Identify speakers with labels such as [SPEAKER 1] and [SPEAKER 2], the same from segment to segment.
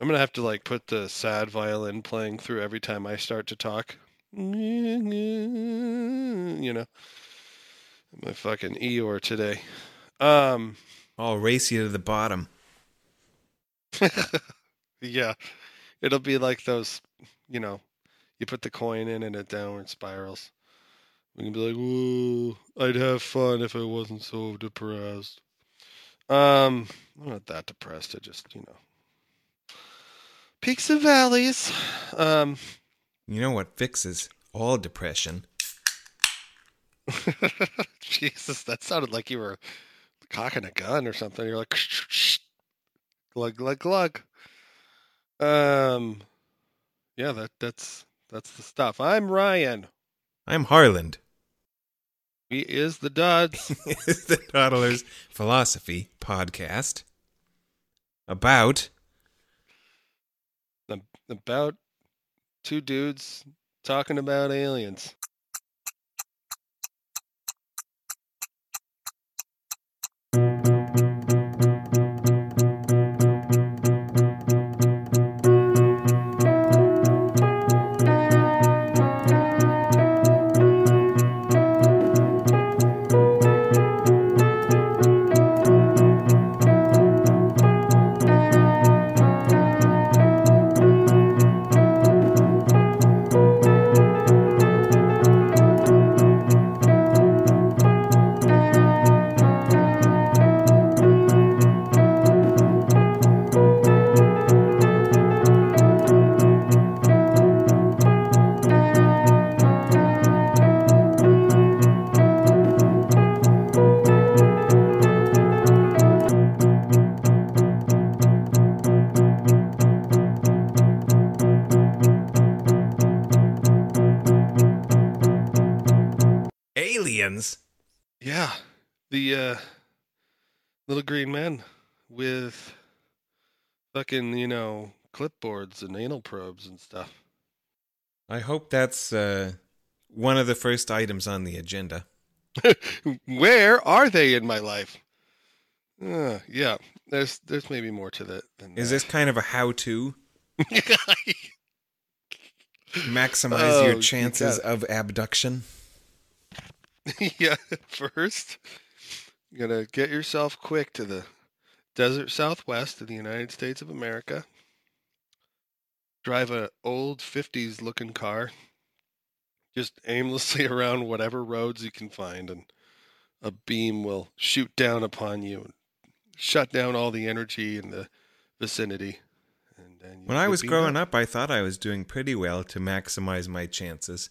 [SPEAKER 1] I'm gonna have to like put the sad violin playing through every time I start to talk. You know, my fucking Eeyore today. Um,
[SPEAKER 2] I'll race you to the bottom.
[SPEAKER 1] yeah, it'll be like those. You know, you put the coin in and it downward spirals. We can be like, "Whoa, I'd have fun if I wasn't so depressed." Um, I'm not that depressed. I just, you know, peaks and valleys. Um,
[SPEAKER 2] You know what fixes all depression?
[SPEAKER 1] Jesus, that sounded like you were cocking a gun or something. You're like, glug, glug, glug. Um, yeah, that that's that's the stuff. I'm Ryan.
[SPEAKER 2] I'm Harland.
[SPEAKER 1] He is the duds.
[SPEAKER 2] it's the Dawdlers Philosophy Podcast about
[SPEAKER 1] about two dudes talking about aliens. Green men with fucking you know clipboards and anal probes and stuff.
[SPEAKER 2] I hope that's uh, one of the first items on the agenda.
[SPEAKER 1] Where are they in my life? Uh, yeah, there's there's maybe more to that. Than
[SPEAKER 2] Is
[SPEAKER 1] that.
[SPEAKER 2] this kind of a how-to maximize
[SPEAKER 1] Oh,
[SPEAKER 2] your chances
[SPEAKER 1] got
[SPEAKER 2] of abduction?
[SPEAKER 1] yeah, first, you gotta get yourself quick to the desert southwest of the United States of America. Drive a old 50s looking car, just aimlessly around whatever roads you can find, and a beam will shoot down upon you and shut down all the energy in the vicinity. And then
[SPEAKER 2] When I was growing up, I thought I was doing pretty well to maximize my chances.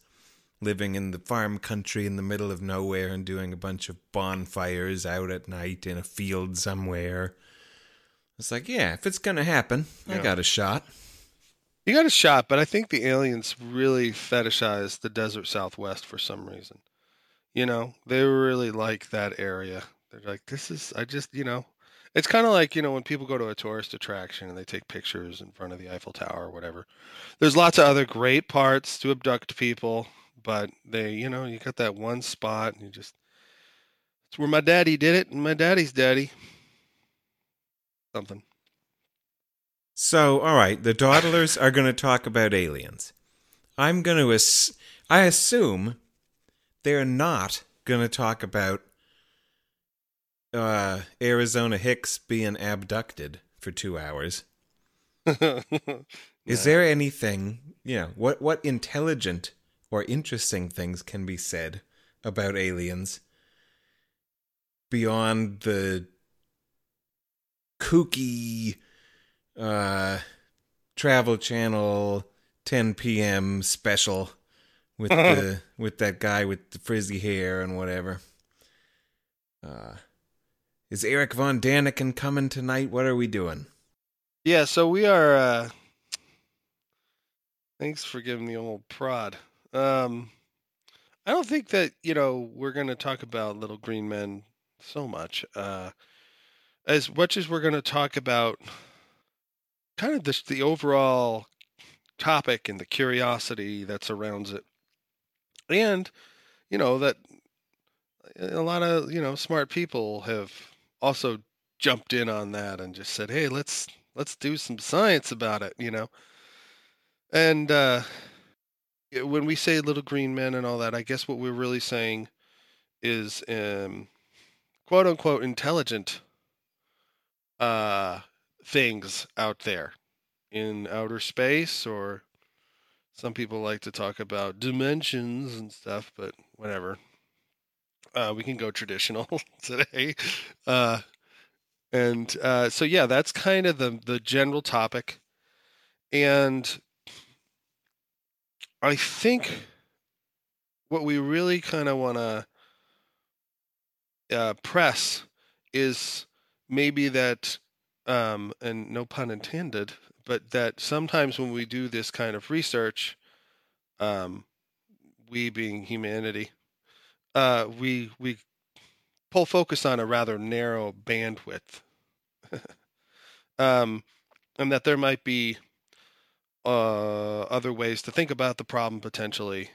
[SPEAKER 2] Living in the farm country in the middle of nowhere and doing a bunch of bonfires out at night in a field somewhere. It's like, yeah, if it's going to happen, I got a shot.
[SPEAKER 1] You got a shot, but I think the aliens really fetishize the desert southwest for some reason. You know, they really like that area. They're like, this is, I just, you know, it's kind of like, you know, when people go to a tourist attraction and they take pictures in front of the Eiffel Tower or whatever. There's lots of other great parts to abduct people, but they, you know, you got that one spot and you just, it's where my daddy did it and my daddy's daddy. Something.
[SPEAKER 2] So, all right, the dawdlers are going to talk about aliens. I'm going to ass- I assume they're not going to talk about uh, Arizona Hicks being abducted for 2 hours. Is there anything, you know, what what intelligent or interesting things can be said about aliens beyond the kooky uh travel channel 10 p.m. special with the with that guy with the frizzy hair and whatever. Uh is Erich von Daniken coming tonight? What are we doing?
[SPEAKER 1] Yeah, so we are. uh Thanks for giving the old prod. Um I don't think that you know we're going to talk about little green men so much. Uh As much as we're going to talk about kind of the the overall topic and the curiosity that surrounds it, and you know that a lot of you know smart people have also jumped in on that and just said, "Hey, let's let's do some science about it, you know. And uh, when we say little green men and all that, I guess what we're really saying is um, quote unquote intelligent uh, things out there in outer space, or some people like to talk about dimensions and stuff, but whatever. Uh, we can go traditional today. Uh, and uh, so, yeah, that's kind of the, the general topic. And I think what we really kind of want to uh, press is maybe that, um, and no pun intended, but that sometimes when we do this kind of research, um, we being humanity, uh, we we pull focus on a rather narrow bandwidth, um, and that there might be uh, other ways to think about the problem potentially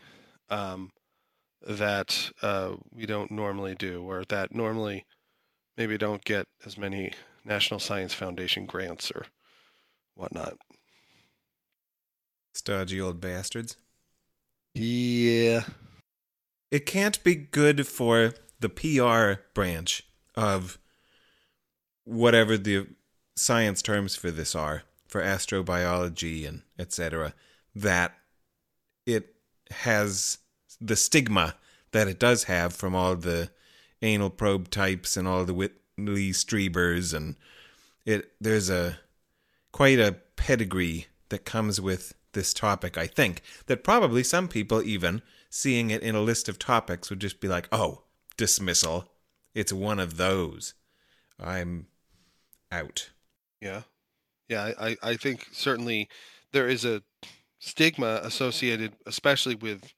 [SPEAKER 1] um, that uh, we don't normally do, or that normally maybe don't get as many National Science Foundation grants or whatnot.
[SPEAKER 2] Stodgy old bastards.
[SPEAKER 1] Yeah.
[SPEAKER 2] It can't be good for the PR branch of whatever the science terms for this are, for astrobiology and etc., that it has the stigma that it does have from all the anal probe types and all the Whitley Striebers and it there's a quite a pedigree that comes with this topic, I think, that probably some people even seeing it in a list of topics would just be like, "Oh, dismissal. It's one of those. I'm out."
[SPEAKER 1] Yeah. Yeah, I, I think certainly there is a stigma associated, especially with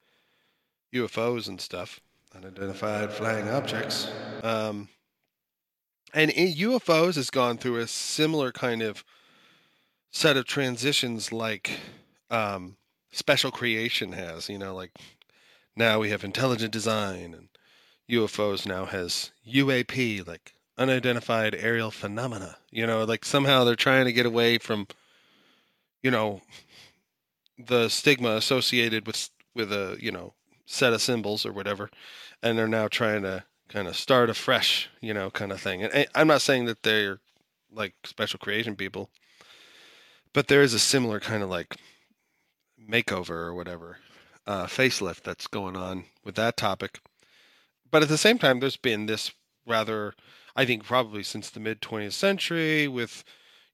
[SPEAKER 1] UFOs and stuff, unidentified flying objects. Um, and UFOs has gone through a similar kind of set of transitions like um, special creation has. You know, like now we have intelligent design, and UFOs now has UAP, like unidentified aerial phenomena. You know, like somehow they're trying to get away from, you know, the stigma associated with with a you know set of symbols or whatever, and they're now trying to kind of start afresh, you know, kind of thing. And I'm not saying that they're like special creation people, but there is a similar kind of like makeover or whatever, uh, facelift that's going on with that topic. But at the same time, there's been this rather, I think, probably since the mid 20th century with,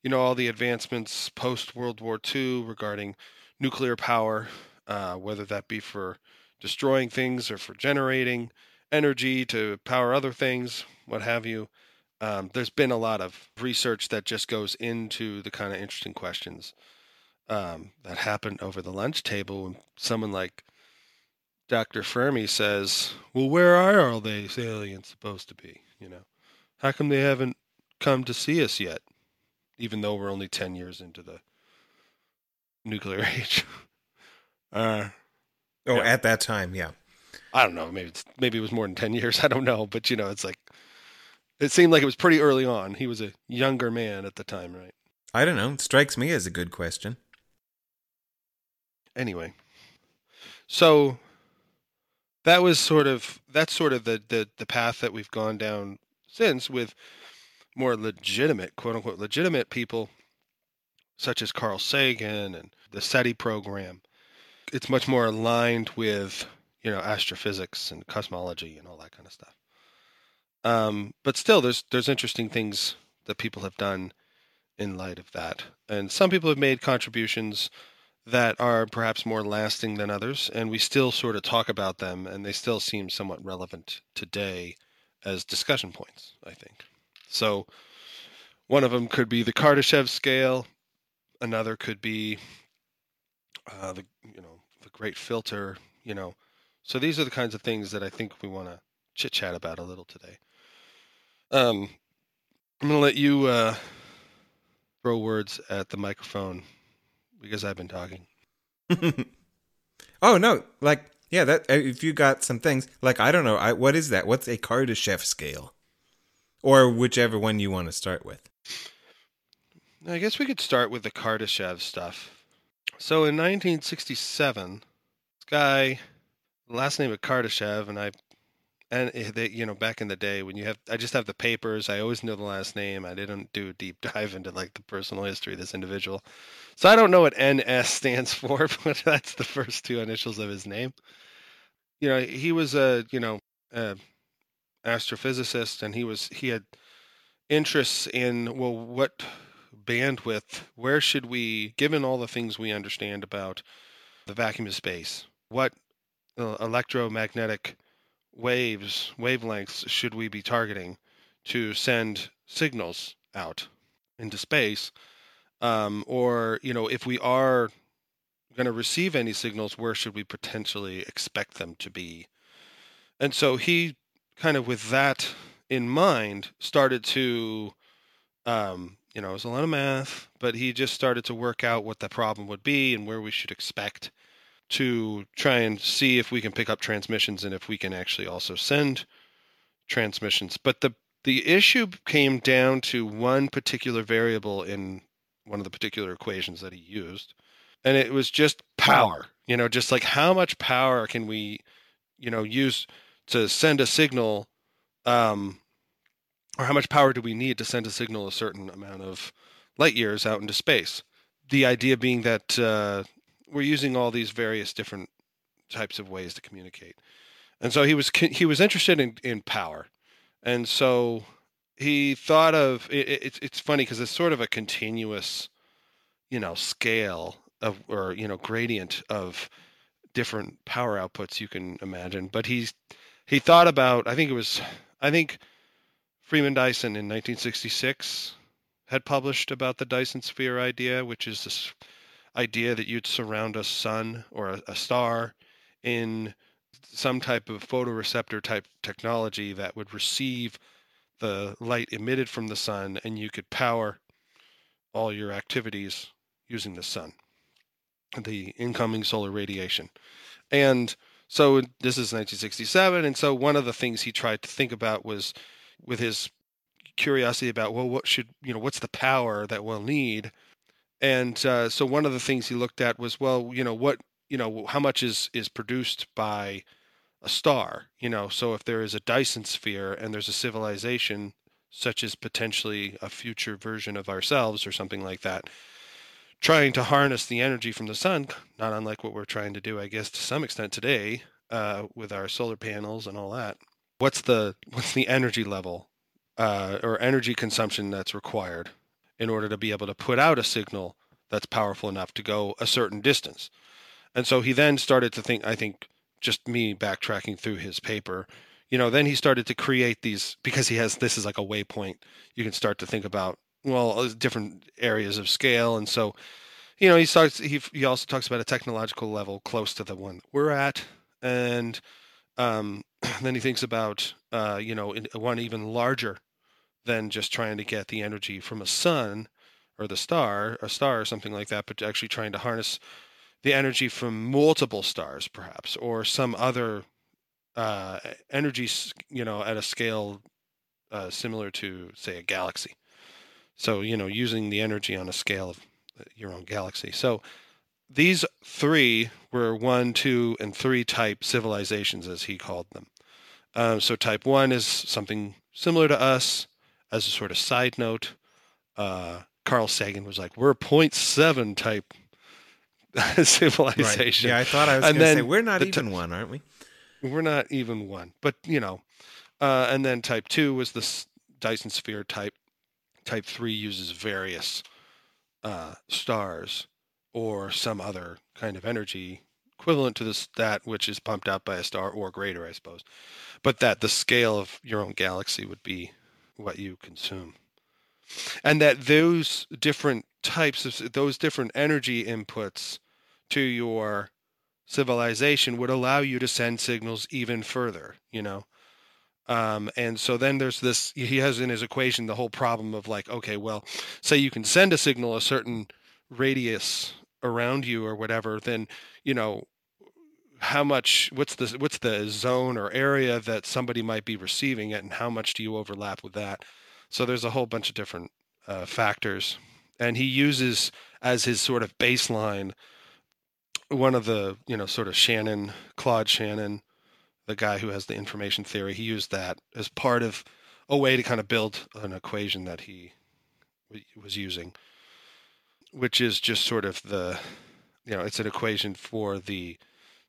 [SPEAKER 1] you know, all the advancements post World War II regarding nuclear power, uh, whether that be for destroying things or for generating energy to power other things, what have you. Um, there's been a lot of research that just goes into the kind of interesting questions um, that happen over the lunch table when someone like Dr. Fermi says, "Well, where are all these aliens supposed to be? You know, how come they haven't come to see us yet, even though we're only ten years into the nuclear age?" uh,
[SPEAKER 2] Oh,
[SPEAKER 1] Yeah.
[SPEAKER 2] at that time, yeah.
[SPEAKER 1] I don't know. Maybe it's maybe it was more than ten years. I don't know, but you know, it's like it seemed like it was pretty early on. He was a younger man at the time, right?
[SPEAKER 2] I don't know. It strikes me as a good question.
[SPEAKER 1] Anyway, so that was sort of that's sort of the the the path that we've gone down since with more legitimate, quote unquote, legitimate people such as Carl Sagan and the SETI program. It's much more aligned with you know astrophysics and cosmology and all that kind of stuff. Um, but still, there's there's interesting things that people have done in light of that, and some people have made contributions that are perhaps more lasting than others, and we still sort of talk about them, and they still seem somewhat relevant today as discussion points. I think so. One of them could be the Kardashev scale. Another could be uh, the you know the Great Filter. You know, so these are the kinds of things that I think we want to chit chat about a little today. Um, I'm gonna let you uh, throw words at the microphone because I've been talking.
[SPEAKER 2] oh no, like yeah, that uh, if you got some things like I don't know, I what is that? What's a Kardashev scale? Or whichever one you want to start with.
[SPEAKER 1] I guess we could start with the Kardashev stuff. So in 1967, this guy, last name of Kardashev, and I, and they, you know, back in the day when you have, I just have the papers. I always know the last name. I didn't do a deep dive into like the personal history of this individual, so I don't know what NS stands for, but that's the first two initials of his name. You know, he was a, you know, a astrophysicist, and he was he had interests in well, what bandwidth, where should we, given all the things we understand about the vacuum of space, what uh, electromagnetic waves, wavelengths should we be targeting to send signals out into space? Um, or, you know, if we are going to receive any signals, where should we potentially expect them to be? And so he kind of with that in mind started to um, you know, it was a lot of math, but he just started to work out what the problem would be and where we should expect to try and see if we can pick up transmissions and if we can actually also send transmissions. But the the issue came down to one particular variable in one of the particular equations that he used, and it was just power. You know, just like how much power can we, you know, use to send a signal um, or how much power do we need to send a signal a certain amount of light years out into space? The idea being that uh, we're using all these various different types of ways to communicate, and so he was he was interested in in power, and so he thought of it, it's it's funny because it's sort of a continuous, you know, scale of or you know gradient of different power outputs you can imagine. But he's he thought about I think it was I think Freeman Dyson in 1966 had published about the Dyson sphere idea, which is this idea that you'd surround a sun or a, a star in some type of photoreceptor type technology that would receive the light emitted from the sun and you could power all your activities using the sun, the incoming solar radiation. And so this is 1967. And so one of the things he tried to think about was with his curiosity about well what should you know what's the power that we'll need and uh, so one of the things he looked at was well you know what you know how much is is produced by a star you know? So if there is a dyson sphere and there's a civilization such as potentially a future version of ourselves or something like that trying to harness the energy from the sun not unlike what we're trying to do i guess to some extent today uh, with our solar panels and all that what's the what's the energy level uh, or energy consumption that's required in order to be able to put out a signal that's powerful enough to go a certain distance. And so he then started to think, I think, just me backtracking through his paper, you know, then he started to create these because he has this is like a waypoint. You can start to think about well uh, different areas of scale, and so you know he starts. He he also talks about a technological level close to the one we're at, and um, then he thinks about uh, you know one even larger than just trying to get the energy from a sun or the star, a star or something like that, but actually trying to harness the energy from multiple stars, perhaps, or some other uh, energy, you know, at a scale uh, similar to, say, a galaxy. So, you know, using the energy on a scale of uh, your own galaxy. So, these three were one, two, and three type civilizations, as he called them. Um, so type one is something similar to us. As a sort of side note, uh, Carl Sagan was like, "We're a 0.7 type civilization."
[SPEAKER 2] Right. Yeah, I thought I was going to say we're not even t- one, aren't we?
[SPEAKER 1] We're not even one, but you know. Uh, and then type two was the Dyson sphere type. Type three uses various uh, stars or some other kind of energy equivalent to this that which is pumped out by a star or greater, I suppose. But that the scale of your own galaxy would be what you consume. And that those different types of those different energy inputs to your civilization would allow you to send signals even further, you know. Um, and so then there's this he has in his equation the whole problem of like okay well say you can send a signal a certain radius around you or whatever, then you know how much what's the what's the zone or area that somebody might be receiving it, and how much do you overlap with that? So there's a whole bunch of different uh, factors, and he uses as his sort of baseline one of the you know sort of Shannon Claude Shannon, the guy who has the information theory. He used that as part of a way to kind of build an equation that he was using, which is just sort of the you know it's an equation for the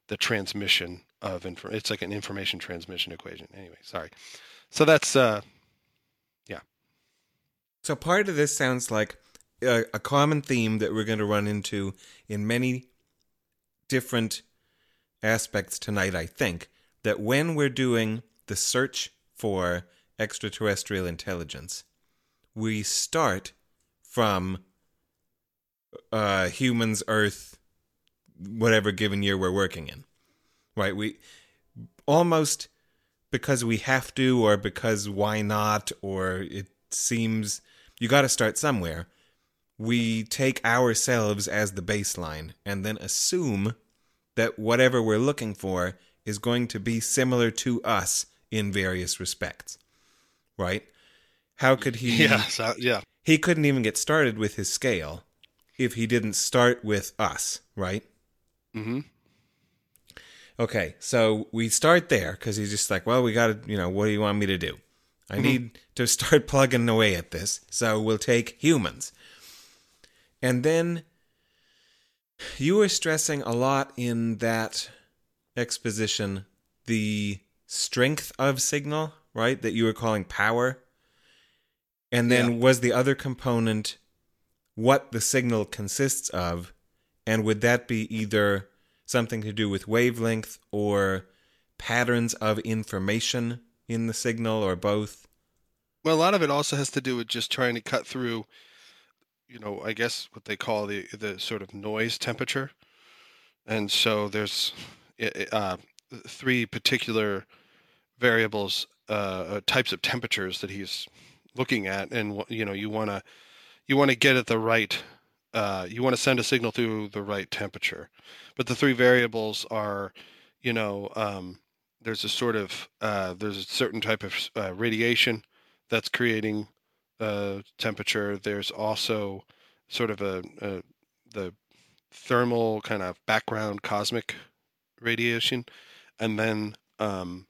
[SPEAKER 1] the transmission of info. It's like an information transmission equation. Anyway, sorry. So that's uh, yeah.
[SPEAKER 2] So part of this sounds like a, a common theme that we're going to run into in many different aspects tonight. I think that when we're doing the search for extraterrestrial intelligence, we start from uh, humans, Earth, whatever given year we're working in, right? We almost because we have to, or because why not, or it seems you got to start somewhere. We take ourselves as the baseline and then assume that whatever we're looking for is going to be similar to us in various respects. Right? How could he?
[SPEAKER 1] Yeah, so, yeah.
[SPEAKER 2] He couldn't even get started with his scale if he didn't start with us, right?
[SPEAKER 1] Mm-hmm.
[SPEAKER 2] Okay, so we start there because he's just like, well, we got to, you know, what do you want me to do? I mm-hmm. need to start plugging away at this. So we'll take humans. And then you were stressing a lot in that exposition the strength of signal, right? That you were calling power. And then yeah. was the other component what the signal consists of? And would that be either something to do with wavelength or patterns of information in the signal or both?
[SPEAKER 1] Well, a lot of it also has to do with just trying to cut through, you know, I guess what they call the the sort of noise temperature. And so there's uh, three particular variables, uh, uh, types of temperatures that he's looking at, and you know, you want to you want to get at the right uh, you want to send a signal through the right temperature. But the three variables are, you know, um, there's a sort of uh, there's a certain type of uh, radiation that's creating uh, temperature. There's also sort of a, a the thermal kind of background cosmic radiation, and then um,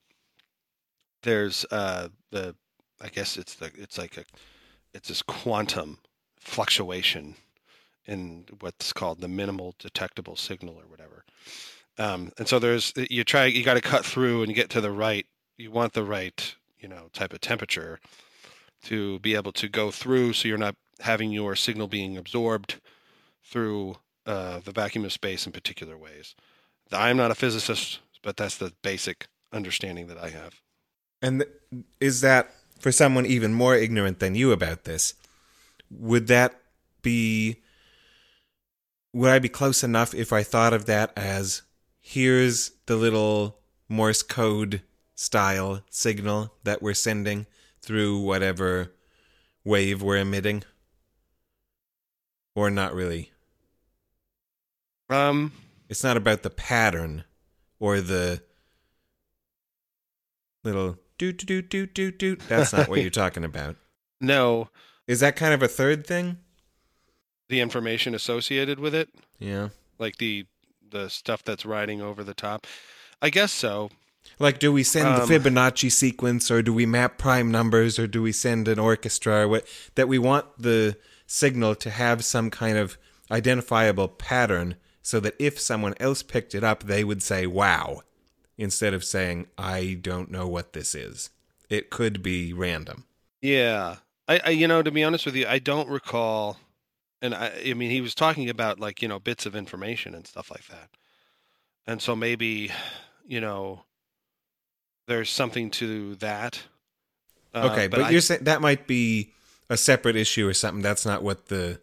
[SPEAKER 1] there's uh, the I guess it's the it's like a it's this quantum fluctuation in what's called the minimal detectable signal or whatever. Um, and so there's you try you got to cut through and get to the right. You want the right you know type of temperature to be able to go through, so you're not having your signal being absorbed through uh, the vacuum of space in particular ways. I'm not a physicist, but that's the basic understanding that I have.
[SPEAKER 2] And is that for someone even more ignorant than you about this? would that be would I be close enough if I thought of that as here's the little Morse code style signal that we're sending through whatever wave we're emitting? Or not really?
[SPEAKER 1] Um
[SPEAKER 2] it's not about the pattern or the little doot doot doot doot doot. That's not what you're talking about.
[SPEAKER 1] No.
[SPEAKER 2] Is that kind of a third thing?
[SPEAKER 1] The information associated with it?
[SPEAKER 2] Yeah.
[SPEAKER 1] Like the the stuff that's riding over the top? I guess so.
[SPEAKER 2] Like, do we send um, the Fibonacci sequence, or do we map prime numbers, or do we send an orchestra? Or what that we want the signal to have some kind of identifiable pattern, so that if someone else picked it up, they would say "Wow," instead of saying "I don't know what this is." It could be random.
[SPEAKER 1] Yeah, I, I, you know, to be honest with you, I don't recall. And I, I mean, he was talking about like you know bits of information and stuff like that, and so maybe, you know, there's something to that.
[SPEAKER 2] Uh, okay, but, but I, you're saying that might be a separate issue or something. That's not what the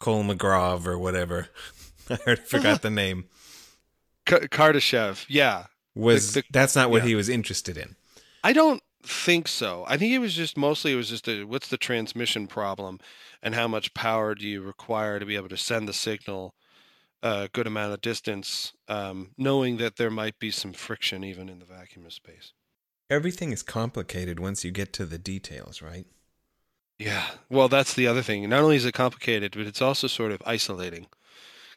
[SPEAKER 2] Kolmogorov or whatever. I already forgot the name.
[SPEAKER 1] K- Kardashev, yeah.
[SPEAKER 2] Was the, the, that's not what yeah. he was interested in?
[SPEAKER 1] I don't think so. I think it was just mostly it was just a what's the transmission problem and how much power do you require to be able to send the signal a good amount of distance, um, knowing that there might be some friction even in the vacuum of space.
[SPEAKER 2] Everything is complicated once you get to the details, right?
[SPEAKER 1] Yeah. Well, that's the other thing. Not only is it complicated, but it's also sort of isolating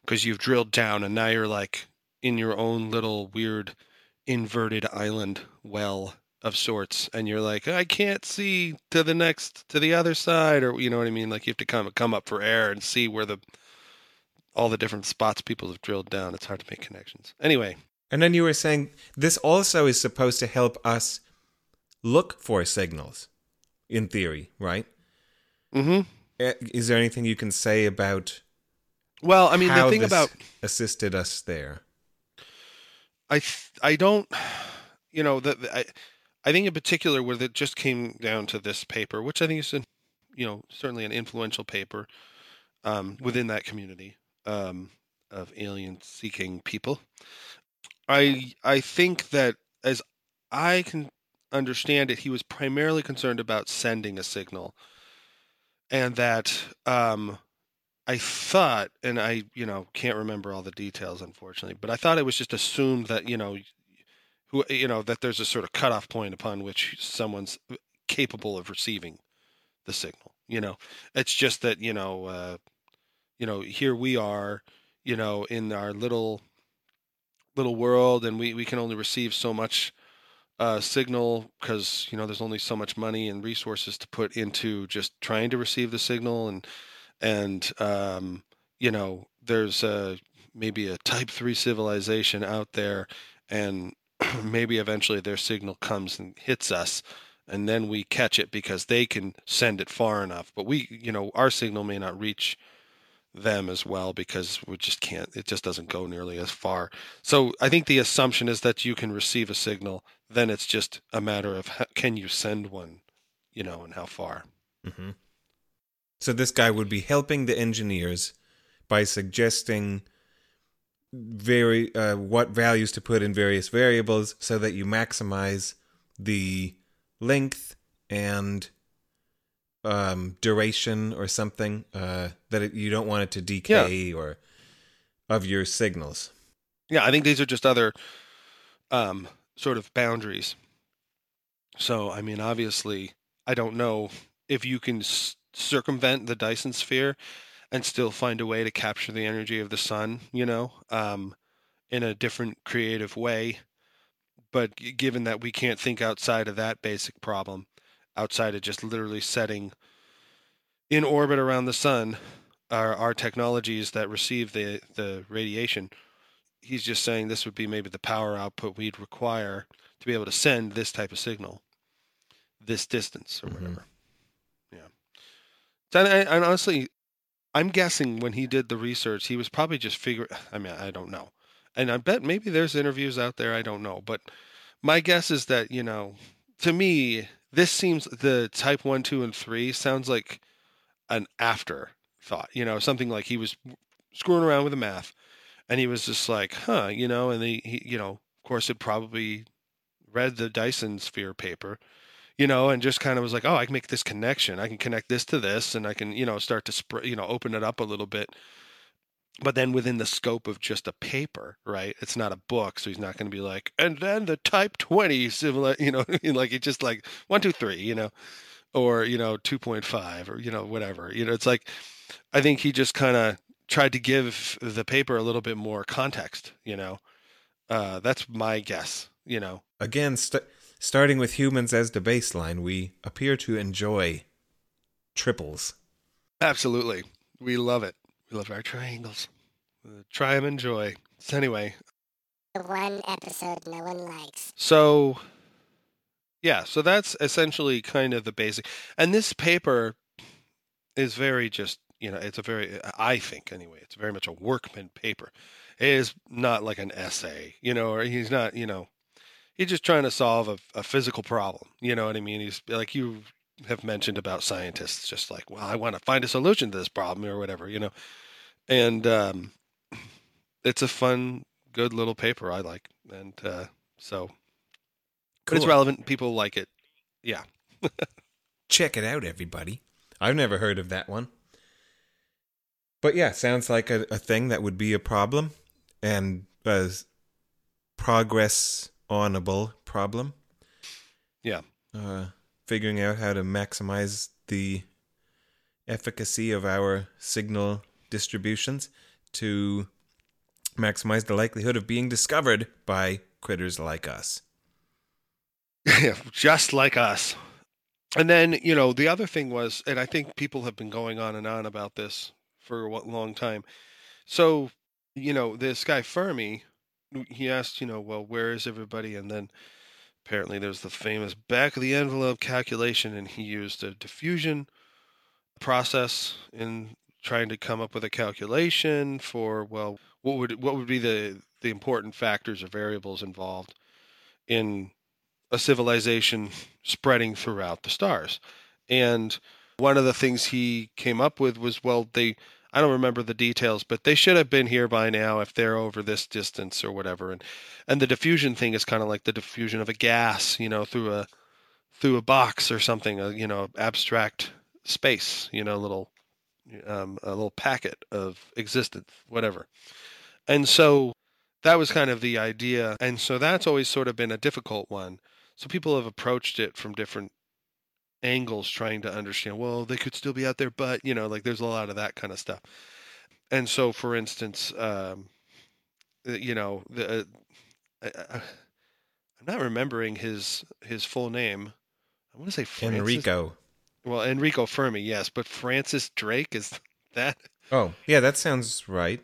[SPEAKER 1] because you've drilled down and now you're like in your own little weird inverted island well of sorts and you're like I can't see to the next to the other side or you know what I mean? Like you have to come come up for air and see where the all the different spots people have drilled down. It's hard to make connections. Anyway.
[SPEAKER 2] And then you were saying this also is supposed to help us look for signals, in theory, right?
[SPEAKER 1] mhm
[SPEAKER 2] Eh, Is there anything you can say about
[SPEAKER 1] well I mean the thing about
[SPEAKER 2] assisted us there?
[SPEAKER 1] I th- I don't you know the, the- I I think in particular where it just came down to this paper, which I think is an, you know certainly an influential paper um, within that community um, of alien seeking people. I I think that as I can understand it, he was primarily concerned about sending a signal, and that um, I thought, and I you know can't remember all the details unfortunately, but I thought it was just assumed that you know who you know that there's a sort of cutoff point upon which someone's capable of receiving the signal. You know, it's just that you know uh, you know here we are, you know, in our little little world, and we we can only receive so much uh, signal because you know there's only so much money and resources to put into just trying to receive the signal and and um, you know there's a, maybe a type 3 civilization out there and maybe eventually their signal comes and hits us and then we catch it because they can send it far enough. But we you know our signal may not reach them as well because we just can't it just doesn't go nearly as far. So i think the assumption is that you can receive a signal then it's just a matter of how, can you send one you know and how far.
[SPEAKER 2] Hmm So this guy would be helping the engineers by suggesting very uh, what values to put in various variables so that you maximize the length and um, duration or something uh, that it, you don't want it to decay or of your signals.
[SPEAKER 1] Yeah, I think these are just other um, sort of boundaries. So, I mean, obviously, I don't know if you can s- circumvent the Dyson sphere and still find a way to capture the energy of the sun, you know, um, in a different creative way. But given that we can't think outside of that basic problem, outside of just literally setting in orbit around the sun our, our technologies that receive the, the radiation, he's just saying this would be maybe the power output we'd require to be able to send this type of signal this distance or
[SPEAKER 2] Mhm.
[SPEAKER 1] whatever. Yeah. So, and, and honestly, I'm guessing when he did the research, he was probably just figuring. I mean, I don't know, and I bet maybe there's interviews out there. I don't know, but my guess is that you know, to me, this seems the type one, two, and three sounds like an afterthought. You know, something like he was screwing around with the math, and he was just like, huh, you know, and he, he you know, of course, had probably read the Dyson sphere paper you know, and just kind of was like, oh, I can make this connection. I can connect this to this, and I can, you know, start to spread, you know, open it up a little bit. But then within the scope of just a paper, right? It's not a book, so he's not going to be like, and then the Type Twenty civil, you know, like it's just like one, two, three, you know, or you know, two point five, or you know, whatever. You know, it's like, I think he just kind of tried to give the paper a little bit more context. You know, uh, that's my guess. You know,
[SPEAKER 2] Again, st- starting with humans as the baseline, we appear to enjoy triples.
[SPEAKER 1] Absolutely. We love it. We love our triangles. Uh, try them, enjoy. So anyway,
[SPEAKER 3] The one episode no one likes.
[SPEAKER 1] so yeah, so that's essentially kind of the basic. And this paper is very just, you know, it's a very, I think anyway, it's very much a workman paper. It is not like an essay, you know, or he's not, you know, he's just trying to solve a, a physical problem. You know what I mean? He's like you have mentioned about scientists, just like, well, I want to find a solution to this problem or whatever, you know. And um, it's a fun, good little paper. I like, and uh, so, but it's relevant. People like it. Yeah.
[SPEAKER 2] Check it out, everybody. I've never heard of that one. But yeah, sounds like a, a thing that would be a problem and a progress onable problem.
[SPEAKER 1] Yeah.
[SPEAKER 2] Uh, figuring out how to maximize the efficacy of our signal distributions to maximize the likelihood of being discovered by critters like us.
[SPEAKER 1] just like us. And then, you know, the other thing was, and I think people have been going on and on about this for a long time. So, you know, this guy Fermi, he asked, you know, well, where is everybody? And then apparently there's the famous back of the envelope calculation, and he used a diffusion process in trying to come up with a calculation for, well, what would what would be the the important factors or variables involved in a civilization spreading throughout the stars. And one of the things he came up with was well, they, I don't remember the details, but they should have been here by now if they're over this distance or whatever. And, and the diffusion thing is kind of like the diffusion of a gas, you know, through a, through a box or something, a, you know, abstract space, you know, little, um, a little packet of existence, whatever. And so that was kind of the idea. And so that's always sort of been a difficult one so people have approached it from different angles, trying to understand. Well, they could still be out there, but you know, like there's a lot of that kind of stuff. And so, for instance, um, uh, you know, the uh, I, am not remembering his his full name. I want to say Francis,
[SPEAKER 2] Enrico.
[SPEAKER 1] Well, Enrico Fermi, yes, but Francis Drake is that?
[SPEAKER 2] Oh, yeah, that sounds right.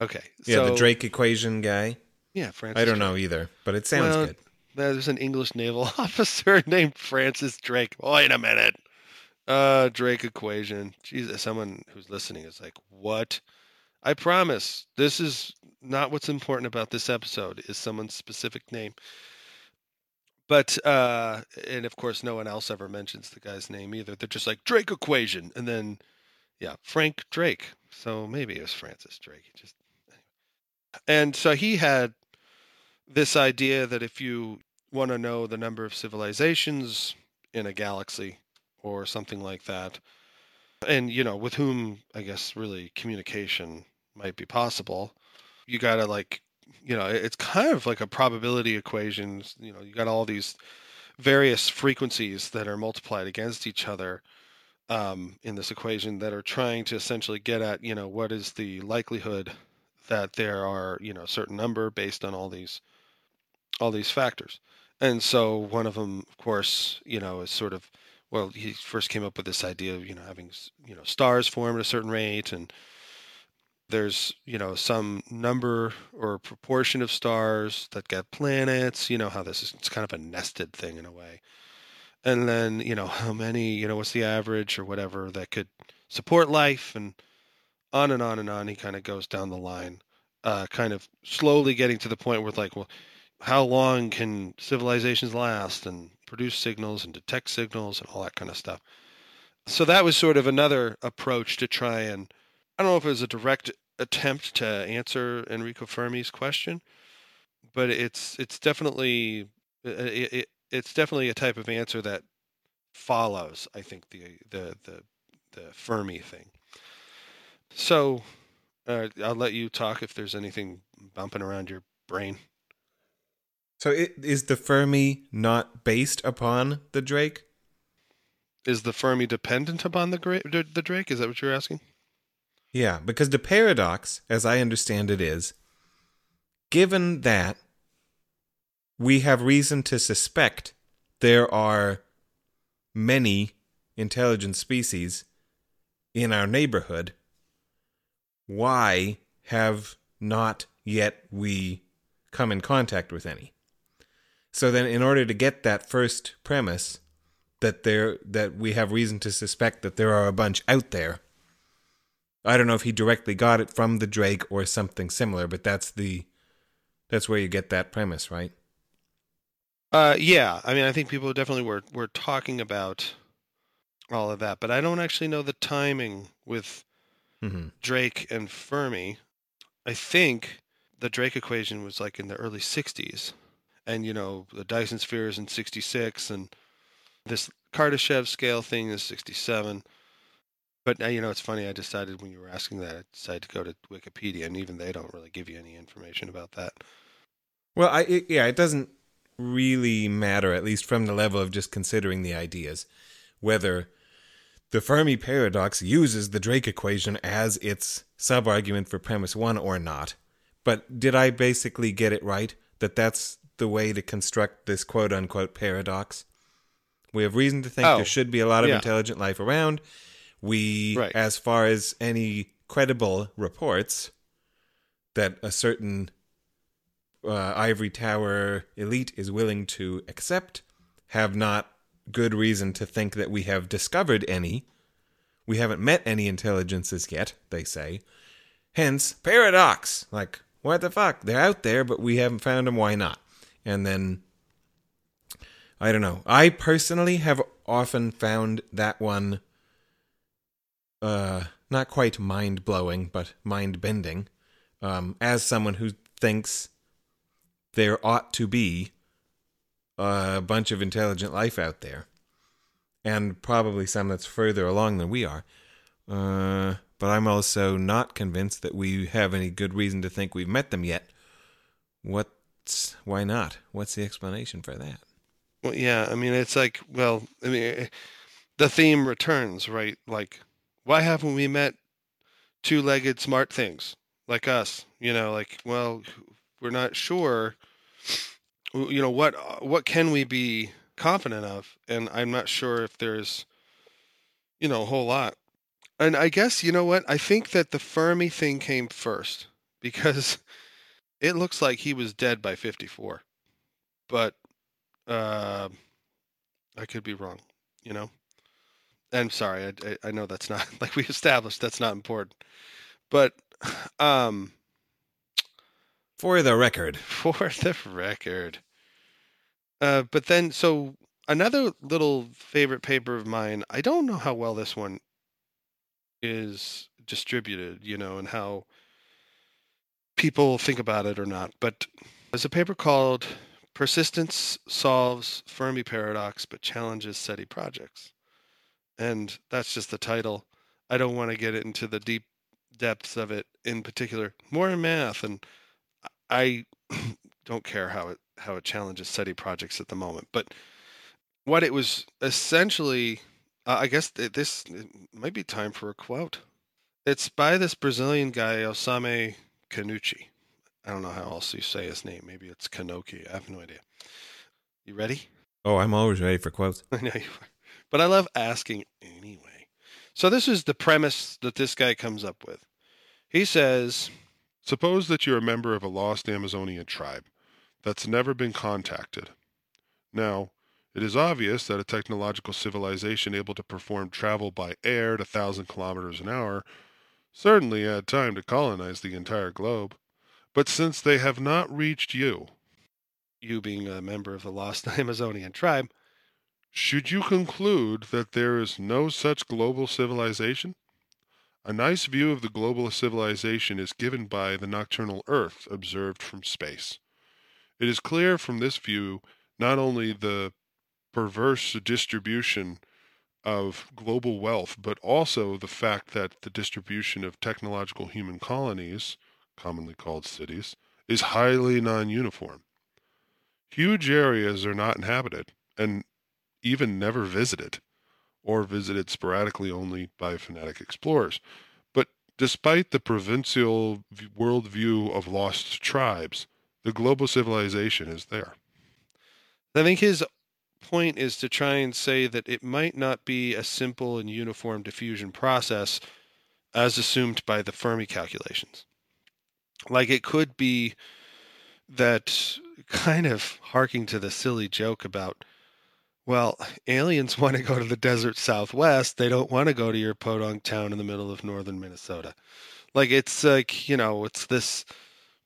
[SPEAKER 1] Okay.
[SPEAKER 2] Yeah, so, the Drake equation guy.
[SPEAKER 1] Yeah,
[SPEAKER 2] Francis. I don't Drake. know either, but it sounds well, good
[SPEAKER 1] there's an English naval officer named Francis Drake. Wait a minute. Uh, Drake equation. Jesus, someone who's listening is like, what? I promise this is not what's important about this episode is someone's specific name. But uh and of course no one else ever mentions the guy's name either. They're just like Drake equation and then yeah, Frank Drake. So maybe it was Francis Drake. Just and so he had this idea that if you want to know the number of civilizations in a galaxy or something like that, and you know, with whom I guess really communication might be possible, you got to like, you know, it's kind of like a probability equation. You know, you got all these various frequencies that are multiplied against each other um, in this equation that are trying to essentially get at, you know, what is the likelihood that there are, you know, a certain number based on all these all these factors. And so one of them, of course, you know, is sort of well, he first came up with this idea of you know having you know stars form at a certain rate, and there's you know some number or proportion of stars that get planets. You know how this is it's kind of a nested thing in a way. And then you know how many you know what's the average or whatever that could support life and on and on and on. He kind of goes down the line, uh, kind of slowly getting to the point where like well how long can civilizations last and produce signals and detect signals and all that kind of stuff. So that was sort of another approach to try and I don't know if it was a direct attempt to answer Enrico Fermi's question, but it's it's definitely it, it, it's definitely a type of answer that follows. I think the the the, the Fermi thing. So uh, I'll let you talk if there's anything bumping around your brain.
[SPEAKER 2] So it, is the Fermi not based upon the Drake?
[SPEAKER 1] Is the Fermi dependent upon the, the, the Drake? Is that what you're asking?
[SPEAKER 2] Yeah, because the paradox, as I understand it, is given that we have reason to suspect there are many intelligent species in our neighborhood, why have not yet we come in contact with any? So then, in order to get that first premise that there that we have reason to suspect that there are a bunch out there, I don't know if he directly got it from the Drake or something similar, but that's the that's where you get that premise, right?
[SPEAKER 1] Uh, yeah. I mean, I think people definitely were were talking about all of that, but I don't actually know the timing with mm-hmm. Drake and Fermi. I think the Drake equation was like in the early '60s and you know the Dyson sphere is in 66 and this Kardashev scale thing is 67 but now you know it's funny I decided when you were asking that I decided to go to Wikipedia and even they don't really give you any information about that
[SPEAKER 2] well I it, yeah it doesn't really matter at least from the level of just considering the ideas whether the Fermi paradox uses the Drake equation as its sub-argument for premise 1 or not. But did I basically get it right that that's the way to construct this quote unquote paradox? We have reason to think
[SPEAKER 1] Oh,
[SPEAKER 2] there should be a lot of
[SPEAKER 1] yeah.
[SPEAKER 2] intelligent life around. We,
[SPEAKER 1] Right.
[SPEAKER 2] as far as any credible reports, that a certain uh, ivory tower elite is willing to accept, have not good reason to think that we have discovered any. We haven't met any intelligences yet, they say. Hence, paradox. Like, what the fuck? They're out there, but we haven't found them. Why not? And then, I don't know. I personally have often found that one, uh, not quite mind blowing, but mind bending. Um, as someone who thinks there ought to be a bunch of intelligent life out there, and probably some that's further along than we are. Uh, but I'm also not convinced that we have any good reason to think we've met them yet. What's why not? What's the explanation for that?
[SPEAKER 1] Well, yeah, I mean, it's like, well, I mean, eh, the theme returns, right? Like, why haven't we met two-legged smart things like us? You know, like, well, we're not sure. You know, what what can we be confident of? And I'm not sure if there's, you know, a whole lot. And I guess you know what? I think that the Fermi thing came first because it looks like he was dead by 54, but uh, I could be wrong, you know. I'm sorry. I, I, I know that's not like we established. That's not important, but um,
[SPEAKER 2] For the record,
[SPEAKER 1] for the record. Uh, but then, so another little favorite paper of mine. I don't know how well this one is distributed, you know, and how people think about it or not. But there's a paper called "Persistence Solves Fermi Paradox, but Challenges SETI Projects," and that's just the title. I don't want to get into the deep depths of it in particular. More in math, and I don't care how it how it challenges SETI projects at the moment, but what it was essentially, uh, I guess th- this might be time for a quote. It's by this Brazilian guy Osame Kinouchi. I don't know how else you say his name. Maybe it's Kanoki. I have no idea. You ready?
[SPEAKER 2] oh, I'm always ready for quotes.
[SPEAKER 1] I know you are. But I love asking anyway. So this is the premise that this guy comes up with. He says,
[SPEAKER 4] Suppose that you're a member of a lost Amazonian tribe that's never been contacted. Now, it is obvious that a technological civilization able to perform travel by air at a thousand kilometers an hour certainly had time to colonize the entire globe. But since they have not reached you,
[SPEAKER 1] you being a member of the lost Amazonian tribe,
[SPEAKER 4] should you conclude that there is no such global civilization? A nice view of the global civilization is given by the nocturnal Earth observed from space. It is clear from this view not only the perverse distribution of global wealth, but also the fact that the distribution of technological human colonies, commonly called cities, is highly non uniform. Huge areas are not inhabited and even never visited, or visited sporadically only by fanatic explorers. But despite the provincial worldview of lost tribes, the global civilization is there.
[SPEAKER 1] I think his point is to try and say that it might not be a simple and uniform diffusion process as assumed by the Fermi calculations. Like it could be that kind of harking to the silly joke about, well, aliens want to go to the desert southwest. They don't want to go to your podunk town in the middle of northern Minnesota. Like it's like, you know, it's this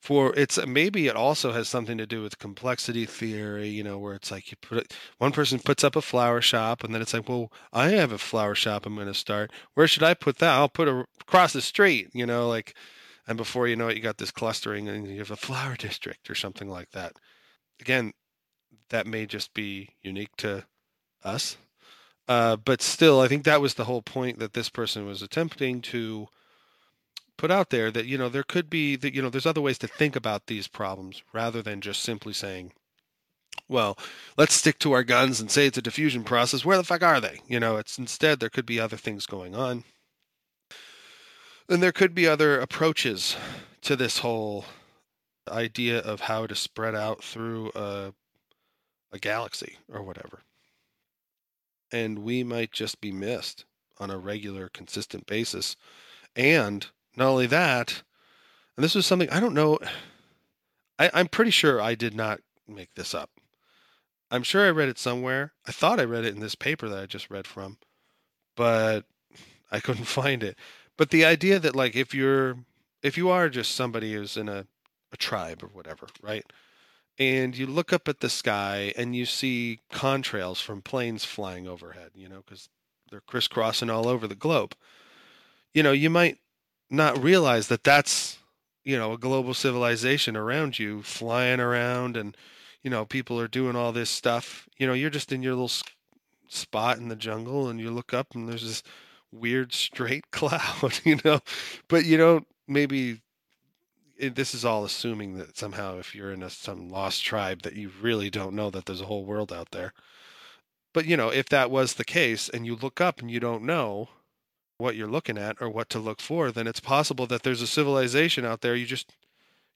[SPEAKER 1] for it's maybe it also has something to do with complexity theory you know where it's like you put it one person puts up a flower shop and then it's like well i have a flower shop i'm going to start. Where should i put that? I'll put it across the street you know like and before you know it you got this clustering and you have a flower district or something like that. Again that may just be unique to us uh, but still i think that was the whole point that this person was attempting to put out there that you know there could be that you know there's other ways to think about these problems rather than just simply saying well, let's stick to our guns and say it's a diffusion process. Where the fuck are they? You know, it's instead there could be other things going on. And there could be other approaches to this whole idea of how to spread out through a, a galaxy or whatever. And we might just be missed on a regular, consistent basis. And not only that, and this was something I don't know, I, I'm pretty sure I did not make this up. I'm sure I read it somewhere. I thought I read it in this paper that I just read from, but I couldn't find it. But the idea that like if you're if you are just somebody who's in a, a tribe or whatever, right? And you look up at the sky and you see contrails from planes flying overhead, you know, because they're crisscrossing all over the globe. You know, you might not realize that that's, you know, a global civilization around you flying around and, you know, people are doing all this stuff. You know, you're just in your little spot in the jungle and you look up and there's this weird straight cloud, you know, but you don't maybe it, this is all assuming that somehow if you're in a, some lost tribe that you really don't know that there's a whole world out there. But you know, if that was the case and you look up and you don't know what you're looking at or what to look for, then it's possible that there's a civilization out there you just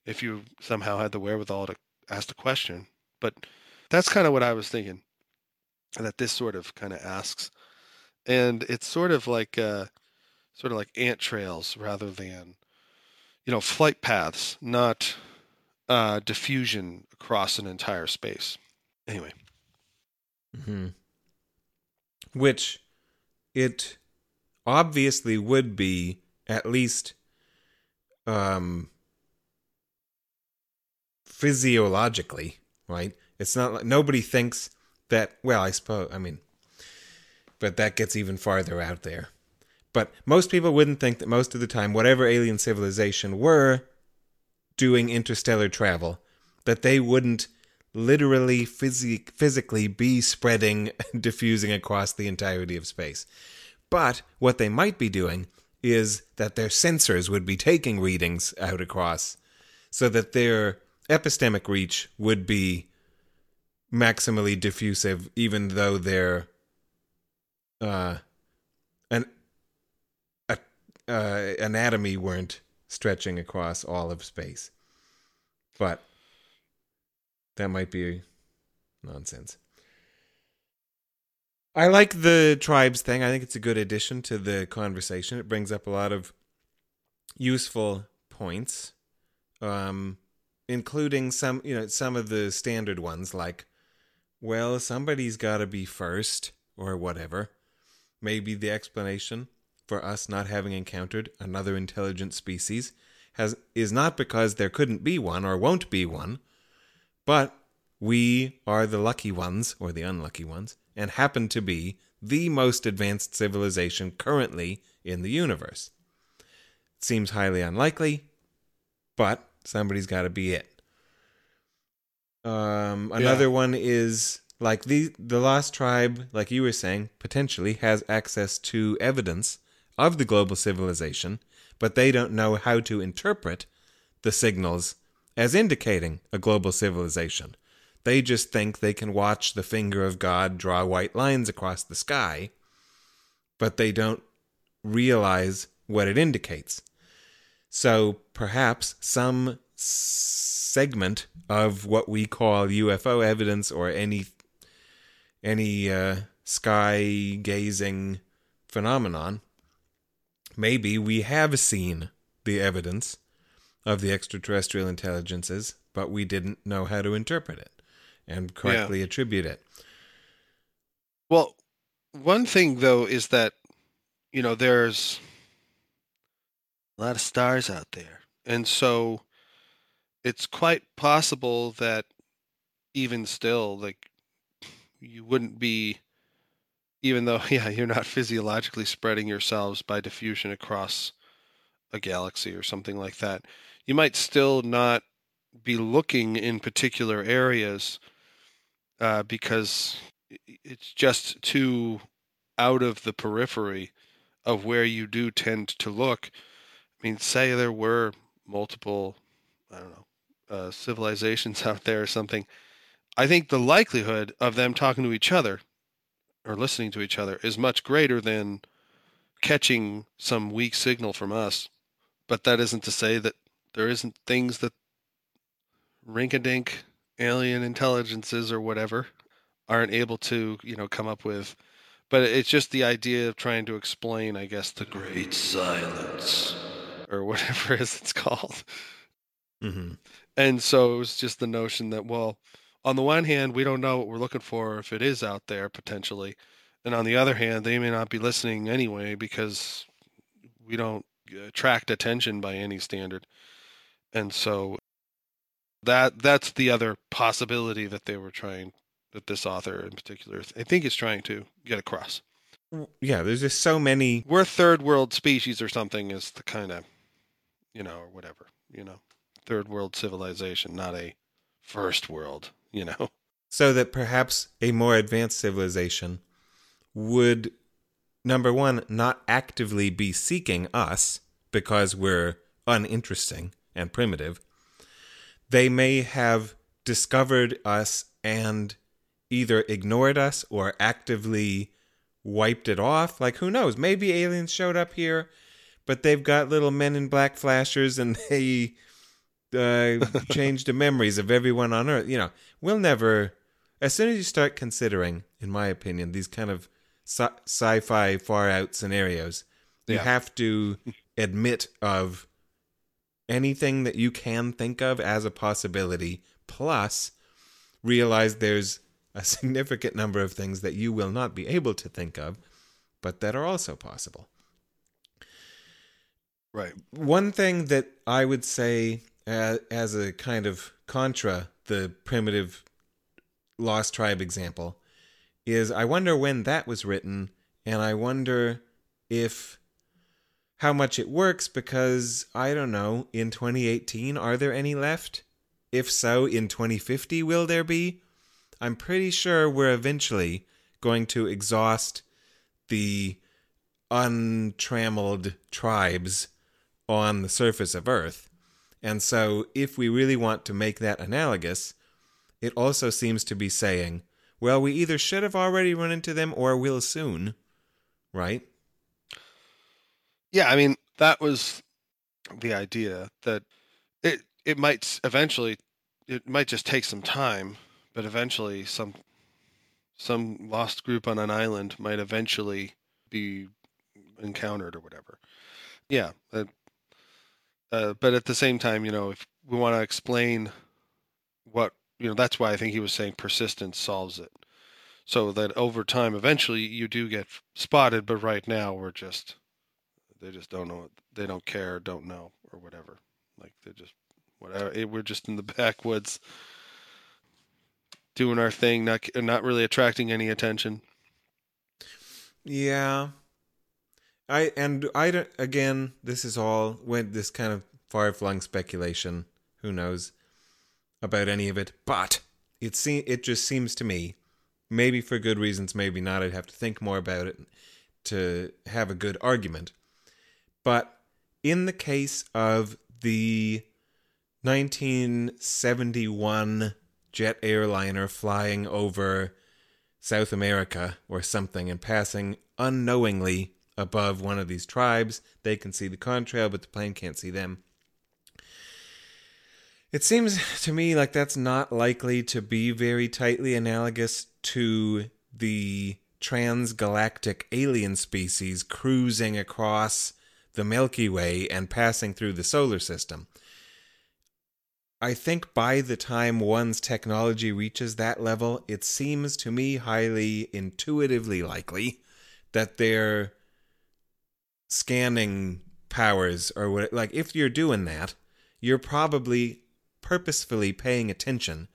[SPEAKER 1] if you somehow had the wherewithal to ask the question. But that's kind of what I was thinking that this sort of kind of asks. And it's sort of like uh sort of like ant trails rather than you know flight paths, not uh, diffusion across an entire space. Anyway,
[SPEAKER 2] Mm-hmm. Which it obviously would be at least um physiologically, right? It's not like nobody thinks that well, I suppose I mean but that gets even farther out there. But most people wouldn't think that most of the time whatever alien civilization were doing interstellar travel that they wouldn't literally physi- physically be spreading diffusing across the entirety of space. But what they might be doing is that their sensors would be taking readings out across so that their epistemic reach would be maximally diffusive even though their uh an uh, anatomy weren't stretching across all of space. But that might be nonsense I like the tribes thing. I think it's a good addition to the conversation. It brings up a lot of useful points, um, including some, you know, some of the standard ones like, well, somebody's got to be first or whatever. Maybe the explanation for us not having encountered another intelligent species has is not because there couldn't be one or won't be one, but we are the lucky ones or the unlucky ones and happen to be the most advanced civilization currently in the universe. It seems highly unlikely, but somebody's got to be it. Um, another
[SPEAKER 1] Yeah.
[SPEAKER 2] one is like the the lost tribe, like you were saying, potentially has access to evidence of the global civilization, but they don't know how to interpret the signals as indicating a global civilization. They just think they can watch the finger of God draw white lines across the sky, but they don't realize what it indicates. So perhaps some segment of what we call UFO evidence or any any uh, sky gazing phenomenon, maybe we have seen the evidence of the extraterrestrial intelligences, but we didn't know how to interpret it and correctly attribute it.
[SPEAKER 1] well, one thing though is that you know there's a lot of stars out there, and so it's quite possible that even still, like you wouldn't be, even though yeah, you're not physiologically spreading yourselves by diffusion across a galaxy or something like that, you might still not be looking in particular areas uh, because it's just too out of the periphery of where you do tend to look. I mean, say there were multiple, I don't know, uh, civilizations out there or something. I think the likelihood of them talking to each other or listening to each other is much greater than catching some weak signal from us. But that isn't to say that there isn't things that rink-a-dink alien intelligences or whatever aren't able to, you know, come up with. But it's just the idea of trying to explain, I guess, the great silence or whatever it is it's called.
[SPEAKER 2] hmm
[SPEAKER 1] And so it was just the notion that, well, on the one hand, we don't know what we're looking for if it is out there potentially. And on the other hand, they may not be listening anyway because we don't attract attention by any standard. And so that that's the other possibility that they were trying that this author in particular I think is trying to get across.
[SPEAKER 2] Yeah, there's just so many.
[SPEAKER 1] We're third world species or something is the kind of you know, or whatever, you know. Third world civilization, not a first world, you know.
[SPEAKER 2] So that perhaps a more advanced civilization would, number one, not actively be seeking us because we're uninteresting and primitive. They may have discovered us and either ignored us or actively wiped it off. Like, who knows? Maybe aliens showed up here, but they've got little men in black flashers and they uh, changed the memories of everyone on Earth. You know, we'll never. As soon as you start considering, in my opinion, these kind of sci- sci-fi far out scenarios, you
[SPEAKER 1] Yeah.
[SPEAKER 2] have to admit of anything that you can think of as a possibility, plus realize there's a significant number of things that you will not be able to think of, but that are also possible.
[SPEAKER 1] Right.
[SPEAKER 2] One thing that I would say uh, as a kind of contra the primitive lost tribe example is I wonder when that was written and I wonder if how much it works because I don't know in 2018 are there any left? If so, in 2050 will there be? I'm pretty sure we're eventually going to exhaust the untrammeled tribes on the surface of Earth. And so, if we really want to make that analogous, it also seems to be saying, well, we either should have already run into them or will soon, right?
[SPEAKER 1] Yeah, I mean that was the idea that it it might eventually it might just take some time, but eventually some some lost group on an island might eventually be encountered or whatever. Yeah, uh, but at the same time, you know, if we want to explain what you know, that's why I think he was saying persistence solves it. So that over time, eventually, you do get spotted, but right now we're just they just don't know they don't care don't know or whatever like they're just whatever we're just in the backwoods doing our thing not not really attracting any attention
[SPEAKER 2] Yeah. I and I don't again, this is all when this kind of far flung speculation. Who knows about any of it? But it se- it just seems to me, maybe for good reasons, maybe not. I'd have to think more about it to have a good argument. But in the case of the 1971 jet airliner flying over South America or something and passing unknowingly above one of these tribes. They can see the contrail, but the plane can't see them. It seems to me like that's not likely to be very tightly analogous to the transgalactic alien species cruising across the Milky Way and passing through the solar system. I think by the time one's technology reaches that level, it seems to me highly intuitively likely that their scanning powers or what like if you're doing that, you're probably purposefully paying attention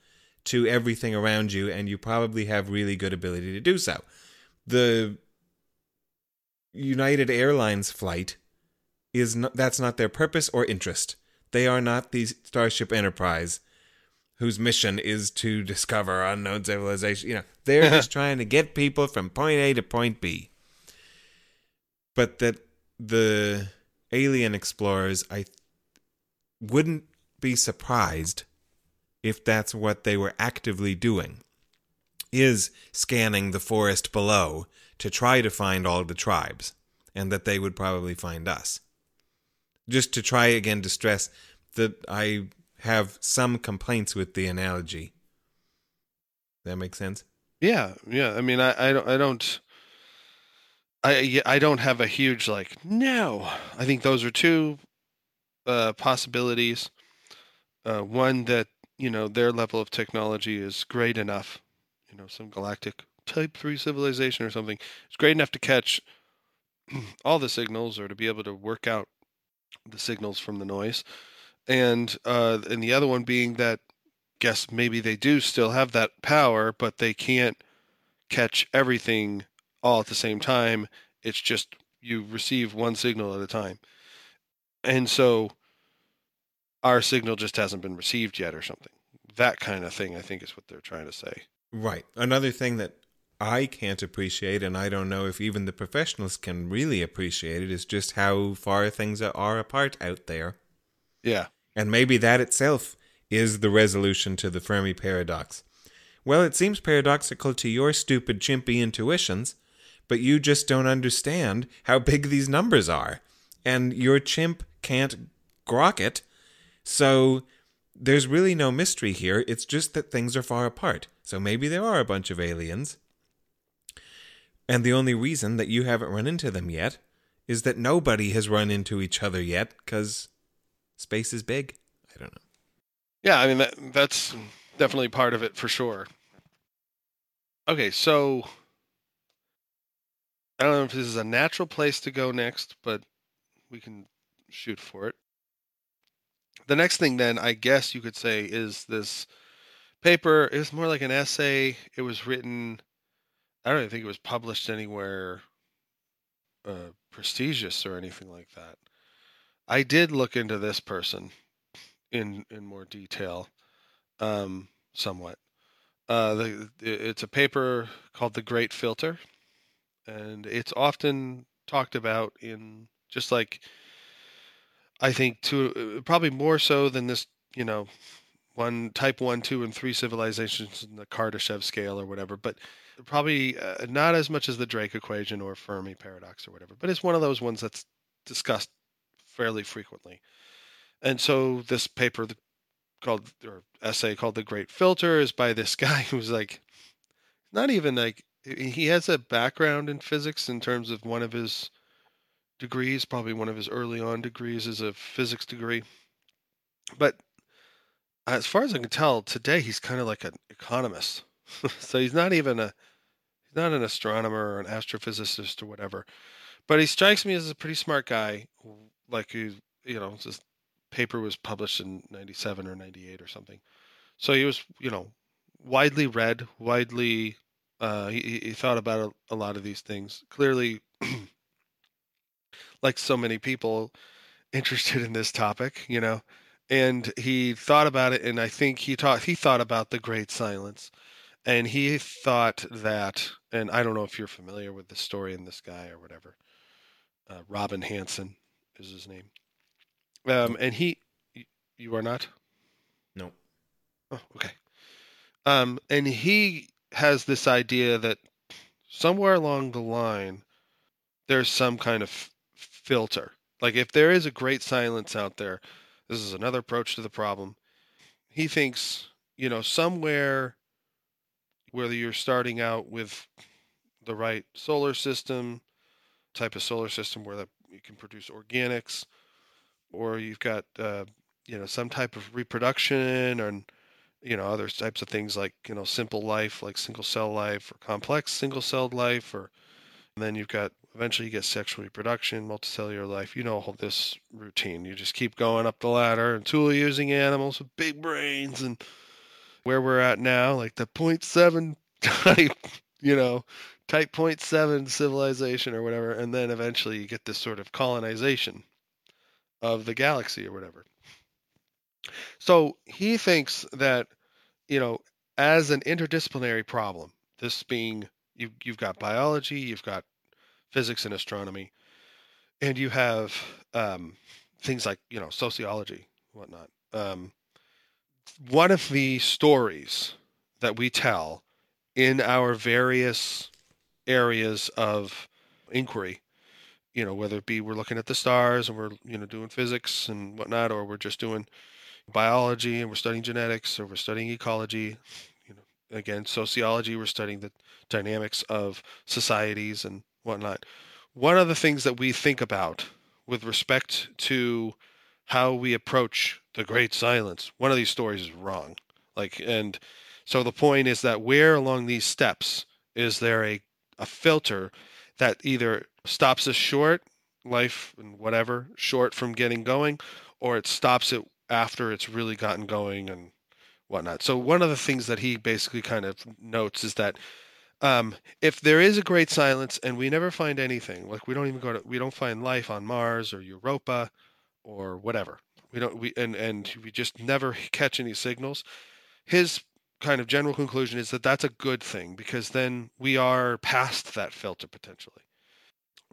[SPEAKER 2] to everything around you and you probably have really good ability to do so. The United Airlines flight is not that's not their purpose or interest. They are not the Starship Enterprise whose mission is to discover unknown civilization. You know, they're just trying to get people from point A to point B. But that the alien explorers, I wouldn't be surprised if that's what they were actively doing, is scanning the forest below to try to find all the tribes, and that they would probably find us. Just to try again to stress that I have some complaints with the analogy. That makes sense?
[SPEAKER 1] Yeah, yeah. I mean, I, I don't, I don't, I, I don't have a huge like. No, I think those are two uh, possibilities. Uh, one that you know their level of technology is great enough. You know, some galactic type three civilization or something. It's great enough to catch all the signals or to be able to work out the signals from the noise. And uh, and the other one being that guess maybe they do still have that power, but they can't catch everything all at the same time. It's just you receive one signal at a time. And so our signal just hasn't been received yet or something. That kind of thing, I think, is what they're trying to say.
[SPEAKER 2] Right. Another thing that I can't appreciate, and I don't know if even the professionals can really appreciate it, is just how far things are apart out there.
[SPEAKER 1] Yeah.
[SPEAKER 2] And maybe that itself is the resolution to the Fermi paradox. Well, it seems paradoxical to your stupid chimpy intuitions, but you just don't understand how big these numbers are. And your chimp can't grok it. So there's really no mystery here. It's just that things are far apart. So maybe there are a bunch of aliens. And the only reason that you haven't run into them yet is that nobody has run into each other yet because space is big. I don't know.
[SPEAKER 1] Yeah, I mean that that's definitely part of it for sure. Okay, so I don't know if this is a natural place to go next, but we can shoot for it. The next thing then, I guess you could say, is this paper. It was more like an essay. It was written. I don't even think it was published anywhere uh, prestigious or anything like that. I did look into this person in in more detail, um, somewhat. Uh, the, it's a paper called "The Great Filter," and it's often talked about in just like I think to uh, probably more so than this, you know, one type one, two, and three civilizations in the Kardashev scale or whatever, but probably uh, not as much as the Drake equation or Fermi paradox or whatever. But it's one of those ones that's discussed fairly frequently. And so this paper called or essay called The Great Filter is by this guy who's like not even like he has a background in physics in terms of one of his degrees, probably one of his early on degrees is a physics degree. But as far as I can tell, today he's kind of like an economist. so he's not even a he's not an astronomer or an astrophysicist or whatever. But he strikes me as a pretty smart guy, like he, you know, just paper was published in 97 or 98 or something. So he was, you know, widely read, widely, uh, he, he thought about a, a lot of these things. Clearly, like so many people interested in this topic, you know, and he thought about it. And I think he taught, he thought about the great silence and he thought that, and I don't know if you're familiar with the story in this guy or whatever. Uh, Robin Hanson is his name. Um, and he, you are not.
[SPEAKER 2] No.
[SPEAKER 1] Oh, okay. Um, and he has this idea that somewhere along the line, there's some kind of filter. Like if there is a great silence out there, this is another approach to the problem. He thinks, you know, somewhere, whether you're starting out with the right solar system, type of solar system where you can produce organics, or you've got uh, you know some type of reproduction and you know other types of things like you know simple life like single cell life or complex single celled life or then you've got eventually you get sexual reproduction multicellular life you know this routine. You just keep going up the ladder until you're using animals with big brains and where we're at now like the 0.7 type you know type 0.7 civilization or whatever and then eventually you get this sort of colonization of the galaxy or whatever. So he thinks that, you know, as an interdisciplinary problem, this being you, you've got biology, you've got physics and astronomy, and you have um, things like you know sociology, whatnot. Um, one of the stories that we tell in our various areas of inquiry you know whether it be we're looking at the stars and we're you know doing physics and whatnot or we're just doing biology and we're studying genetics or we're studying ecology you know again sociology we're studying the dynamics of societies and whatnot. One of the things that we think about with respect to how we approach the great silence one of these stories is wrong. Like and so the point is that where along these steps is there a, a filter that either stops us short life and whatever short from getting going or it stops it after it's really gotten going and whatnot? So one of the things that he basically kind of notes is that um, if there is a great silence and we never find anything like we don't even go to we don't find life on mars or europa or whatever. We don't we and and we just never catch any signals. His kind of general conclusion is that that's a good thing because then we are past that filter potentially.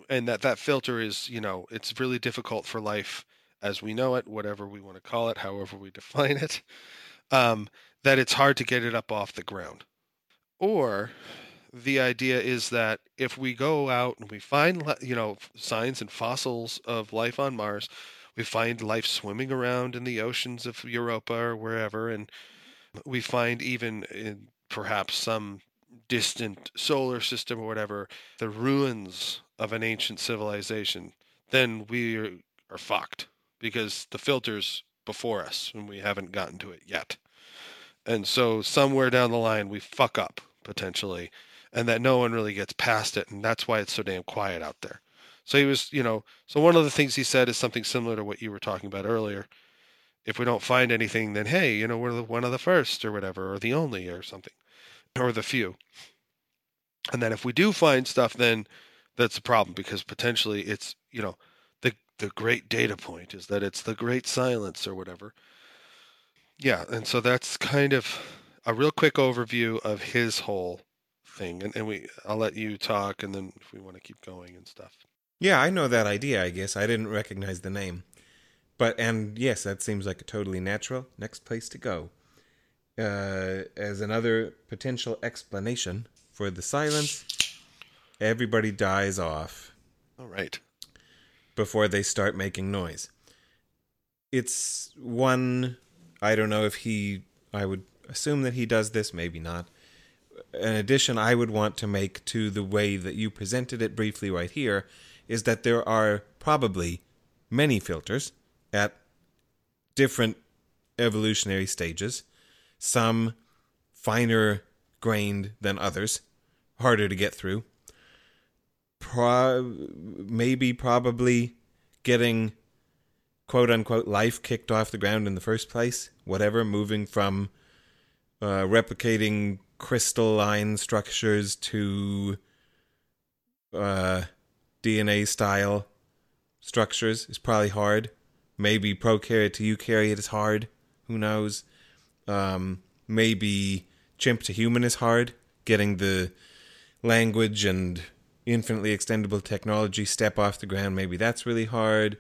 [SPEAKER 1] And that that filter is you know it's really difficult for life as we know it whatever we want to call it however we define it um, that it's hard to get it up off the ground. Or the idea is that if we go out and we find you know signs and fossils of life on mars we find life swimming around in the oceans of europa or wherever and we find even in perhaps some distant solar system or whatever the ruins of an ancient civilization then we are, are fucked because the filter's before us and we haven't gotten to it yet. And so somewhere down the line we fuck up potentially and that no one really gets past it and that's why it's so damn quiet out there so he was you know so one of the things he said is something similar to what you were talking about earlier. If we don't find anything then hey you know we're the, one of the first or whatever or the only or something or the few. And then if we do find stuff then that's a problem because potentially it's you know the the great data point is that it's the great silence or whatever. Yeah and so that's kind of a real quick overview of his whole thing and, and we i'll let you talk and then if we want to keep going and stuff
[SPEAKER 2] Yeah, I know that idea, I guess. I didn't recognize the name. But, and yes, that seems like a totally natural next place to go. Uh, as another potential explanation for the silence, everybody dies off
[SPEAKER 1] all right
[SPEAKER 2] before they start making noise. It's one, I don't know if he, I would assume that he does this, maybe not. An addition I would want to make to the way that you presented it briefly right here is that there are probably many filters at different evolutionary stages, some finer grained than others, harder to get through. Pro- maybe probably getting quote unquote life kicked off the ground in the first place, whatever, moving from uh, replicating crystalline structures to uh, DNA style structures is probably hard. Maybe prokaryote to eukaryote is hard. Who knows? Um, maybe chimp to human is hard. Getting the language and infinitely extendable technology step off the ground, maybe that's really hard.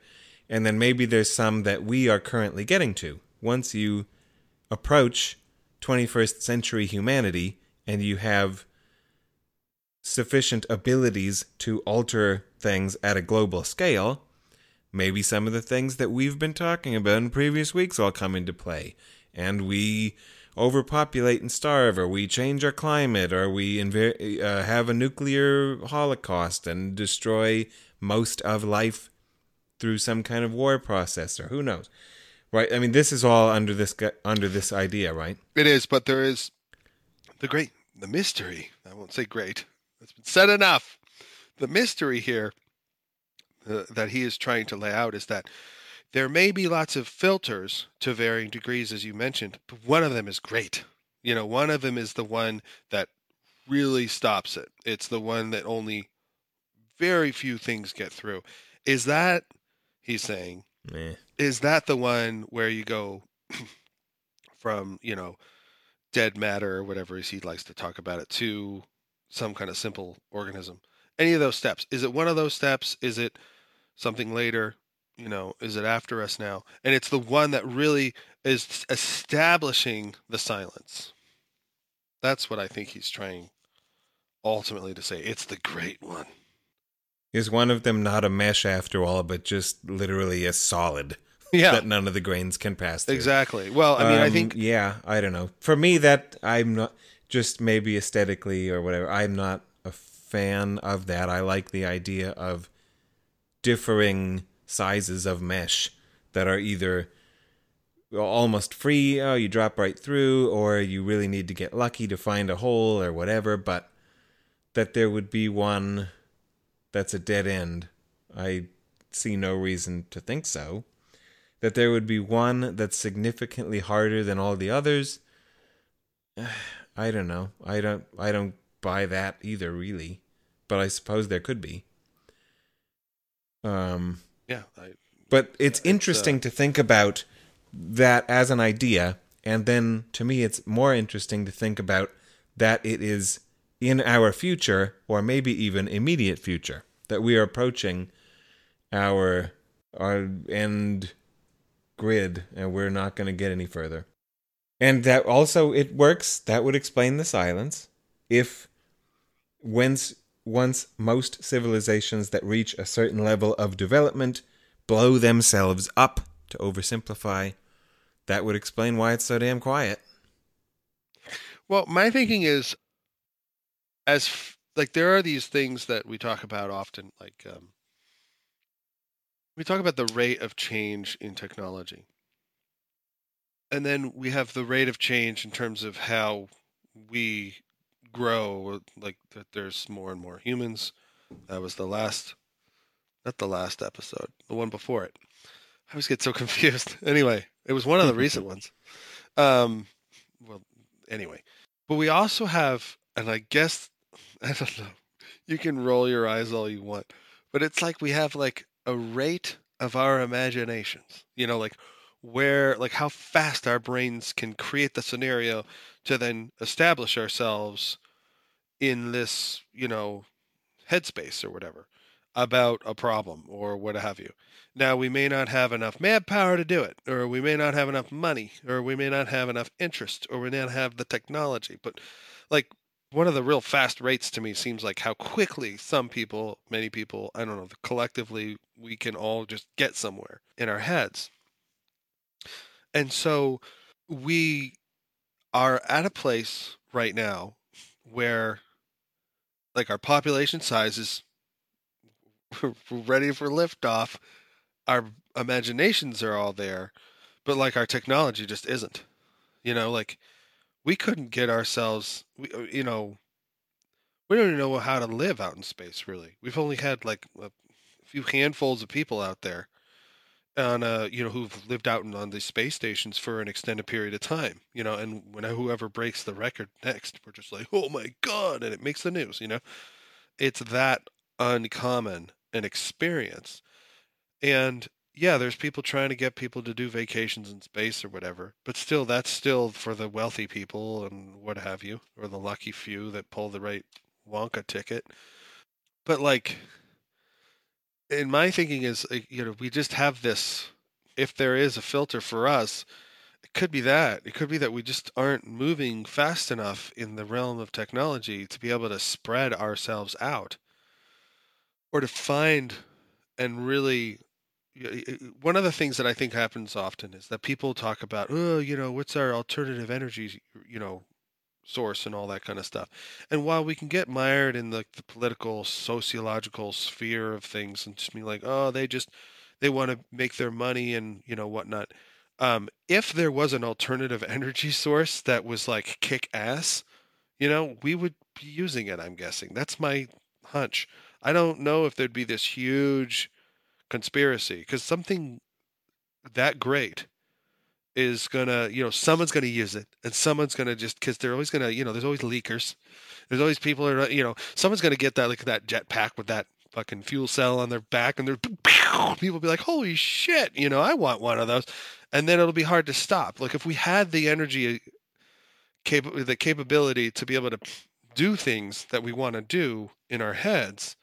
[SPEAKER 2] And then maybe there's some that we are currently getting to. Once you approach 21st century humanity and you have sufficient abilities to alter things at a global scale, maybe some of the things that we've been talking about in previous weeks all come into play. And we overpopulate and starve, or we change our climate, or we inver- uh, have a nuclear holocaust and destroy most of life through some kind of war process, or who knows? Right? I mean, this is all under this under this idea, right?
[SPEAKER 1] It is, but there is the great, the mystery. I won't say great. Said enough. The mystery here uh, that he is trying to lay out is that there may be lots of filters to varying degrees, as you mentioned, but one of them is great. You know, one of them is the one that really stops it. It's the one that only very few things get through. Is that, he's saying,
[SPEAKER 2] Meh.
[SPEAKER 1] is that the one where you go from you know dead matter or whatever he likes to talk about it to some kind of simple organism any of those steps is it one of those steps is it something later you know, is it after us now? And it's the one that really is establishing the silence. That's what I think he's trying ultimately to say. It's the great one.
[SPEAKER 2] Is one of them not a mesh after all, but just literally a solid
[SPEAKER 1] Yeah,
[SPEAKER 2] that none of the grains can pass through?
[SPEAKER 1] exactly. Well, I mean, I
[SPEAKER 2] Um,
[SPEAKER 1] think
[SPEAKER 2] yeah, I don't know. For me, that I'm not just maybe aesthetically or whatever. I'm not a fan of that. I like the idea of differing sizes of mesh that are either almost free, oh, you drop right through, or you really need to get lucky to find a hole or whatever. But that there would be one that's a dead end. I see no reason to think so that there would be one that's significantly harder than all the others. I don't know. I don't I don't buy that either really. But I suppose there could be. Um
[SPEAKER 1] yeah, I,
[SPEAKER 2] but it's
[SPEAKER 1] It's, uh,
[SPEAKER 2] interesting to think about that as an idea and then to me it's more interesting to think about that it is in our future or maybe even immediate future that we are approaching our our end grid and we're not going to get any further. And that also it works, that would explain the silence. If once once most civilizations that reach a certain level of development blow themselves up to oversimplify, that would explain why it's so damn quiet.
[SPEAKER 1] Well, my thinking is, as f- like there are these things that we talk about often, like um, we talk about the rate of change in technology, and then we have the rate of change in terms of how we grow. Like that, there's more and more humans. That was the last, not the last episode, the one before it. I always get so confused. Anyway, it was one of the recent ones. Um, well, anyway. But we also have, and I guess I don't know. You can roll your eyes all you want, but it's like we have like a rate of our imaginations. You know, like where, like how fast our brains can create the scenario to then establish ourselves in this, you know, headspace or whatever about a problem or what have you. Now, we may not have enough manpower to do it, or we may not have enough money, or we may not have enough interest, or we may not have the technology. But, like, one of the real fast rates to me seems like how quickly some people, many people, I don't know, collectively, we can all just get somewhere in our heads. And so we are at a place right now where, like, our population size is ready for liftoff. Our imaginations are all there, but like our technology just isn't. You know, like we couldn't get ourselves, we, uh, you know, we don't even know how to live out in space. Really, we've only had like a few handfuls of people out there, on uh, you know, who've lived out on these space stations for an extended period of time. You know, and when whoever breaks the record next, we're just like, oh my god, and it makes the news. You know, it's that uncommon an experience. And yeah, there's people trying to get people to do vacations in space or whatever, but still, that's still for the wealthy people and what have you, or the lucky few that pull the right Wonka ticket. But like, in my thinking is, you know, we just have this. If there is a filter for us, it could be that. It could be that we just aren't moving fast enough in the realm of technology to be able to spread ourselves out or to find and really one of the things that I think happens often is that people talk about, oh, you know, what's our alternative energy, you know, source and all that kind of stuff. And while we can get mired in the, the political, sociological sphere of things and just be like, oh, they just they want to make their money and you know whatnot. Um, if there was an alternative energy source that was like kick ass, you know, we would be using it. I'm guessing that's my hunch. I don't know if there'd be this huge conspiracy because something that great is gonna, you know, someone's gonna use it, and someone's gonna just because they're always gonna, you know, there's always leakers, there's always people that are, you know, someone's gonna get that like that jet pack with that fucking fuel cell on their back, and they're people be like, holy shit, you know, I want one of those, and then it'll be hard to stop. Like if we had the energy, uh, cap- the capability to be able to do things that we want to do in our heads,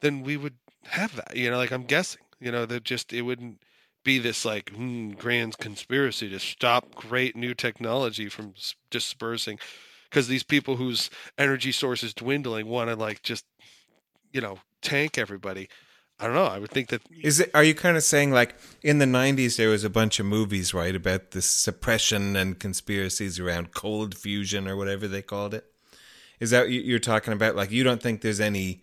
[SPEAKER 1] then we would have that. You know, like I'm guessing. You know, that just it wouldn't be this like hmm, grand conspiracy to stop great new technology from dispersing because these people whose energy source is dwindling want to like just you know tank everybody. I don't know. I would think that
[SPEAKER 2] Is it? Are you kind of saying like in the '90s there was a bunch of movies, right, about the suppression and conspiracies around cold fusion or whatever they called it? Is that you're talking about? Like you don't think there's any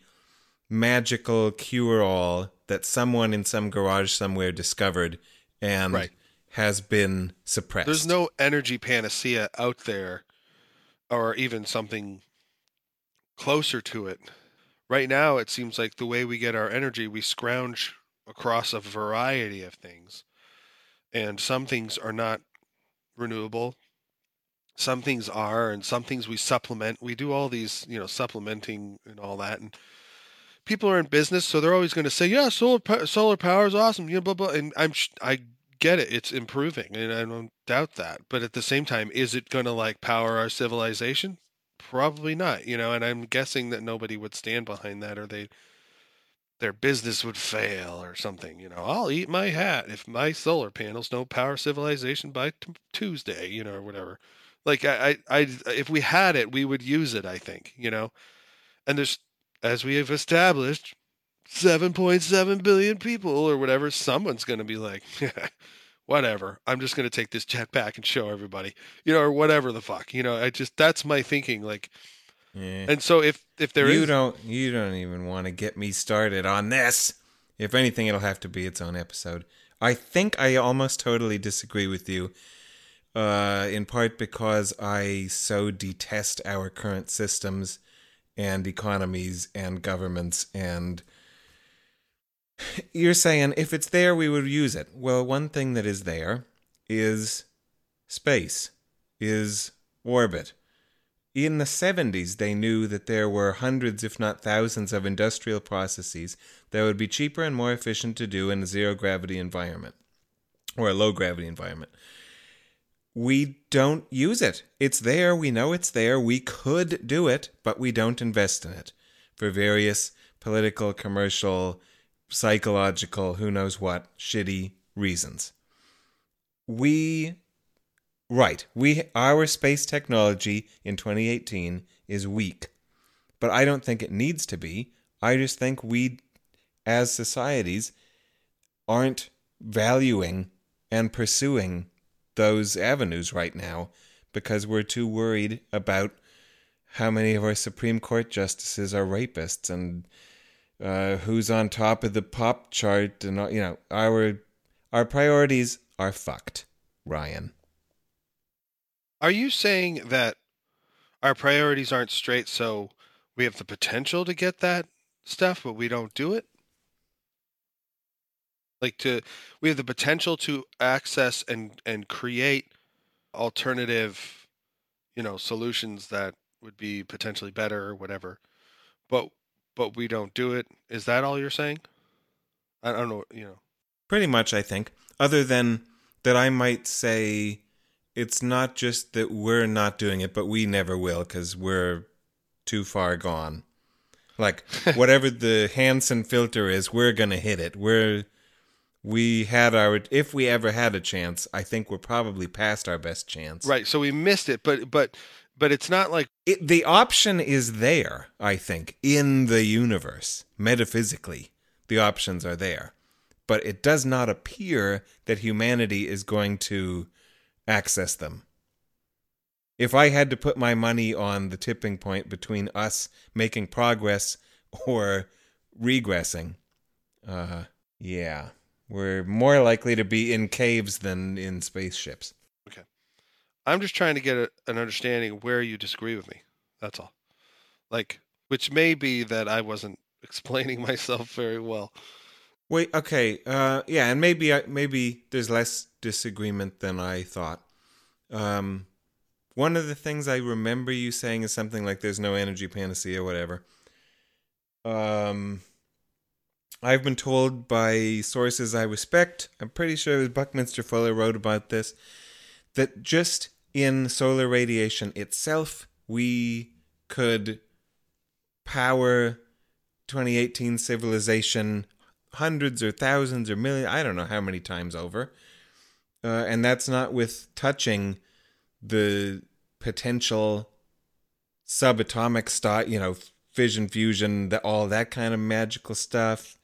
[SPEAKER 2] magical cure-all that someone in some garage somewhere discovered and
[SPEAKER 1] Right.
[SPEAKER 2] has been suppressed?
[SPEAKER 1] there's no energy panacea out there, or even something closer to it. Right now, it seems like the way we get our energy, we scrounge across a variety of things, and some things are not renewable. Some things are, and some things we supplement. We do all these, you know, supplementing and all that, and people are in business, so they're always going to say, "Yeah, solar solar power is awesome." You know, blah blah. And I'm I get it; it's improving, and I don't doubt that. But at the same time, is it going to like power our civilization? Probably not. You know, and I'm guessing that nobody would stand behind that, or they their business would fail or something. You know, I'll eat my hat if my solar panels don't power civilization by t- Tuesday. You know, or whatever. Like I, I, I, if we had it, we would use it. I think. You know, and there's as we have established, 7.7 billion people or whatever, someone's going to be like, whatever, I'm just going to take this jet back and show everybody, you know, or whatever the fuck, you know, I just, that's my thinking. Like,
[SPEAKER 2] Yeah.
[SPEAKER 1] and so if, if there is,
[SPEAKER 2] you don't you don't even want to get me started on this. If anything, it'll have to be its own episode. I think I almost totally disagree with you. Uh, in part because I so detest our current systems and economies and governments and you're saying if it's there we would use it. Well, one thing that is there is space, is orbit. In the 70s, they knew that there were hundreds, if not thousands, of industrial processes that would be cheaper and more efficient to do in a zero gravity environment or a low gravity environment. We don't use it. It's there. We know it's there. We could do it, but we don't invest in it for various political, commercial, psychological, who knows what, shitty reasons. We Right. We our space technology in 2018 is weak. But I don't think it needs to be. I just think we as societies aren't valuing and pursuing those avenues right now because we're too worried about how many of our Supreme Court justices are rapists and uh, who's on top of the pop chart and you know our our priorities are fucked, Ryan.
[SPEAKER 1] are you saying that our priorities aren't straight? So we have the potential to get that stuff, but we don't do it? Like to, we have the potential to access and, and create alternative, you know, solutions that would be potentially better or whatever, but but we don't do it. Is that all you're saying? I don't know. You know,
[SPEAKER 2] Pretty much, I think. Other than that, I might say it's not just that we're not doing it, but we never will because we're too far gone. Like whatever the Hanson filter is, we're gonna hit it. We're we had our if we ever had a chance, I think we're probably past our best chance.
[SPEAKER 1] right? So we missed it, but but but it's not like
[SPEAKER 2] It, the option is there, I think, in the universe. Metaphysically, the options are there. But it does not appear that humanity is going to access them. If I had to put my money on the tipping point between us making progress or regressing, uh, yeah, we're more likely to be in caves than in spaceships. Okay.
[SPEAKER 1] I'm just trying to get a, an understanding of where you disagree with me. That's all. Like, which may be that I wasn't explaining myself very well.
[SPEAKER 2] Wait, okay, uh, yeah, and maybe I, maybe there's less disagreement than I thought. Um, one of the things I remember you saying is something like "there's no energy panacea," whatever. Um, I've been told by sources I respect. I'm pretty sure it was Buckminster Fuller wrote about this. That just in solar radiation itself, we could power 2018 civilization hundreds or thousands or millions, I don't know how many times over. Uh, and that's not with touching the potential subatomic stuff, you know, fission, fusion, the, all that kind of magical stuff,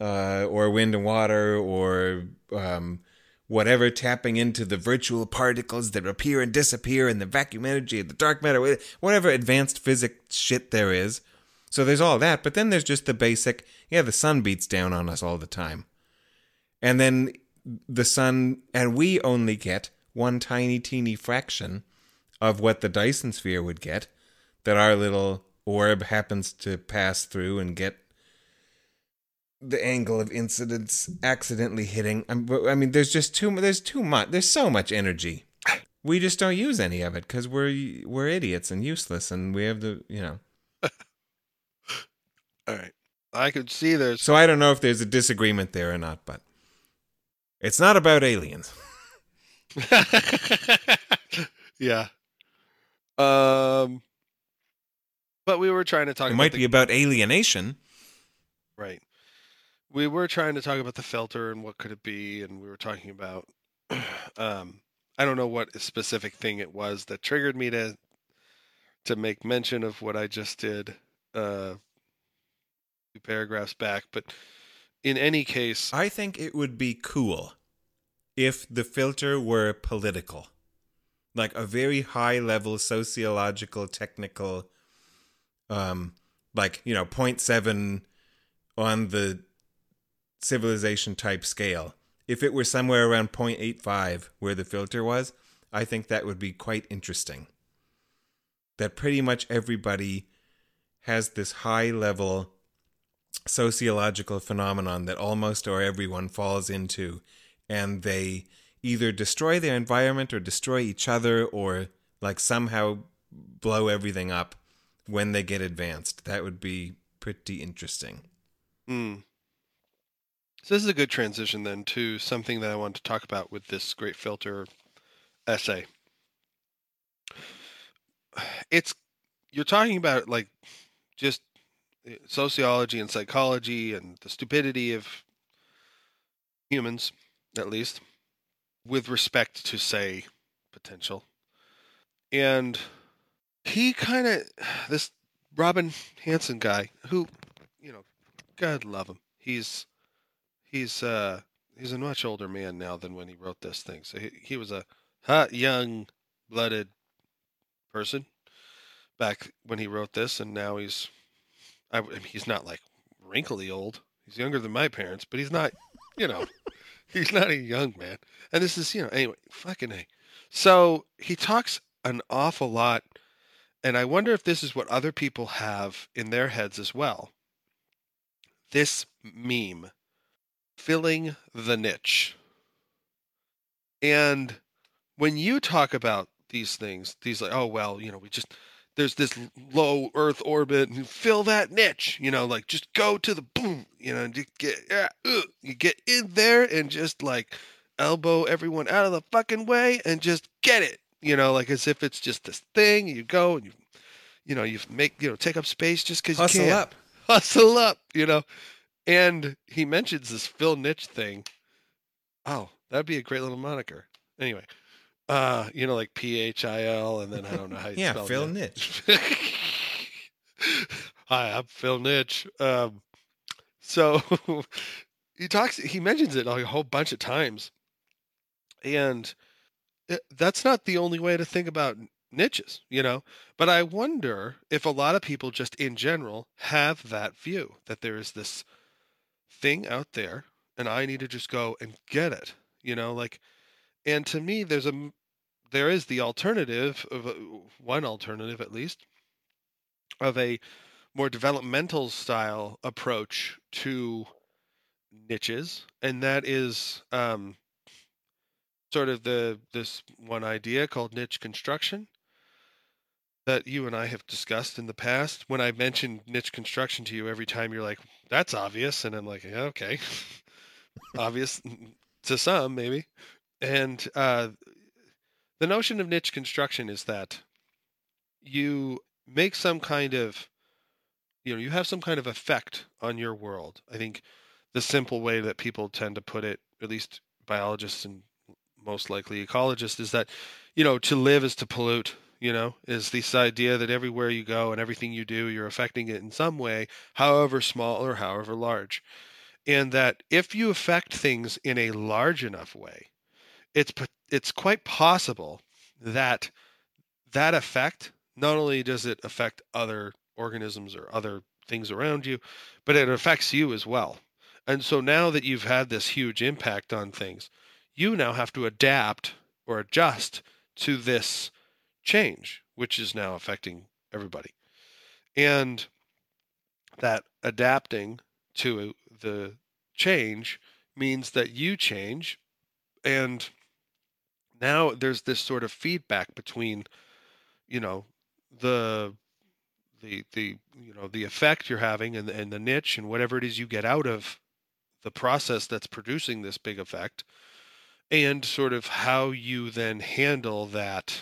[SPEAKER 2] uh, or wind and water, or um, whatever, tapping into the virtual particles that appear and disappear in the vacuum energy of the dark matter, whatever advanced physics shit there is. So there's all that, but then there's just the basic, yeah, the sun beats down on us all the time. And then the sun, and we only get one tiny, teeny fraction of what the Dyson sphere would get that our little orb happens to pass through and get the angle of incidence accidentally hitting. I mean, there's just too there's too much. There's so much energy. We just don't use any of it because we're we're idiots and useless, and we have the you know.
[SPEAKER 1] All right, I could see there's.
[SPEAKER 2] So I don't know if there's a disagreement there or not, but it's not about aliens.
[SPEAKER 1] yeah. Um. But we were trying to talk.
[SPEAKER 2] It
[SPEAKER 1] about
[SPEAKER 2] might
[SPEAKER 1] the-
[SPEAKER 2] be about alienation.
[SPEAKER 1] Right. We were trying to talk about the filter and what could it be, and we were talking about um I don't know what specific thing it was that triggered me to to make mention of what I just did uh two paragraphs back, but in any case
[SPEAKER 2] I think it would be cool if the filter were political. Like a very high level sociological, technical, um, like, you know, 0.7 on the civilization type scale. If it were somewhere around 0.85 where the filter was, I think that would be quite interesting. That pretty much everybody has this high level sociological phenomenon that almost or everyone falls into and they either destroy their environment or destroy each other or like somehow blow everything up when they get advanced that would be pretty interesting
[SPEAKER 1] Hmm. So this is a good transition then to something that I want to talk about with this great filter essay. It's you're talking about like just uh, sociology and psychology and the stupidity of humans, at least, with respect to say potential. And he kind of this Robin Hanson guy who, you know, God love him. He's he's uh he's a much older man now than when he wrote this thing. So he, he was a hot young blooded person back when he wrote this and now he's I, I mean, he's not like wrinkly old. He's younger than my parents, but he's not, you know, he's not a young man. And this is, you know, anyway, fucking A. So he talks an awful lot and I wonder if this is what other people have in their heads as well this meme filling the niche. And when you talk about these things, these like, oh well, you know, we just there's this low Earth orbit and fill that niche, you know, like just go to the boom, you know, and you get yeah, uh, you get in there and just like elbow everyone out of the fucking way and just get it, you know, like as if it's just this thing. You go and you, you know, you make you know take up space just because you
[SPEAKER 2] hustle
[SPEAKER 1] can
[SPEAKER 2] up
[SPEAKER 1] hustle up, you know. And he mentions this Phil Niche thing. Oh, that'd be a great little moniker. Anyway, uh, you know, like P H I L, and then I don't know how you
[SPEAKER 2] yeah
[SPEAKER 1] spell
[SPEAKER 2] phil
[SPEAKER 1] it.
[SPEAKER 2] niche
[SPEAKER 1] Hi, I'm Phil Niche. Um, so he talks, he mentions it like a whole bunch of times, and it, that's not the only way to think about niches, you know. But I wonder if a lot of people, just in general, have that view that there is this thing out there, and I need to just go and get it, you know, like. And to me, there's a there is the alternative of a, one alternative at least of a more developmental style approach to niches, and that is um, sort of the this one idea called niche construction that you and I have discussed in the past. When I mentioned niche construction to you, every time you're like, "That's obvious," and I'm like, "Yeah, okay, obvious to some maybe." And uh, the notion of niche construction is that you make some kind of you know you have some kind of effect on your world i think the simple way that people tend to put it, at least biologists and most likely ecologists, is that you know to live is to pollute. You know, is this idea that everywhere you go and everything you do, you're affecting it in some way, however small or however large. And that if you affect things in a large enough way, it's it's quite possible that that effect not only does it affect other organisms or other things around you, but it affects you as well. And so now that you've had this huge impact on things, you now have to adapt or adjust to this change, which is now affecting everybody. And that adapting to the change means that you change and now there's this sort of feedback between you know the the the you know the effect you're having and and the niche and whatever it is you get out of the process that's producing this big effect and sort of how you then handle that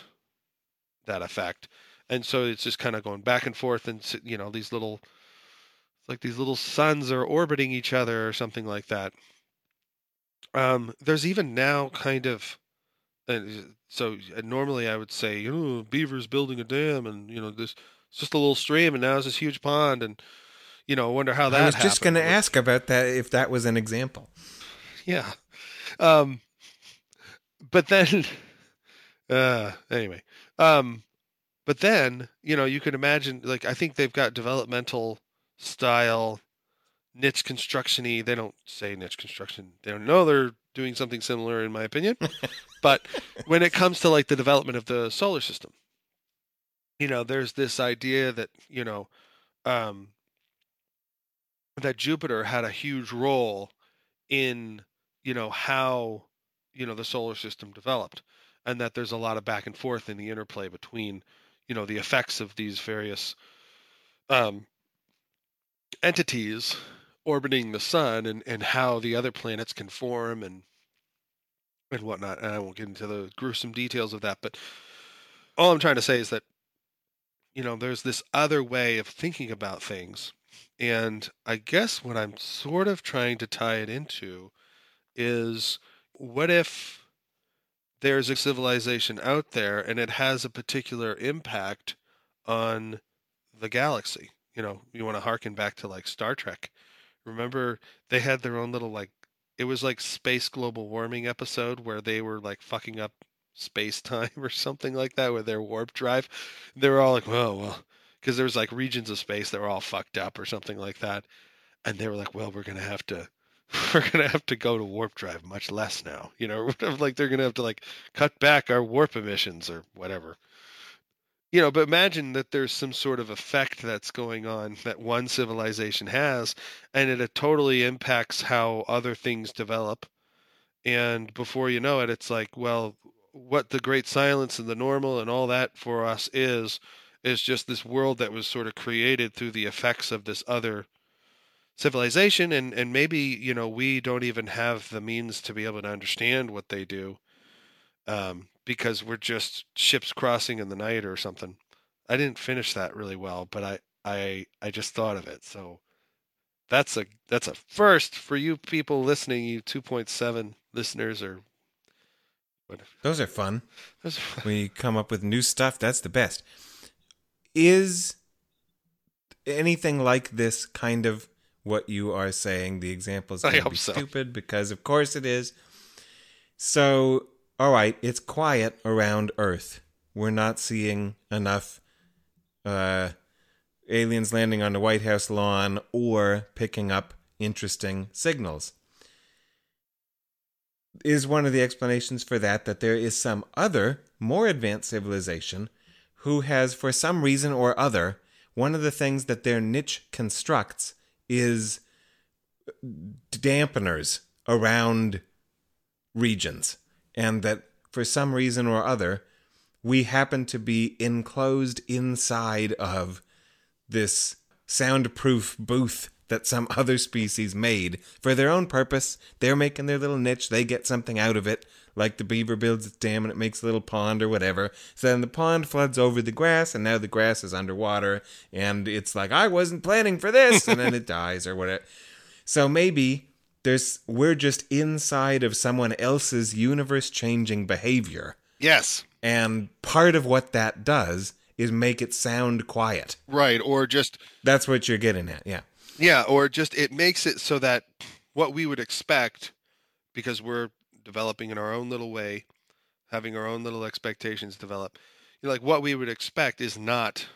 [SPEAKER 1] that effect and so it's just kind of going back and forth and you know these little it's like these little suns are orbiting each other or something like that um there's even now kind of and so uh, normally I would say, you know, beaver's building a dam, and you know, this it's just a little stream, and now it's this huge pond, and you know, wonder how that.
[SPEAKER 2] I was just going to ask about that if that was an example.
[SPEAKER 1] Yeah. Um, but then, uh, anyway, um, but then you know, you can imagine like I think they've got developmental style niche construction-y. They don't say niche construction. They don't know they're doing something similar, in my opinion. but when it comes to like the development of the solar system, you know, there's this idea that you know, um, that Jupiter had a huge role in you know how you know the solar system developed and that there's a lot of back and forth in the interplay between you know the effects of these various um, entities orbiting the sun and, and how the other planets can form and and whatnot and i won't get into the gruesome details of that but all i'm trying to say is that you know there's this other way of thinking about things and i guess what i'm sort of trying to tie it into is what if there's a civilization out there and it has a particular impact on the galaxy. You know you want to harken back to like star trek. Remember they had their own little like it was like space global warming episode where they were like fucking up space time or something like that with their warp drive. They were all like well well because there was like regions of space that were all fucked up or something like that. And they were like well we're gonna have to we're gonna have to go to warp drive much less now you know? Like they're gonna have to like cut back our warp emissions or whatever. You know but imagine that there's some sort of effect that's going on that one civilization has and it, it totally impacts how other things develop. And before you know it it's like well what the great silence and the normal and all that for us is is just this world that was sort of created through the effects of this other civilization and and maybe you know we don't even have the means to be able to understand what they do um, because we're just ships crossing in the night or something i didn't finish that really well but i i i just thought of it so that's a that's a first for you people listening you 2.7 listeners or
[SPEAKER 2] Those are fun.
[SPEAKER 1] that's,
[SPEAKER 2] When you come up with new stuff, that's the best. Is anything like this kind of what you are saying? The example is going to be
[SPEAKER 1] so.
[SPEAKER 2] stupid because, of course, it is. So, all right, it's quiet around Earth. We're not seeing enough uh, aliens landing on the White House lawn or picking up interesting signals. Is one of the explanations for that that there is some other, more advanced civilization who has, for some reason or other, one of the things that their niche constructs is dampeners around regions, and that for some reason or other, we happen to be enclosed inside of this soundproof booth that some other species made for their own purpose. They're making their little niche, they get something out of it, like the beaver builds its dam and it makes a little pond or whatever. So then the pond floods over the grass, and now the grass is underwater, and it's like, I wasn't planning for this, and then it dies or whatever. So maybe there's we're just inside of someone else's universe changing behavior.
[SPEAKER 1] Yes.
[SPEAKER 2] And part of what that does is make it sound quiet.
[SPEAKER 1] Right. Or just
[SPEAKER 2] That's what you're getting at. Yeah.
[SPEAKER 1] Yeah, or just it makes it so that what we would expect, because we're developing in our own little way, having our own little expectations develop, like what we would expect is not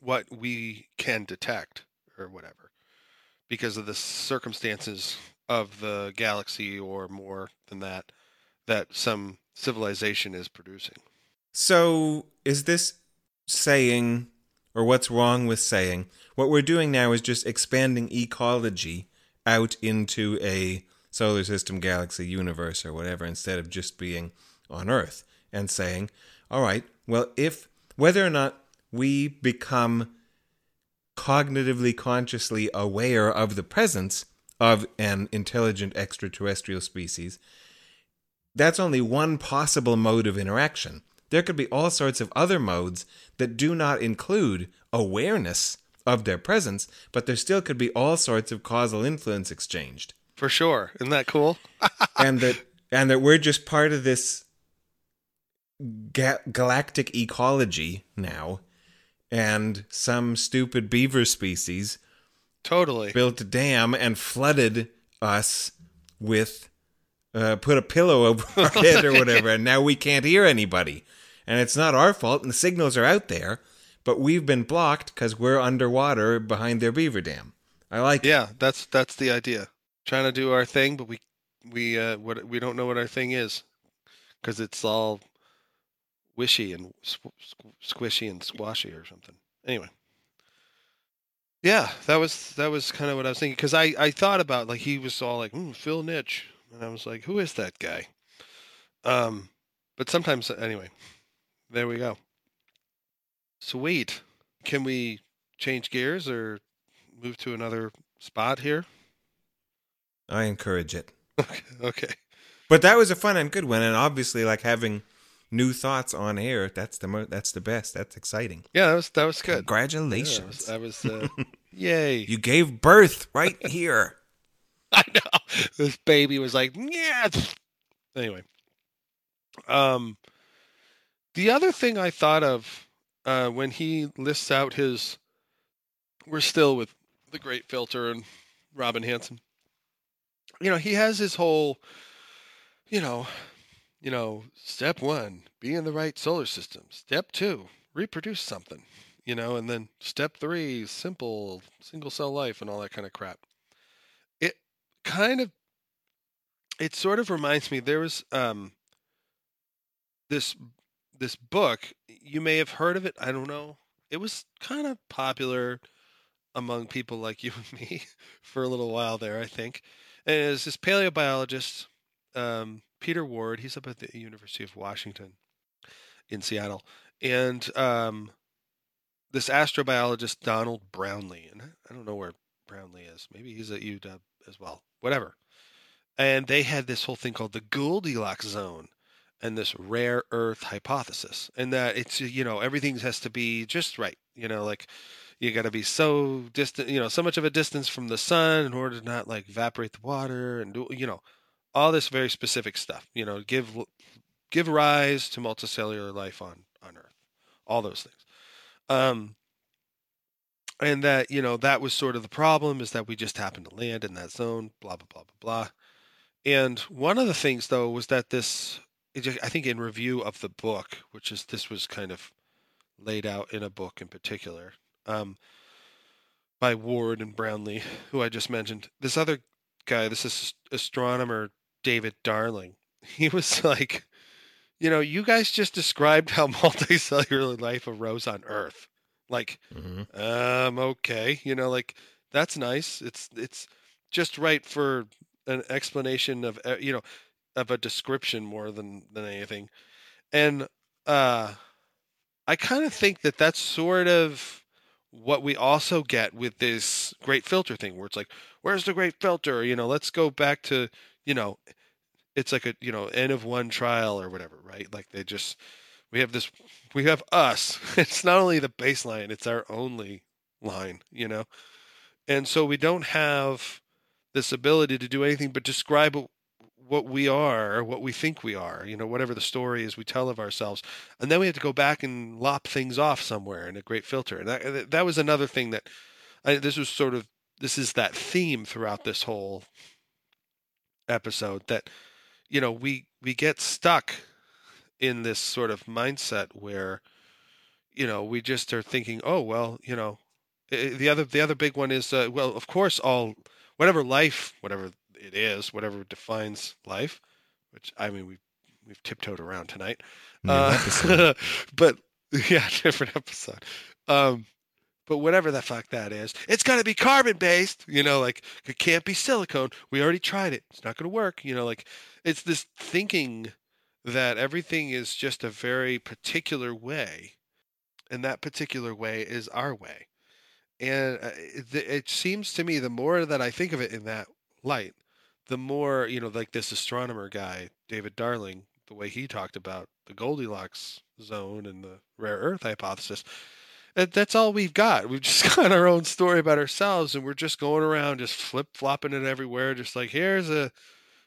[SPEAKER 1] what we can detect or whatever, because of the circumstances of the galaxy or more than that, that some civilization is producing.
[SPEAKER 2] So, is this saying, or what's wrong with saying, what we're doing now is just expanding ecology out into a solar system, galaxy, universe, or whatever, instead of just being on Earth and saying, all right, well, if whether or not we become cognitively consciously aware of the presence of an intelligent extraterrestrial species, that's only one possible mode of interaction. There could be all sorts of other modes that do not include awareness of their presence, but there still could be all sorts of causal influence exchanged.
[SPEAKER 1] For sure. Isn't that cool?
[SPEAKER 2] and that and that we're just part of this ga- galactic ecology now and some stupid beaver species
[SPEAKER 1] Totally.
[SPEAKER 2] built a dam and flooded us with uh, put a pillow over our head or whatever and now we can't hear anybody and it's not our fault and the signals are out there but we've been blocked because we're underwater behind their beaver dam i like it.
[SPEAKER 1] Yeah, that's that's the idea. Trying to do our thing, but we we uh what we don't know what our thing is because it's all wishy and squ- squ- squishy and squashy or something. Anyway, yeah, that was that was kind of what I was thinking because I I thought about like he was all like mm, Phil Niche, and I was like, who is that guy? Um, but sometimes anyway, there we go. Sweet. Can we change gears or move to another spot here?
[SPEAKER 2] i encourage it
[SPEAKER 1] Okay.
[SPEAKER 2] But that was a fun and good one, and obviously, like having new thoughts on air. That's the mo- that's the best. That's exciting.
[SPEAKER 1] Yeah, that was that was good. Yeah,
[SPEAKER 2] Congratulations!
[SPEAKER 1] I was, I was uh, yay.
[SPEAKER 2] you gave birth right here.
[SPEAKER 1] I know. This baby was like, yeah. Anyway. Um the other thing I thought of uh when he lists out his we're still with the great filter and Robin Hanson. You know, he has his whole you know, you know, step 1, be in the right solar system. Step 2, reproduce something, you know, and then step 3, simple single cell life and all that kind of crap. It kind of it sort of reminds me there was um this this book you may have heard of it i don't know. It was kind of popular among people like you and me for a little while there i think. And this paleobiologist um, peter ward he's up at the university of washington in seattle and um, this astrobiologist donald brownlee and i don't know where brownlee is maybe he's at uw as well whatever. And they had this whole thing called the Goldilocks zone and this rare earth hypothesis and that it's you know everything has to be just right you know like you got to be so distant you know so much of a distance from the sun in order to not like evaporate the water and do you know all this very specific stuff you know give give rise to multicellular life on on earth all those things. Um and that you know that was sort of the problem is that we just happened to land in that zone blah blah blah blah blah. And one of the things, though, was that this, I think in review of the book, which is this was kind of laid out in a book in particular um, by Ward and Brownlee, who I just mentioned. This other guy, this is astronomer David Darling, he was like, you know, you guys just described how multicellular life arose on Earth. Like,
[SPEAKER 2] Mhm.
[SPEAKER 1] um, okay, you know, like that's nice. It's it's just right for an explanation of you know of a description more than than anything. And uh i kind of think that that's sort of what we also get with this great filter thing where it's like where's the great filter? You know let's go back to you know it's like a you know n of one trial or whatever right? Like they just we have this we have us. It's not only the baseline it's our only line you know? And so we don't have this ability to do anything but describe what- we are what we think we are, you know, whatever the story is we tell of ourselves. And then we have to go back and lop things off somewhere in a great filter. And that, that was another thing that I, this was sort of, this is that theme throughout this whole episode that, you know, we, we get stuck in this sort of mindset where, you know, we just are thinking, oh, well, you know, the other, the other big one is, uh, well, of course, all, whatever life, whatever it is, whatever defines life, which I mean we've we've tiptoed around tonight. Uh, but yeah, different episode. Um, but whatever the fuck that is, it's got to be carbon based. You know, like it can't be silicone. We already tried it. It's not going to work. You know, like it's this thinking that everything is just a very particular way, and that particular way is our way. And uh, it, it seems to me the more that I think of it in that light, the more you know, like this astronomer guy, David Darling, the way he talked about the Goldilocks zone and the rare earth hypothesis. That, that's all we've got. We've just got our own story about ourselves, and we're just going around, just flip flopping it everywhere. Just like here's a,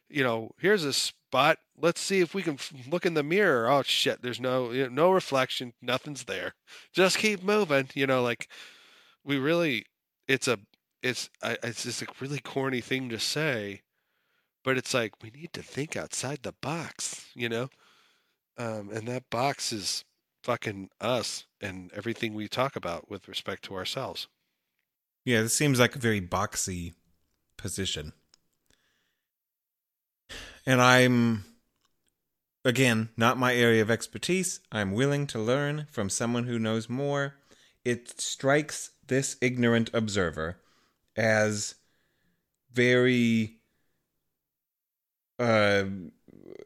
[SPEAKER 1] you know, here's a spot. Let's see if we can look in the mirror. Oh shit, there's no no reflection. Nothing's there. Just keep moving. You know, like we really, it's a, it's, I, it's just a really corny thing to say, but it's like we need to think outside the box. You know, um, and that box is fucking us and everything we talk about with respect to ourselves.
[SPEAKER 2] Yeah, this seems like a very boxy position. And I'm, again, not my area of expertise. I'm willing to learn from someone who knows more. It strikes this ignorant observer as very uh,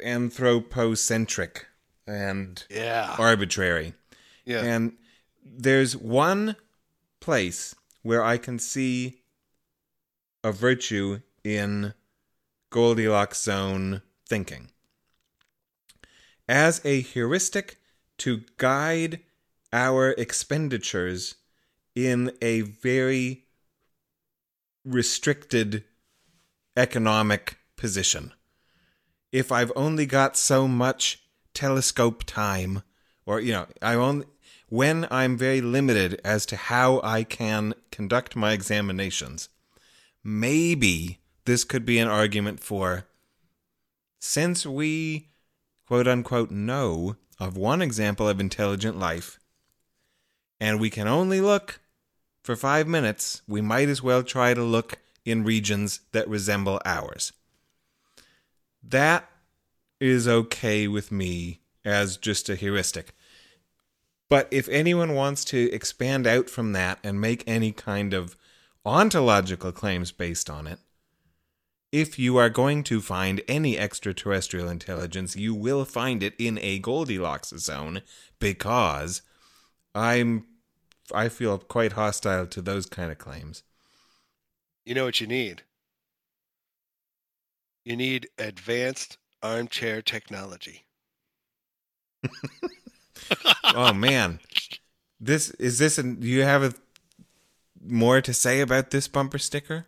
[SPEAKER 2] anthropocentric and
[SPEAKER 1] Yeah.
[SPEAKER 2] arbitrary.
[SPEAKER 1] Yeah.
[SPEAKER 2] And there's one place where I can see a virtue in Goldilocks zone thinking. As a heuristic to guide our expenditures in a very restricted economic position. If I've only got so much telescope time, or, you know, I only, when I'm very limited as to how I can conduct my examinations, maybe this could be an argument for since we quote unquote know of one example of intelligent life, and we can only look for five minutes, we might as well try to look in regions that resemble ours. That is okay with me as just a heuristic. But if anyone wants to expand out from that and make any kind of ontological claims based on it, if you are going to find any extraterrestrial intelligence, you will find it in a Goldilocks zone because I'm I feel quite hostile to those kind of claims.
[SPEAKER 1] You know what you need? You need advanced armchair technology.
[SPEAKER 2] oh man. This is this an, do you have a, more to say about this bumper sticker?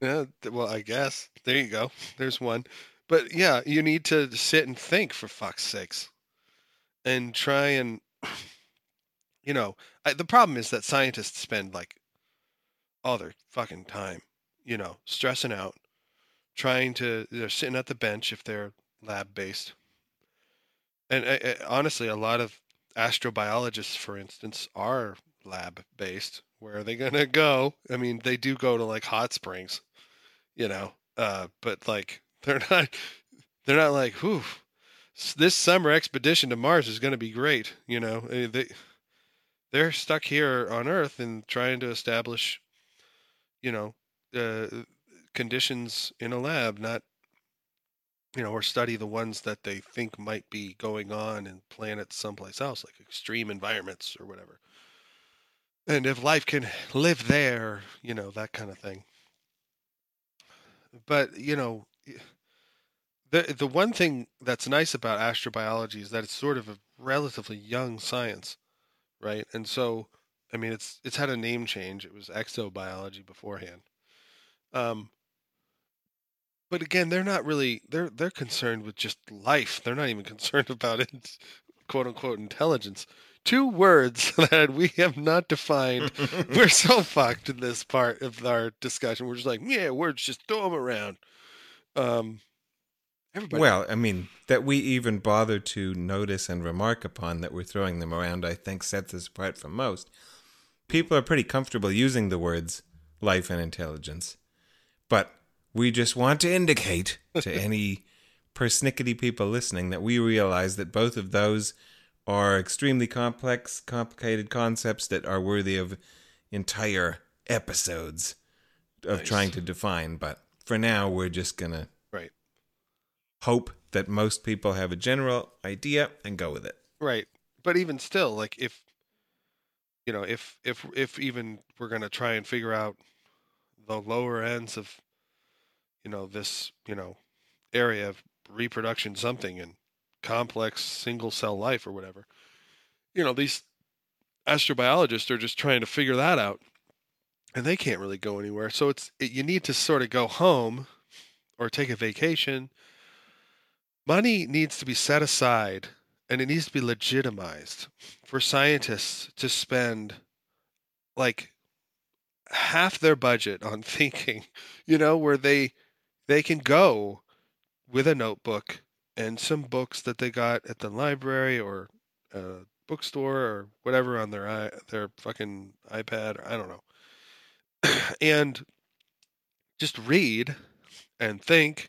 [SPEAKER 1] Yeah, well, I guess. There you go. There's one. But yeah, you need to sit and think for fuck's sakes. And try and you know, I, the problem is that scientists spend like all their fucking time, you know, stressing out, trying to they're sitting at the bench if they're lab based. And uh, uh, honestly, a lot of astrobiologists, for instance, are lab based. Where are they going to go? I mean, they do go to like hot springs, you know, uh, but like they're not, they're not like, whew, this summer expedition to Mars is going to be great. You know, I they, they're stuck here on Earth and trying to establish, you know, uh, conditions in a lab, not you know, or study the ones that they think might be going on in planets someplace else, like extreme environments or whatever. And if life can live there, you know, that kind of thing. But, you know, the the one thing that's nice about astrobiology is that it's sort of a relatively young science, right? And so, I mean, it's it's had a name change. It was exobiology beforehand. Um, but again, they're not really they're they're concerned with just life. They're not even concerned about it, quote unquote intelligence. Two words that we have not defined. We're so fucked in this part of our discussion. We're just like, yeah, words, just throw them around. Um, everybody.
[SPEAKER 2] Well, I mean, that we even bother to notice and remark upon that we're throwing them around, I think sets us apart from most. People are pretty comfortable using the words life and intelligence, but we just want to indicate to any persnickety people listening that we realize that both of those are extremely complex, complicated concepts that are worthy of entire episodes of
[SPEAKER 1] Nice.
[SPEAKER 2] trying to define. But for now, we're just going to
[SPEAKER 1] right,
[SPEAKER 2] hope that most people have a general idea and go with it.
[SPEAKER 1] right. But even still, like if you know, if if if even we're gonna try and figure out the lower ends of you know this you know area of reproduction something and complex single cell life or whatever you know these astrobiologists are just trying to figure that out and they can't really go anywhere. So it's it, you need to sort of go home or take a vacation. Money needs to be set aside and it needs to be legitimized for scientists to spend like half their budget on thinking you know where they they can go with a notebook and some books that they got at the library or a bookstore or whatever on their their fucking iPad or I don't know. And just read and think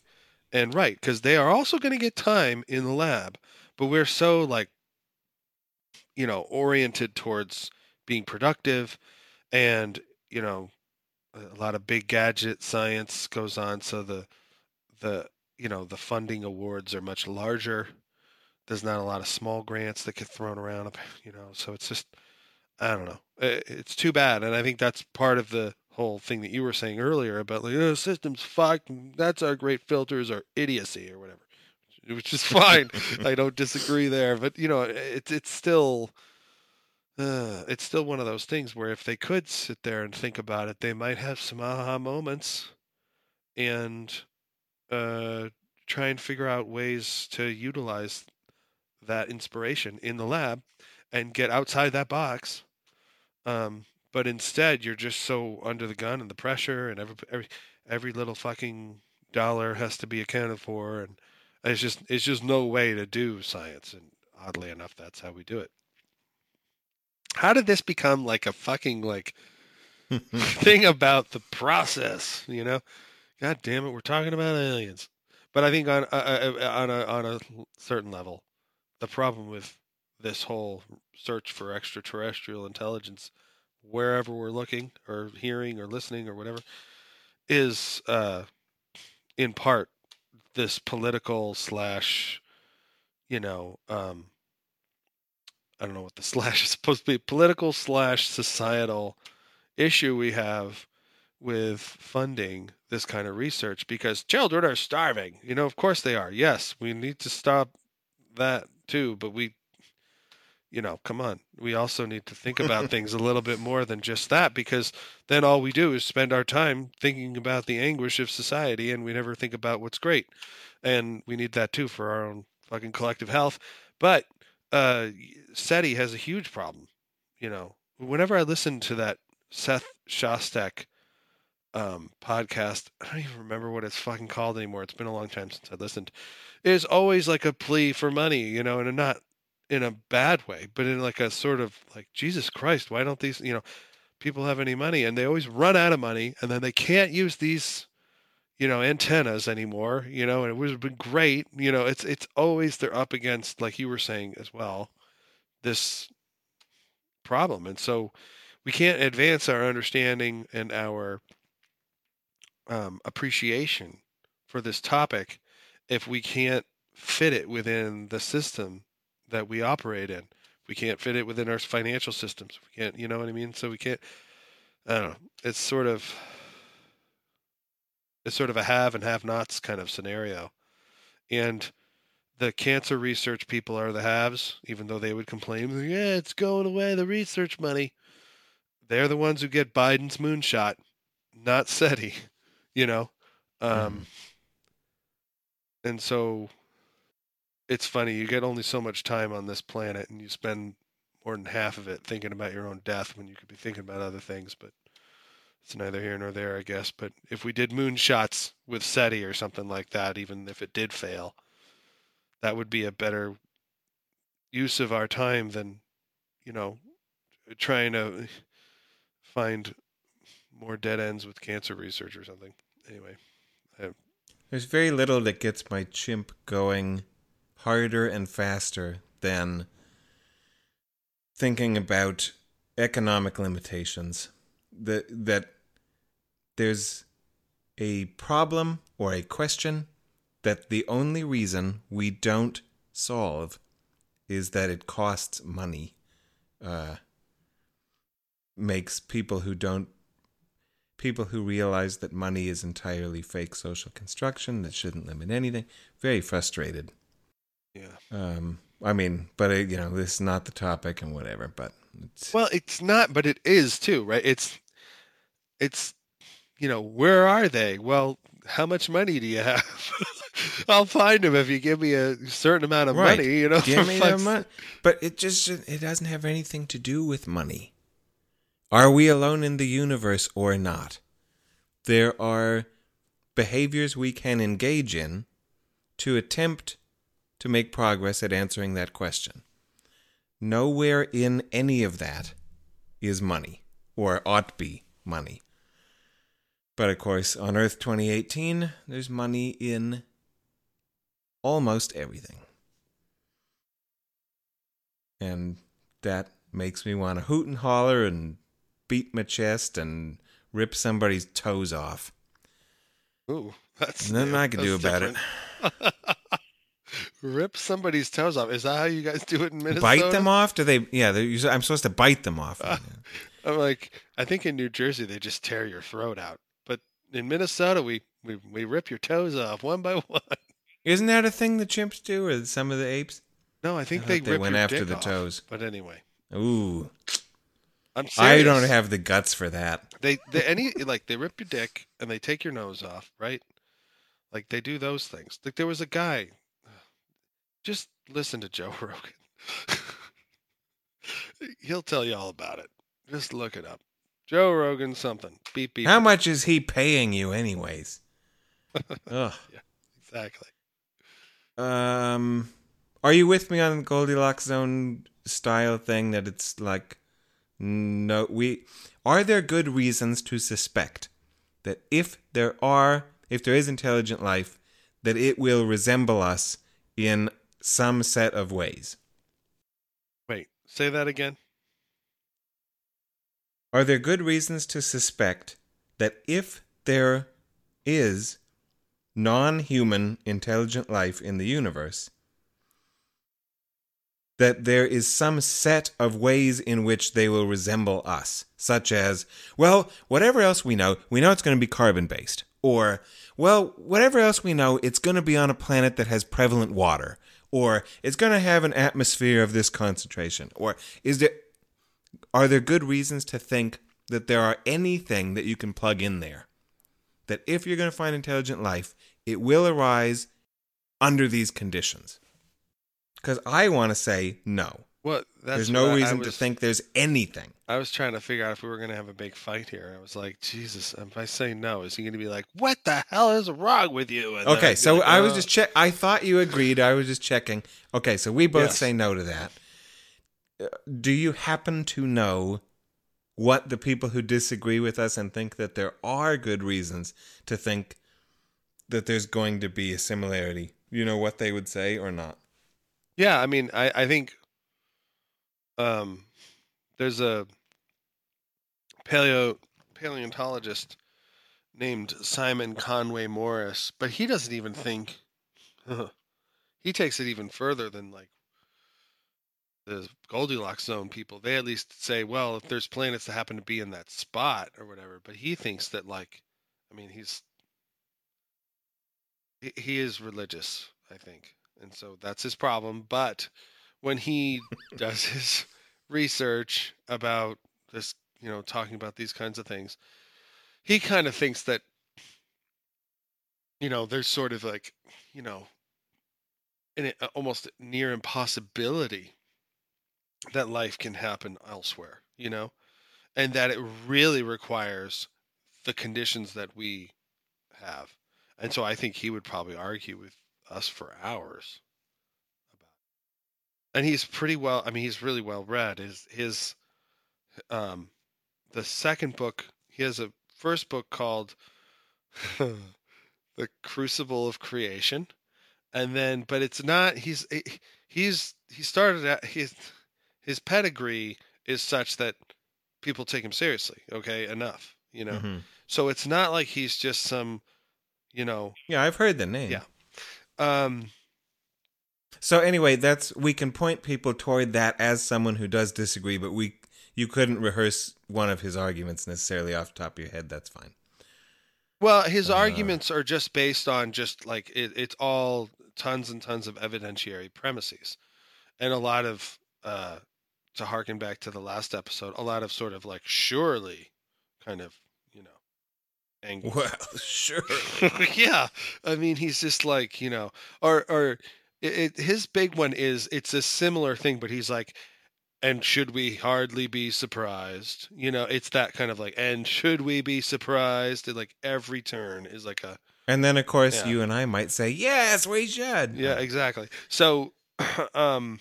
[SPEAKER 1] and write because they are also going to get time in the lab but we're so like you know oriented towards being productive and you know a lot of big gadget science goes on so the the you know the funding awards are much larger. There's not a lot of small grants that get thrown around you know so it's just i don't know. It's too bad and i think that's part of the whole thing that you were saying earlier about like oh, systems fucked that's our great filters or idiocy or whatever. Which is fine. I don't disagree there but you know it's it's still uh, it's still one of those things where if they could sit there and think about it, they might have some aha moments and uh, try and figure out ways to utilize that inspiration in the lab and get outside that box. Um, but instead, you're just so under the gun and the pressure, and every every every little fucking dollar has to be accounted for, and it's just it's just no way to do science. And oddly enough, that's how we do it. How did this become like a fucking like thing about the process? You know, God damn it, we're talking about aliens. But I think on uh, uh, on a on a certain level, the problem with this whole search for extraterrestrial intelligence, wherever we're looking or hearing or listening or whatever, is uh, in part this political slash, you know, um, I don't know what the slash is supposed to be, political slash societal issue we have with funding this kind of research because children are starving. You know, of course they are. Yes, we need to stop that too, but we you know, come on. We also need to think about things a little bit more than just that because then all we do is spend our time thinking about the anguish of society and we never think about what's great. And we need that too for our own fucking collective health. But uh SETI has a huge problem. You know, whenever I listen to that Seth Shostak um, podcast, I don't even remember what it's fucking called anymore. It's been a long time since I listened. It's always like a plea for money, you know, and not in a bad way, but in like a sort of like Jesus Christ, why don't these, you know, people have any money? And they always run out of money, and then they can't use these, you know, antennas anymore. You know, and it would have been great. You know, it's it's always they're up against, like you were saying as well, this problem, and so we can't advance our understanding and our um, appreciation for this topic if we can't fit it within the system that we operate in. We can't fit it within our financial systems. We can't, you know what I mean? So we can't. I don't know. It's sort of it's sort of a have and have nots kind of scenario, and the cancer research people are the haves, even though they would complain, yeah, it's going away, the research money. They're the ones who get Biden's moonshot, not SETI, you know. Um, and so it's funny you get only so much time on this planet and you spend more than half of it thinking about your own death when you could be thinking about other things but it's neither here nor there i guess but if we did moonshots with seti or something like that even if it did fail that would be a better use of our time than you know trying to find more dead ends with cancer research or something anyway
[SPEAKER 2] There's very little that gets my chimp going harder and faster than thinking about economic limitations. That that there's a problem or a question that the only reason we don't solve is that it costs money. Uh, makes people who don't people who realize that money is entirely fake social construction that shouldn't limit anything very frustrated
[SPEAKER 1] yeah
[SPEAKER 2] um i mean but uh, you know this is not the topic and whatever but it's
[SPEAKER 1] Well, it's not, but it is too, right? It's, it's, you know, where are they? Well, how much money do you have? I'll find him if you give me a certain amount of
[SPEAKER 2] Right.
[SPEAKER 1] money. You know,
[SPEAKER 2] give me the money but it just it doesn't have anything to do with money are we alone in the universe or not there are behaviors we can engage in to attempt to make progress at answering that question nowhere in any of that is money or ought be money but of course on earth 2018 there's money in almost everything and that makes me want to hoot and holler and beat my chest and rip somebody's toes off.
[SPEAKER 1] Ooh, that's
[SPEAKER 2] Nothing
[SPEAKER 1] new.
[SPEAKER 2] I can do about it.
[SPEAKER 1] Rip somebody's toes off. Is that how you guys do it in Minnesota?
[SPEAKER 2] Bite them off? Do they? Yeah, I'm supposed to bite them off.
[SPEAKER 1] Uh, I'm like, I think in New Jersey they just tear your throat out, but in Minnesota we we, we rip your toes off one by one.
[SPEAKER 2] Isn't that a thing the chimps do, or some of the apes?
[SPEAKER 1] No, I think
[SPEAKER 2] I
[SPEAKER 1] they,
[SPEAKER 2] they went after the
[SPEAKER 1] off.
[SPEAKER 2] toes.
[SPEAKER 1] But anyway,
[SPEAKER 2] Ooh,
[SPEAKER 1] I'm
[SPEAKER 2] I don't have the guts for that.
[SPEAKER 1] They, they any like they rip your dick and they take your nose off, right? Like they do those things. Like there was a guy. Just listen to Joe Rogan. He'll tell you all about it. Just look it up. Joe Rogan something. Beep beep.
[SPEAKER 2] How much is he paying you, anyways? Ugh.
[SPEAKER 1] exactly?
[SPEAKER 2] Um, are you with me on the Goldilocks zone style thing that it's like no we are there good reasons to suspect that if there are if there is intelligent life that it will resemble us in some set of ways.
[SPEAKER 1] Wait, say that again.
[SPEAKER 2] Are there good reasons to suspect that if there is non human intelligent life in the universe, that there is some set of ways in which they will resemble us, such as, well, whatever else we know, we know it's going to be carbon based. Or, well, whatever else we know, it's going to be on a planet that has prevalent water. Or, it's going to have an atmosphere of this concentration. Or, is there are there good reasons to think that there are anything that you can plug in there? That if you're going to find intelligent life, it will arise under these conditions? Because I want to say no.
[SPEAKER 1] That's
[SPEAKER 2] there's no
[SPEAKER 1] what I- I
[SPEAKER 2] reason to think there's anything.
[SPEAKER 1] I was trying to figure out if we were going to have a big fight here. I was like, Jesus, if I say no, is he going to be like, what the hell is wrong with you? And
[SPEAKER 2] Okay, so
[SPEAKER 1] like,
[SPEAKER 2] I was
[SPEAKER 1] "Oh."
[SPEAKER 2] just check. I thought you agreed. I was just checking. Okay, so we both
[SPEAKER 1] Yes.
[SPEAKER 2] say no to that. Uh, Do you happen to know what the people who disagree with us and think that there are good reasons to think that there's going to be a similarity? You know what they would say or not?
[SPEAKER 1] Yeah, I mean, I, I think um, there's a paleo paleontologist named Simon Conway Morris, but he doesn't even think he takes it even further than like the Goldilocks zone people. They at least say, well, if there's planets that happen to be in that spot or whatever, but he thinks that like, I mean, he's he, is religious, I think, and so that's his problem. But when he does his research about this, you know, talking about these kinds of things, he kind of thinks that you know, there's sort of like, you know, an uh, almost near impossibility that life can happen elsewhere, you know, and that it really requires the conditions that we have. And so I think he would probably argue with us for hours about and he's pretty well i mean he's really well read. His his um the second book he has a first book called the crucible of creation. And then but it's not he's he's he started at his his pedigree is such that people take him seriously okay enough you know
[SPEAKER 2] Mhm.
[SPEAKER 1] so it's not like he's just some you know
[SPEAKER 2] Yeah, I've heard the name.
[SPEAKER 1] Yeah. um
[SPEAKER 2] So anyway, that's we can point people toward that as someone who does disagree, but we you couldn't rehearse one of his arguments necessarily off the top of your head. That's fine.
[SPEAKER 1] Well, his
[SPEAKER 2] Uh,
[SPEAKER 1] arguments are just based on just like it, it's all tons and tons of evidentiary premises, and a lot of uh, to harken back to the last episode, a lot of sort of like surely kind of you know angles.
[SPEAKER 2] Well, sure.
[SPEAKER 1] yeah, I mean he's just like you know, or or it, it, his big one is it's a similar thing, but he's like. And should we hardly be surprised? You know, it's that kind of like, and should we be surprised? At like every turn is like a,
[SPEAKER 2] And then of course
[SPEAKER 1] Yeah.
[SPEAKER 2] you and I might say, "Yes, we should."
[SPEAKER 1] Yeah, exactly. So, um,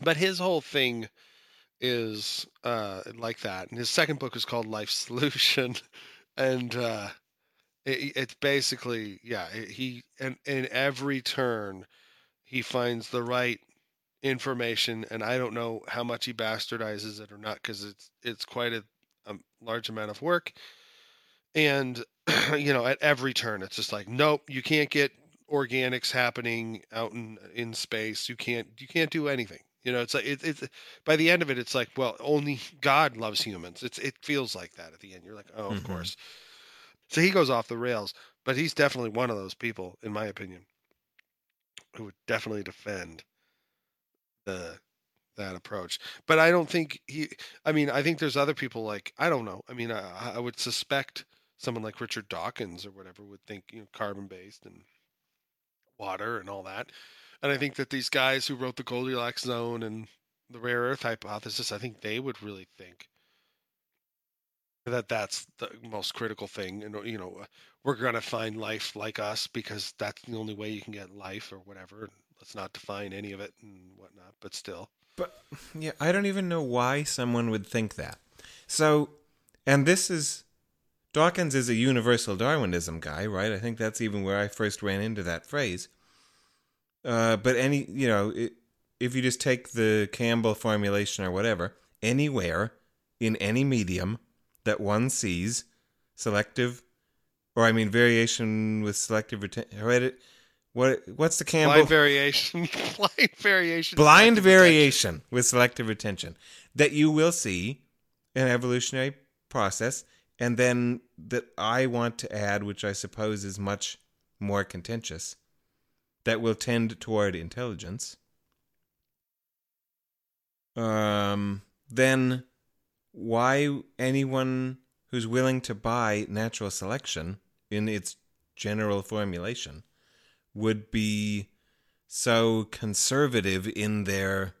[SPEAKER 1] but his whole thing is uh like that, and his second book is called Life Solution, and uh, it, it's basically yeah, he and in every turn he finds the right information, and I don't know how much he bastardizes it or not because it's it's quite a, a large amount of work, and you know at every turn it's just like nope, you can't get organics happening out in in space. You can't you can't do anything. You know, it's like it, it's by the end of it, it's like well, only God loves humans. It's it feels like that at the end. You're like, oh, of
[SPEAKER 2] Mhm.
[SPEAKER 1] course. So he goes off the rails, but he's definitely one of those people, in my opinion, who would definitely defend the that approach. But I don't think he. I mean, I think there's other people like I don't know. I mean, I, I would suspect someone like Richard Dawkins or whatever would think you know carbon based and water and all that. And I think that these guys who wrote the Goldilocks zone and the rare earth hypothesis, I think they would really think that that's the most critical thing. And, you know, we're going to find life like us because that's the only way you can get life or whatever. Let's not define any of it and whatnot, but still.
[SPEAKER 2] But yeah, I don't even know why someone would think that. So, and this is Dawkins is a universal Darwinism guy, right? I think that's even where I first ran into that phrase. Uh, but any, you know, it, if you just take the Campbell formulation or whatever, anywhere in any medium that one sees selective, or I mean variation with selective retention. What what's the Campbell
[SPEAKER 1] Blind variation. blind variation.
[SPEAKER 2] blind
[SPEAKER 1] selective retention.
[SPEAKER 2] variation with selective retention that you will see an evolutionary process and then that I want to add which I suppose is much more contentious that will tend toward intelligence um then why anyone who's willing to buy natural selection in its general formulation would be so conservative in their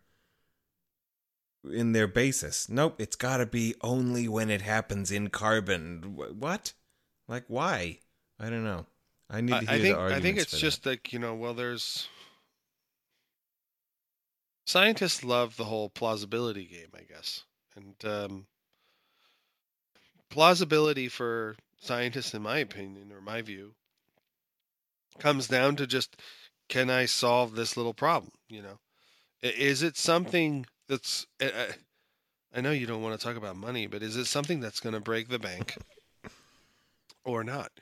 [SPEAKER 2] in their basis. Nope, it's got to be only when it happens in carbon. What? Like why? I don't know. I need to
[SPEAKER 1] I think
[SPEAKER 2] the
[SPEAKER 1] I think it's just like you know, well, there's scientists love the whole plausibility game, I guess, and um, plausibility for scientists, in my opinion or my view, comes down to just can I solve this little problem? You know, is it something that's I know you don't want to talk about money, but is it something that's going to break the bank or not?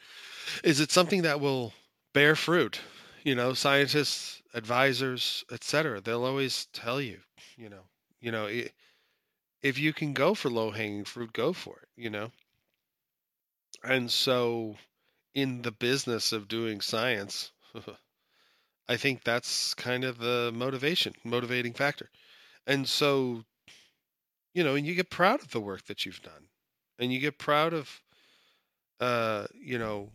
[SPEAKER 1] Is it something that will bear fruit? You know, scientists, advisors, etc. They'll always tell you, you know, you know, if you can go for low hanging fruit, go for it. You know, and so in the business of doing science, I think that's kind of the motivation, motivating factor. And so, you know, and you get proud of the work that you've done, and you get proud of, uh, you know,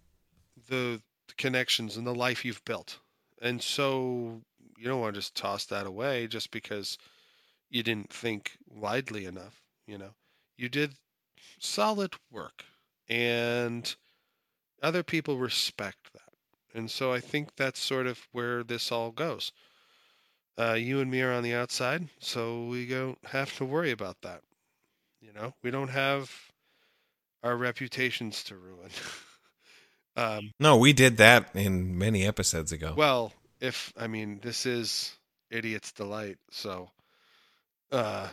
[SPEAKER 1] the the connections and the life you've built. And so you don't want to just toss that away just because you didn't think widely enough, you know. You did solid work and other people respect that. And so I think that's sort of where this all goes. Uh, you and me are on the outside, so we don't have to worry about that. You know, we don't have our reputations to ruin. um,
[SPEAKER 2] No, we did that in many episodes ago.
[SPEAKER 1] well, if I mean this is idiot's delight, so uh,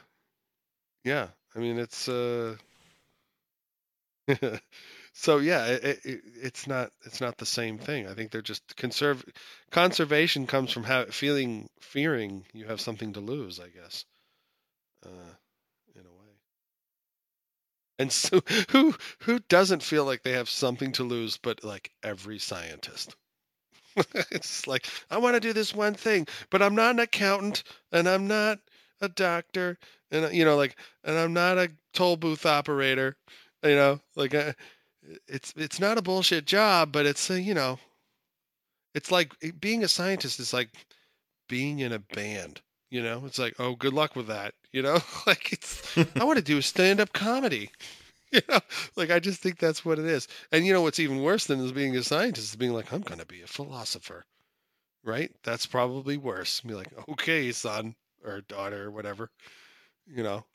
[SPEAKER 1] yeah, I mean it's uh, so yeah, it, it, it's not it's not the same thing. I think they're just conserve conservation comes from ha- feeling fearing you have something to lose. I guess, uh, in a way. And so, who who doesn't feel like they have something to lose? But like every scientist, it's like I want to do this one thing, but I'm not an accountant, and I'm not a doctor, and uh, you know, like, and I'm not a toll booth operator, you know, like, uh, it's it's not a bullshit job, but it's a, you know, it's like eh, being a scientist is like being in a band. You know, it's like, oh, good luck with that. You know, like it's I want to do stand up comedy. You know, like I just think that's what it is. And you know what's even worse than is being a scientist is being like, I'm gonna be a philosopher. Right? That's probably worse. Be like, okay, son or daughter or whatever. You know.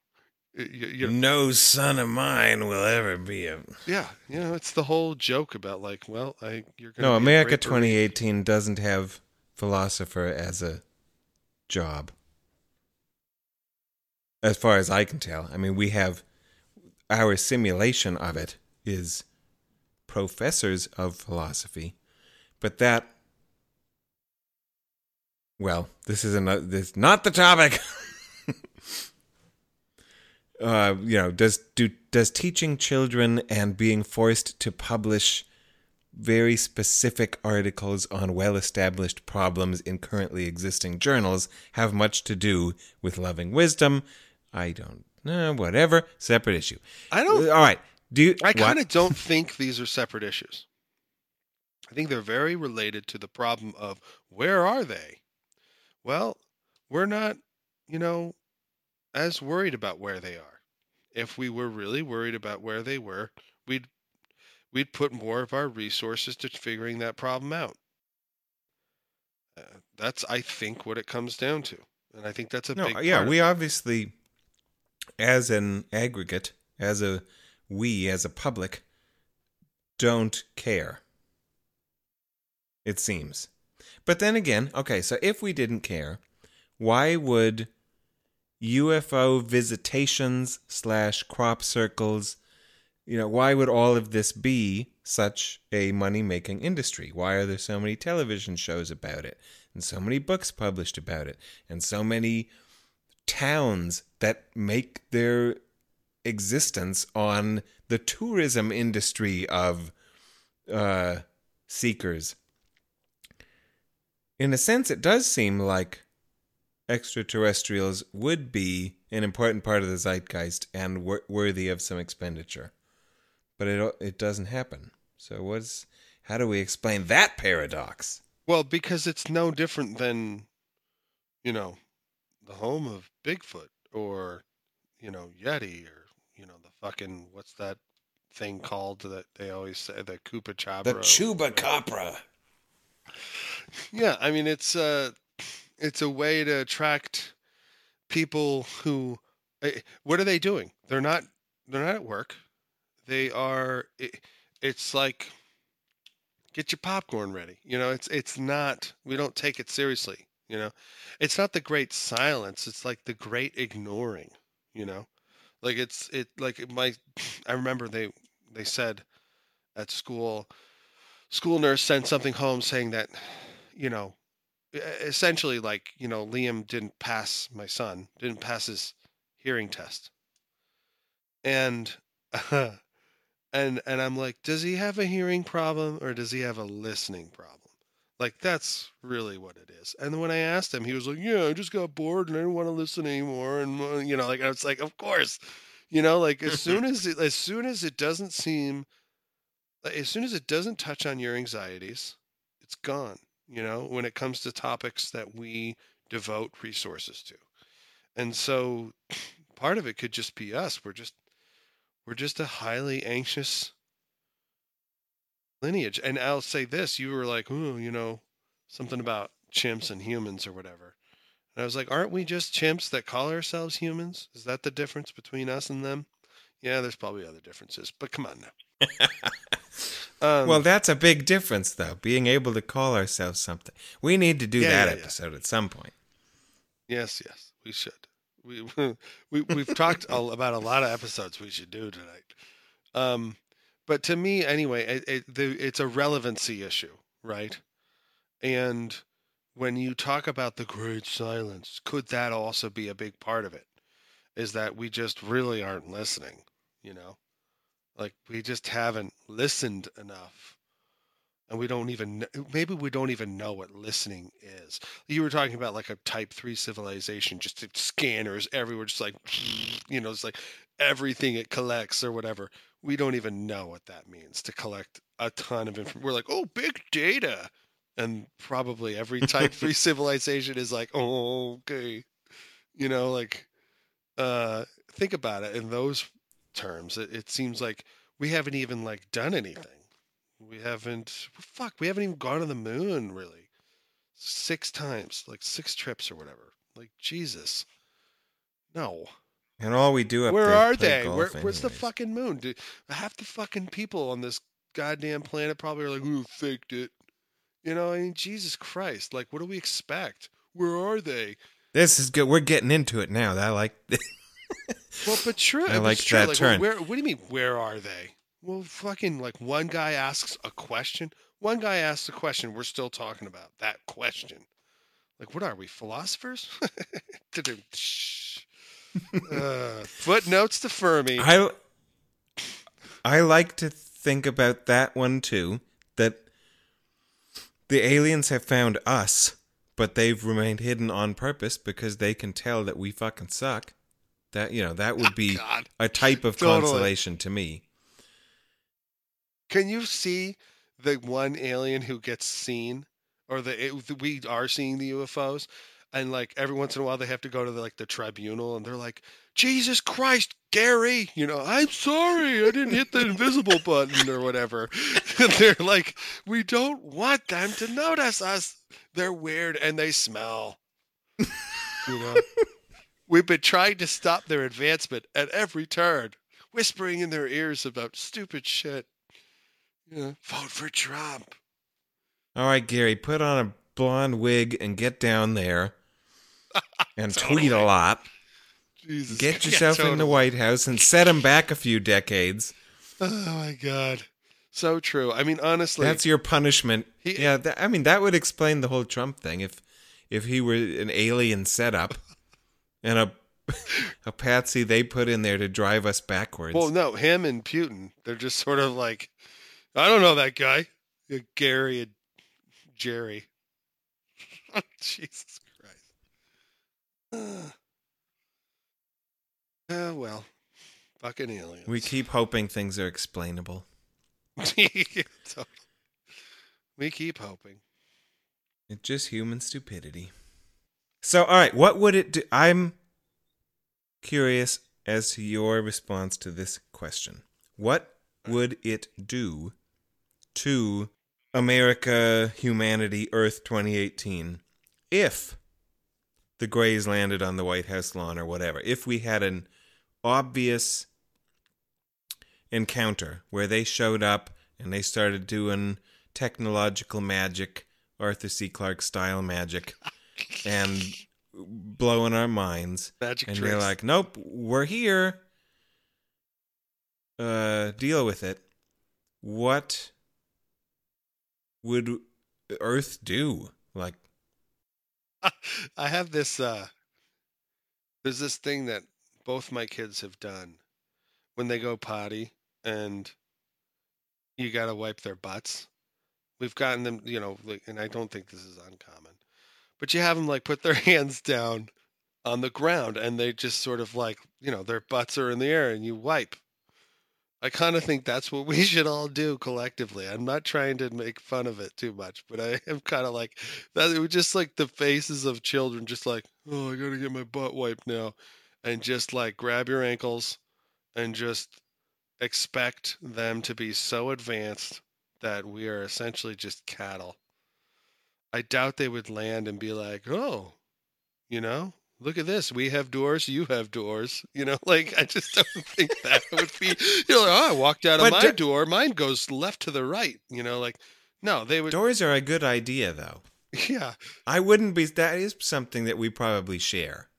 [SPEAKER 1] you know,
[SPEAKER 2] no son of mine will ever be a.
[SPEAKER 1] yeah, you know, it's the whole joke about like, well, I you're gonna
[SPEAKER 2] No, America 2018 doesn't have philosopher as a job. As far as I can tell. I mean, we have our simulation of it is professors of philosophy, but that well, this is this not the topic. uh, you know, does do does teaching children and being forced to publish very specific articles on well established problems in currently existing journals have much to do with loving wisdom. I don't know, whatever. Separate issue.
[SPEAKER 1] I don't
[SPEAKER 2] All right. Do you,
[SPEAKER 1] I kind of don't think these are separate issues. I think they're very related to the problem of where are they? Well, we're not, you know, as worried about where they are. If we were really worried about where they were, we'd we'd put more of our resources to figuring that problem out. Uh, that's I think what it comes down to. And I think that's a
[SPEAKER 2] no,
[SPEAKER 1] big
[SPEAKER 2] yeah, we obviously, as an aggregate, as a we as a public, don't care. It seems, but then again, okay. So if we didn't care, why would UFO visitations slash crop circles? You know, why would all of this be such a money making industry? Why are there so many television shows about it and so many books published about it and so many towns that make their existence on the tourism industry of uh, seekers. In a sense, it does seem like extraterrestrials would be an important part of the zeitgeist and wor- worthy of some expenditure, but it it doesn't happen. So, what's how do we explain that paradox?
[SPEAKER 1] Well, because it's no different than, you know, the home of Bigfoot or, you know, Yeti or, you know, the fucking what's that thing called that they always say the Koopa Chopra.
[SPEAKER 2] The chupacabra.
[SPEAKER 1] Yeah, I mean it's uh it's a way to attract people who eh, what are they doing? They're not they're not at work. They are it, it's like get your popcorn ready. You know, it's it's not we don't take it seriously, you know. It's not the great silence, it's like the great ignoring, you know. Like it's it like my I remember they they said at school school nurse sent something home saying that you know essentially like you know liam didn't pass my son didn't pass his hearing test and and and i'm like does he have a hearing problem or does he have a listening problem like that's really what it is and then when i asked him he was like yeah i just got bored and i didn't want to listen anymore and uh, you know like i was like of course you know like as soon as it, as soon as it doesn't seem as soon as it doesn't touch on your anxieties It's gone. You know, when it comes to topics that we devote resources to, and so part of it could just be us. We're just we're just a highly anxious lineage. And I'll say this: you were like, oh, you know, something about chimps and humans or whatever. And I was like, aren't we just chimps that call ourselves humans? Is that the difference between us and them? Yeah, there's probably other differences, but come on now. Um,
[SPEAKER 2] well, that's a big difference, though. Being able to call ourselves something. We need to do
[SPEAKER 1] Yeah,
[SPEAKER 2] that
[SPEAKER 1] yeah, yeah.
[SPEAKER 2] episode at some point.
[SPEAKER 1] yes, yes, we should. We we we've talked about a lot of episodes we should do tonight. Um, but to me, anyway, it, it, the, it's a relevancy issue, right? And when you talk about the great silence, could that also be a big part of it? Is that we just really aren't listening, you know? Like we just haven't listened enough. And we don't even maybe we don't even know what listening is. You were talking about like a type 3 civilization just scanners everywhere just like you know, it's like everything it collects or whatever. We don't even know what that means to collect a ton of information. We're like, "Oh, big data." And probably every type 3 civilization is like, "Oh, okay." You know, like uh think about it in those terms. It, it seems like we haven't even like done anything. We haven't fuck, we haven't even gone to the moon really. Six times, like six trips or whatever. Like Jesus. No.
[SPEAKER 2] And all we do up
[SPEAKER 1] Where
[SPEAKER 2] there is
[SPEAKER 1] are they? Where, where's the fucking moon? Do, half the fucking people on this goddamn planet probably are like, "Ooh, faked it." You know, I mean, Jesus Christ! Like, what do we expect? Where are they?
[SPEAKER 2] This is good. We're getting into it now. I like.
[SPEAKER 1] Well, but true.
[SPEAKER 2] I like
[SPEAKER 1] true.
[SPEAKER 2] that
[SPEAKER 1] well,
[SPEAKER 2] turn.
[SPEAKER 1] where? What do you mean? Where are they? Well, fucking like one guy asks a question. One guy asks a question. We're still talking about that question. Like, what are we philosophers? uh, footnotes to Fermi.
[SPEAKER 2] I I like to think about that one too. That the aliens have found us, but they've remained hidden on purpose because they can tell that we fucking suck. That you know that would be
[SPEAKER 1] God.
[SPEAKER 2] a type of
[SPEAKER 1] Totally.
[SPEAKER 2] consolation to me.
[SPEAKER 1] Can you see the one alien who gets seen, or the it, we are seeing the UFOs, and like every once in a while they have to go to the, like the tribunal, and they're like, "Jesus Christ, Gary, you know, I'm sorry, I didn't hit the invisible button or whatever." and they're like, "We don't want them to notice us. They're weird and they smell." you know, we've been trying to stop their advancement at every turn, whispering in their ears about stupid shit. Yeah. Vote for Trump.
[SPEAKER 2] All right, Gary, put on a blonde wig and get down there and tweet a lot.
[SPEAKER 1] Jesus.
[SPEAKER 2] Get
[SPEAKER 1] Yeah,
[SPEAKER 2] yourself in the. White House and set him back a few decades.
[SPEAKER 1] Oh my god. So true. I mean, honestly,
[SPEAKER 2] That's your punishment.
[SPEAKER 1] He-
[SPEAKER 2] yeah, that, I mean that would explain the whole Trump thing if if he were an alien setup and a a patsy they put in there to drive us backwards.
[SPEAKER 1] well, no, him and Putin, they're just sort of like, I don't know that guy, uh, Gary and Jerry. Jesus Christ. Oh eh, well, fucking aliens.
[SPEAKER 2] we keep hoping things are explainable.
[SPEAKER 1] We keep hoping.
[SPEAKER 2] It's just human stupidity. So, all right, what would it do? I'm curious as to your response to this question. What would it do to America, humanity, Earth 2018 if the Greys landed on the White House lawn or whatever? If we had an obvious encounter where they showed up and they started doing technological magic, Arthur C. Clarke style magic, and blowing our minds.
[SPEAKER 1] Magic
[SPEAKER 2] And
[SPEAKER 1] tricks.
[SPEAKER 2] you're like, nope, we're here. Uh, deal with it. What would Earth do? Like,
[SPEAKER 1] I have this uh there's this thing that both my kids have done when they go potty and you got to wipe their butts. We've gotten them, you know, and I don't think this is uncommon. But you have them like put their hands down on the ground and they just sort of like, you know, their butts are in the air and you wipe. I kind of think that's what we should all do collectively. I'm not trying to make fun of it too much, but I am kind of like that. It was just like the faces of children, just like, oh, I gotta get my butt wiped now, and just like grab your ankles and just expect them to be so advanced that we are essentially just cattle. I doubt they would land and be like, oh, you know, look at this. We have doors. You have doors. You know, like I just don't think that would be. You know, like, oh, I walked out of
[SPEAKER 2] But
[SPEAKER 1] my
[SPEAKER 2] do-
[SPEAKER 1] door. Mine goes left to the right. You know, like no, they would.
[SPEAKER 2] Doors are a good idea, though.
[SPEAKER 1] Yeah,
[SPEAKER 2] I wouldn't be. That is something that we probably share.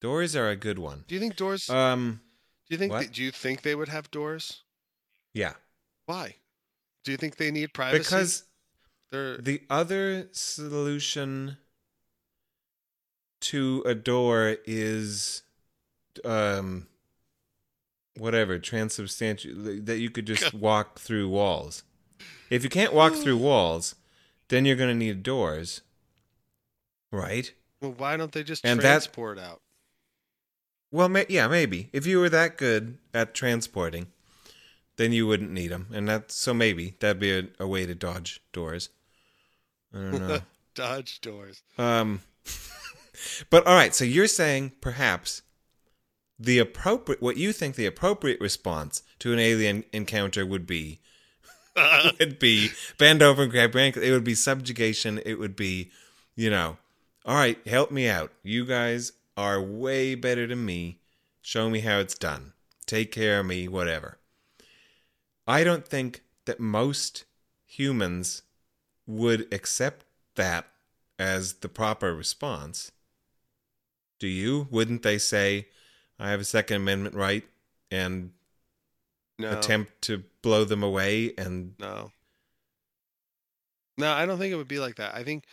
[SPEAKER 2] Doors are a good one.
[SPEAKER 1] do you think doors?
[SPEAKER 2] Um,
[SPEAKER 1] do you think? They, do you think they would have doors?
[SPEAKER 2] yeah,
[SPEAKER 1] Why? Do you think they need privacy?
[SPEAKER 2] because
[SPEAKER 1] they're
[SPEAKER 2] the other solution to a door is, um, whatever transubstantial that you could just walk through walls. If you can't walk through walls, then you're going to need doors, right?
[SPEAKER 1] well, why don't they just
[SPEAKER 2] And that-
[SPEAKER 1] transport out?
[SPEAKER 2] Well, ma- yeah, maybe. If you were that good at transporting, then you wouldn't need them, and that so maybe that'd be a, a way to dodge doors. I don't know.
[SPEAKER 1] Dodge doors.
[SPEAKER 2] um, but all right, so you're saying perhaps the appropriate, what you think the appropriate response to an alien encounter would be, would be bend over and grab your ankle. It would be subjugation. It would be, you know, all right, help me out. You guys are way better than me. Show me how it's done. Take care of me, whatever. I don't think that most humans would accept that as the proper response. Do you? Wouldn't they say, I have a Second Amendment right and
[SPEAKER 1] No.
[SPEAKER 2] attempt to blow them away and
[SPEAKER 1] No. No, I don't think it would be like that. I think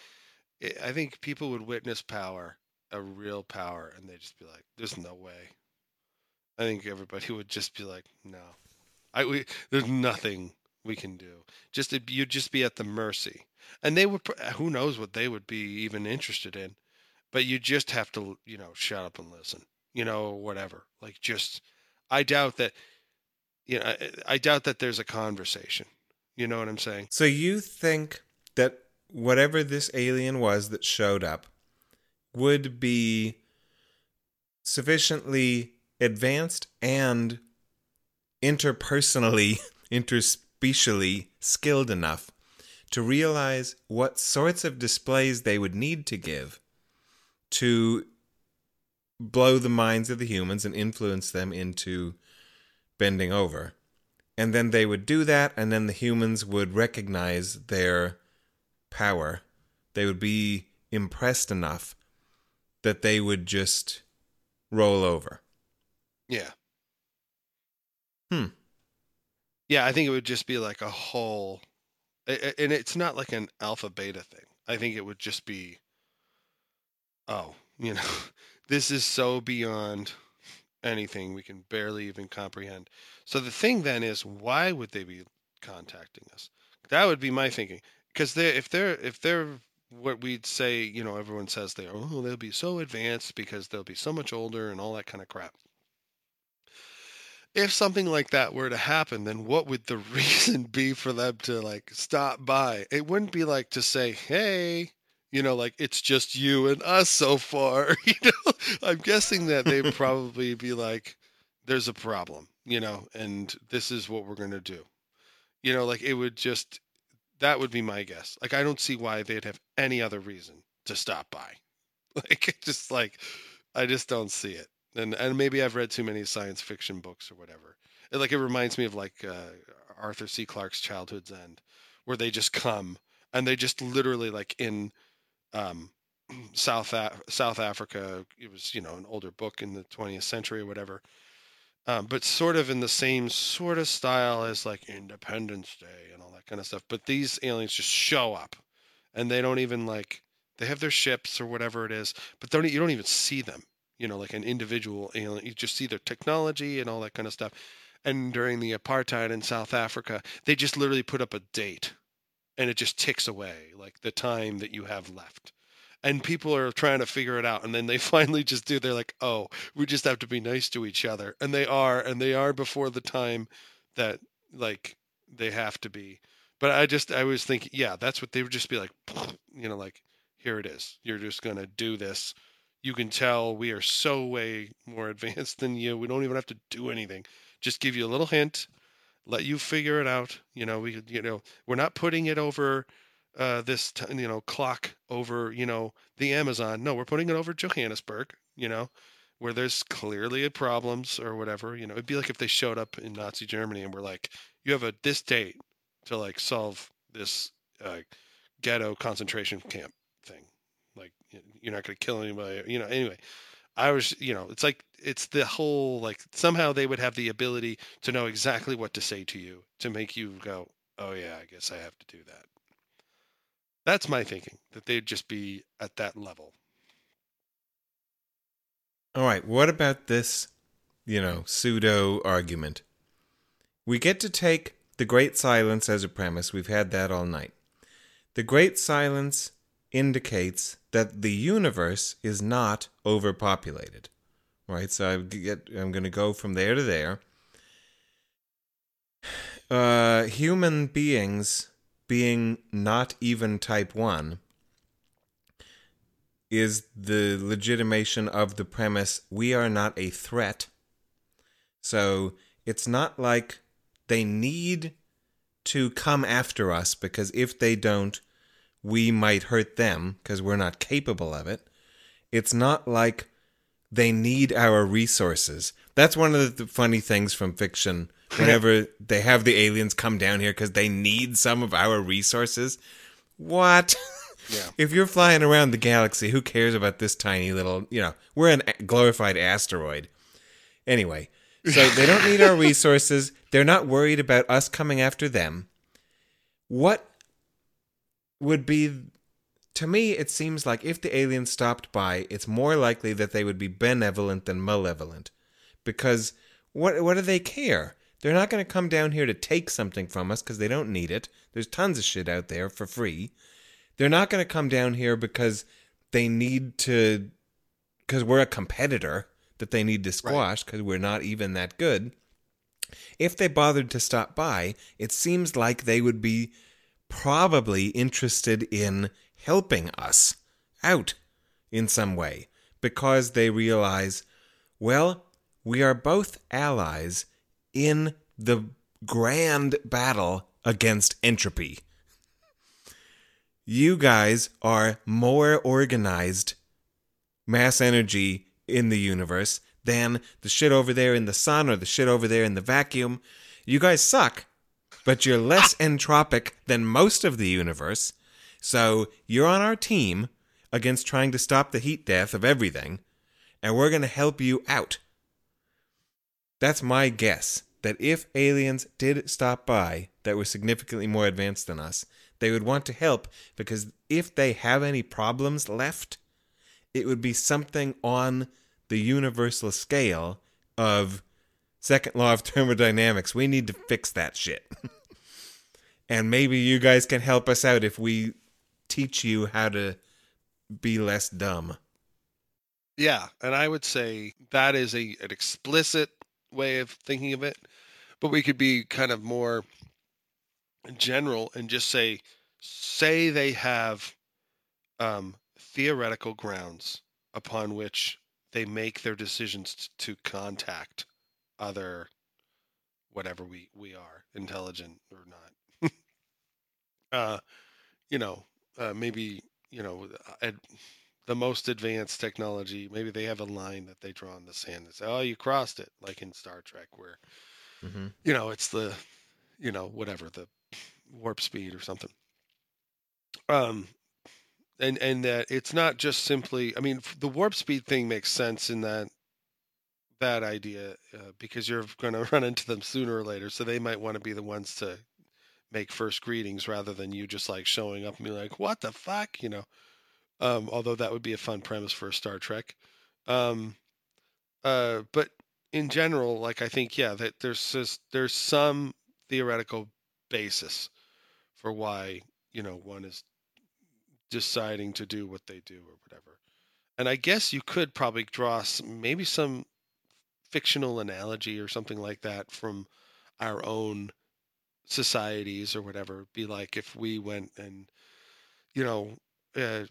[SPEAKER 1] eh, I think people would witness power, a real power, and they'd just be like, "There's no way." I think everybody would just be like, "No, I we, there's nothing we can do." Just you'd just be at the mercy, and they would. Who knows what they would be even interested in, but you just have to, you know, shut up and listen, you know, whatever. Like, just I doubt that. You know, I, I doubt that there's a conversation. You know what I'm saying?
[SPEAKER 2] So you think that whatever this alien was that showed up would be sufficiently advanced and interpersonally, interspecially skilled enough to realize what sorts of displays they would need to give to blow the minds of the humans and influence them into bending over and then they would do that and then the humans would recognize their power they would be impressed enough that they would just roll over
[SPEAKER 1] Yeah.
[SPEAKER 2] Hmm.
[SPEAKER 1] Yeah, I think it would just be like a whole, and it's not like an alpha beta thing. I think it would just be, oh, you know, this is so beyond anything we can barely even comprehend. So the thing then is, why would they be contacting us? That would be my thinking. Because they, if they're, if they're what we'd say, you know, everyone says they oh, they'll be so advanced because they'll be so much older and all that kind of crap if something like that were to happen, then what would the reason be for them to like stop by? It wouldn't be like to say, "Hey, you know, like it's just you and us so far." You know, I'm guessing that they'd probably be like, "There's a problem," you know, and this is what we're gonna do. You know, like it would just that would be my guess. Like I don't see why they'd have any other reason to stop by. Like it just like I just don't see it and and maybe I've read too many science fiction books or whatever. It, like it reminds me of like uh, Arthur C. Clarke's Childhood's End, where they just come and they just literally like in um, South Af- South Africa. It was you know an older book in the 20th century or whatever, um, but sort of in the same sort of style as like Independence Day and all that kind of stuff. But these aliens just show up, and they don't even like they have their ships or whatever it is, but don't you don't even see them you know, like an individual alien. You just see their technology and all that kind of stuff. And during the apartheid in South Africa, they just literally put up a date and it just ticks away, like the time that you have left. and people are trying to figure it out and then they finally just do they're like oh we just have to be nice to each other and they are and they are before the time that like they have to be. But i just i was thinking yeah that's what they would just be like you know like here it is. You're just going to do this. You can tell we are so way more advanced than you. We don't even have to do anything. Just give you a little hint let you figure it out you know we you know we're not putting it over uh, this t- you know clock over you know the Amazon. No, we're putting it over Johannesburg. You know, where there's clearly problems or whatever. You know, it'd be like if they showed up in Nazi Germany and were like, "You have a this date to like solve this uh, ghetto concentration camp thing. Like you're not going to kill anybody. You know, anyway." I was, you know, it's like it's the whole like somehow they would have the ability to know exactly what to say to you to make you go, "Oh yeah, I guess I have to do that." That's my thinking that they'd just be at that level.
[SPEAKER 2] All right, what about this, you know, pseudo argument? We get to take the Great Silence as a premise. We've had that all night. The Great Silence indicates that the universe is not overpopulated. Right? So I get I'm going to go from there to there. Uh human beings being not even type 1 is the legitimation of the premise we are not a threat. So it's not like they need to come after us because if they don't, we might hurt them because we're not capable of it. It's not like they need our resources. That's one of the funny things from fiction. Whenever they have the aliens come down here because they need some of our resources. What?
[SPEAKER 1] Yeah.
[SPEAKER 2] If you're flying around the galaxy, who cares about this tiny little, you know, we're an a- glorified asteroid. Anyway, so they don't need our resources. They're not worried about us coming after them. What would be to me it seems like if the aliens stopped by, it's more likely that they would be benevolent than malevolent. Because what what do they care? They're not going to come down here to take something from us because they don't need it. There's tons of shit out there for free. They're not going to come down here because they need to, because we're a competitor that they need to squash because we're not even that good. If they bothered to stop by, it seems like they would be probably interested in helping us out in some way because they realize, well, we are both allies in the grand battle against entropy. You guys are more organized mass energy in the universe than the shit over there in the sun or the shit over there in the vacuum. You guys suck, but you're less entropic than most of the universe. So you're on our team against trying to stop the heat death of everything, and we're going to help you out. That's my guess that if aliens did stop by that were significantly more advanced than us, they would want to help because if they have any problems left, it would be something on the universal scale of second law of thermodynamics. We need to fix that shit. and maybe you guys can help us out if we teach you how to be less dumb.
[SPEAKER 1] Yeah, and I would say that is a an explicit way of thinking of it, but we could be kind of more general and just say say they have um, theoretical grounds upon which they make their decisions to contact other whatever we we are intelligent or not uh you know uh, maybe you know ad, the most advanced technology maybe they have a line that they draw in the sand and say oh you crossed it like in star trek where
[SPEAKER 2] Mm-hmm.
[SPEAKER 1] you know it's the you know whatever the warp speed or something um and and that it's not just simply i mean the warp speed thing makes sense in that that idea uh, because you're going to run into them sooner or later so they might want to be the ones to make first greetings rather than you just like showing up and be like what the fuck? you know? Um although that would be a fun premise for a star trek. Um uh but in general like i think yeah that there's just, there's some theoretical basis for why you know one is deciding to do what they do or whatever. And I guess you could probably draw some, maybe some fictional analogy or something like that from our own societies or whatever. Be like if we went and, you know, uh,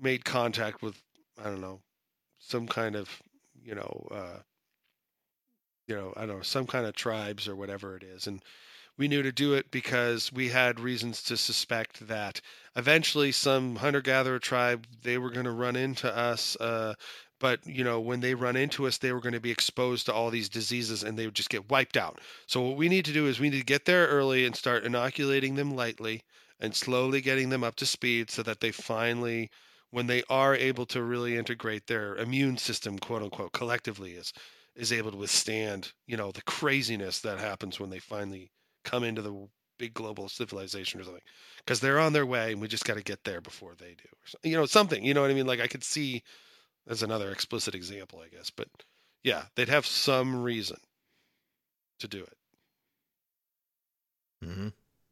[SPEAKER 1] made contact with, I don't know, some kind of, you know, uh, you know, I don't know, some kind of tribes or whatever it is. And we knew to do it because we had reasons to suspect that eventually some hunter gatherer tribe they were going to run into us uh, but you know when they run into us they were going to be exposed to all these diseases and they would just get wiped out. So what we need to do is we need to get there early and start inoculating them lightly and slowly getting them up to speed so that they finally when they are able to really integrate their immune system quote unquote collectively is is able to withstand you know the craziness that happens when they finally come into the big global civilization or something. Because they're on their way and we just got to get there before they do you know something you know what i mean? Like i could see as another explicit example i guess but yeah they'd have some reason to do it
[SPEAKER 2] hmm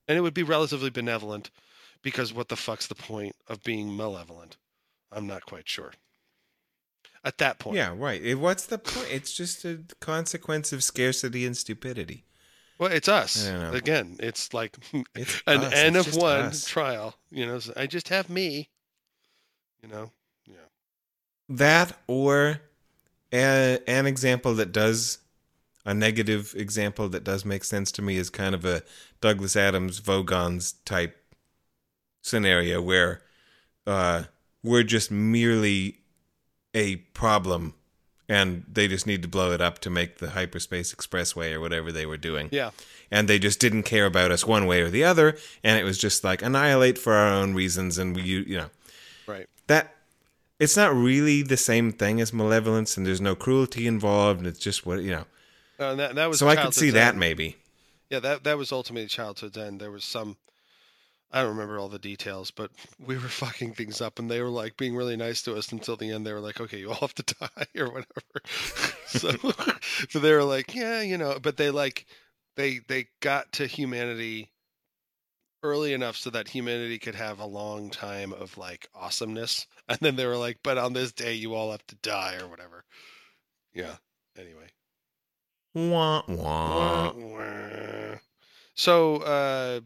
[SPEAKER 1] and it would be relatively benevolent because what the fuck's the point of being malevolent i'm not quite sure at that point
[SPEAKER 2] Yeah, right. What's the point? It's just a consequence of scarcity and stupidity.
[SPEAKER 1] well it's us
[SPEAKER 2] I don't know.
[SPEAKER 1] again it's like
[SPEAKER 2] It's
[SPEAKER 1] an
[SPEAKER 2] us.
[SPEAKER 1] n
[SPEAKER 2] It's
[SPEAKER 1] of one
[SPEAKER 2] us.
[SPEAKER 1] trial you know i just have me you know
[SPEAKER 2] That or a, an example that does a negative example that does make sense to me is kind of a Douglas Adams Vogons type scenario where uh, we're just merely a problem and they just need to blow it up to make the hyperspace expressway or whatever they were doing.
[SPEAKER 1] Yeah.
[SPEAKER 2] And they just didn't care about us one way or the other. And it was just like annihilate for our own reasons and we you, you know.
[SPEAKER 1] Right.
[SPEAKER 2] That it's not really the same thing as malevolence and there's no cruelty involved and it's just what you know
[SPEAKER 1] Uh, that, that was
[SPEAKER 2] so i could see
[SPEAKER 1] Childhood's
[SPEAKER 2] that maybe
[SPEAKER 1] Yeah, that that was ultimately childhood's end. There was some I don't remember all the details, but we were fucking things up and they were like being really nice to us until the end. They were like, Okay, you all have to die or whatever. so so they were like, Yeah, you know, but they like they they got to humanity early enough so that humanity could have a long time of like awesomeness. And then they were like, But on this day you all have to die or whatever. Yeah. Anyway.
[SPEAKER 2] wah, wah.
[SPEAKER 1] Wah, wah. So, uh,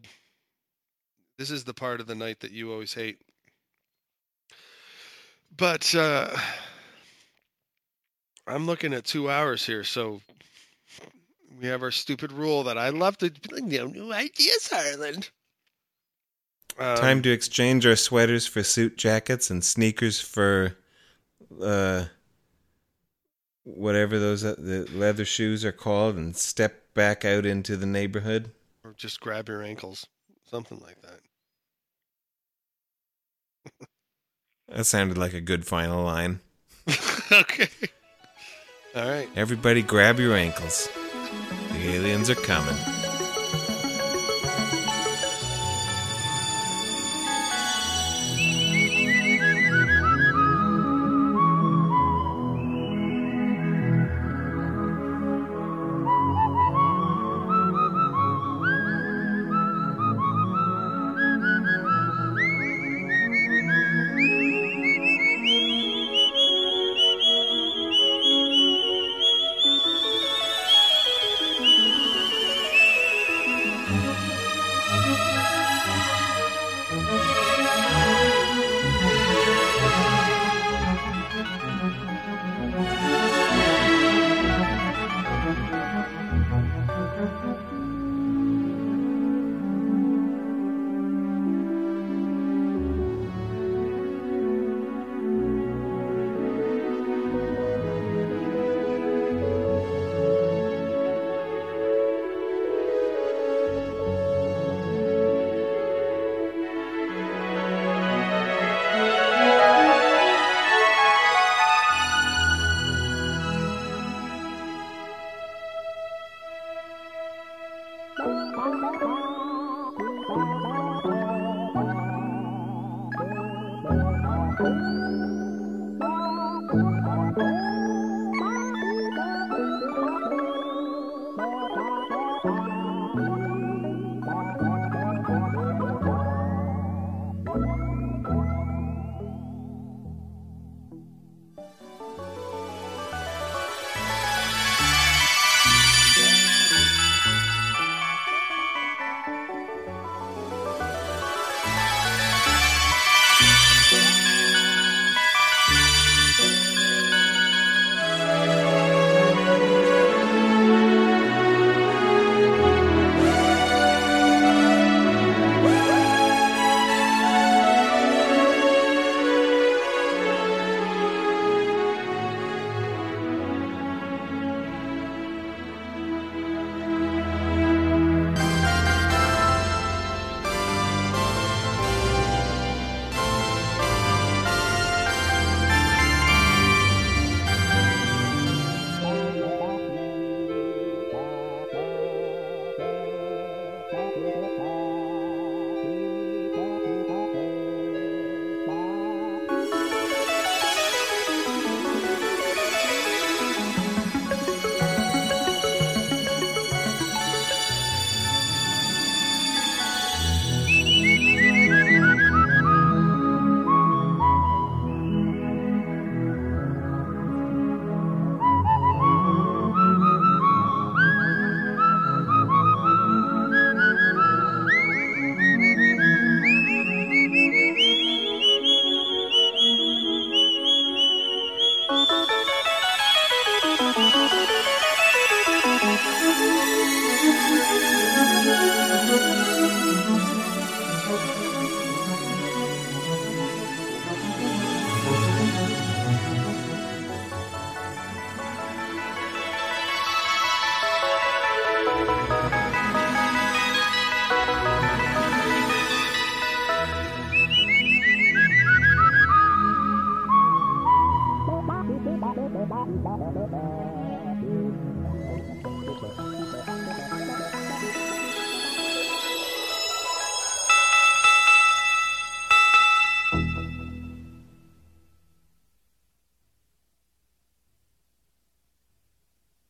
[SPEAKER 1] this is the part of the night that you always hate. But uh, I'm looking at two hours here, so we have our stupid rule that I love to you know, new ideas, Harland. Um,
[SPEAKER 2] time to exchange our sweaters for suit jackets and sneakers for uh whatever those uh, the leather shoes are called and step back out into the neighborhood
[SPEAKER 1] or just grab your ankles, something like that.
[SPEAKER 2] that sounded like a good final line
[SPEAKER 1] okay. All right.
[SPEAKER 2] everybody grab your ankles the aliens are coming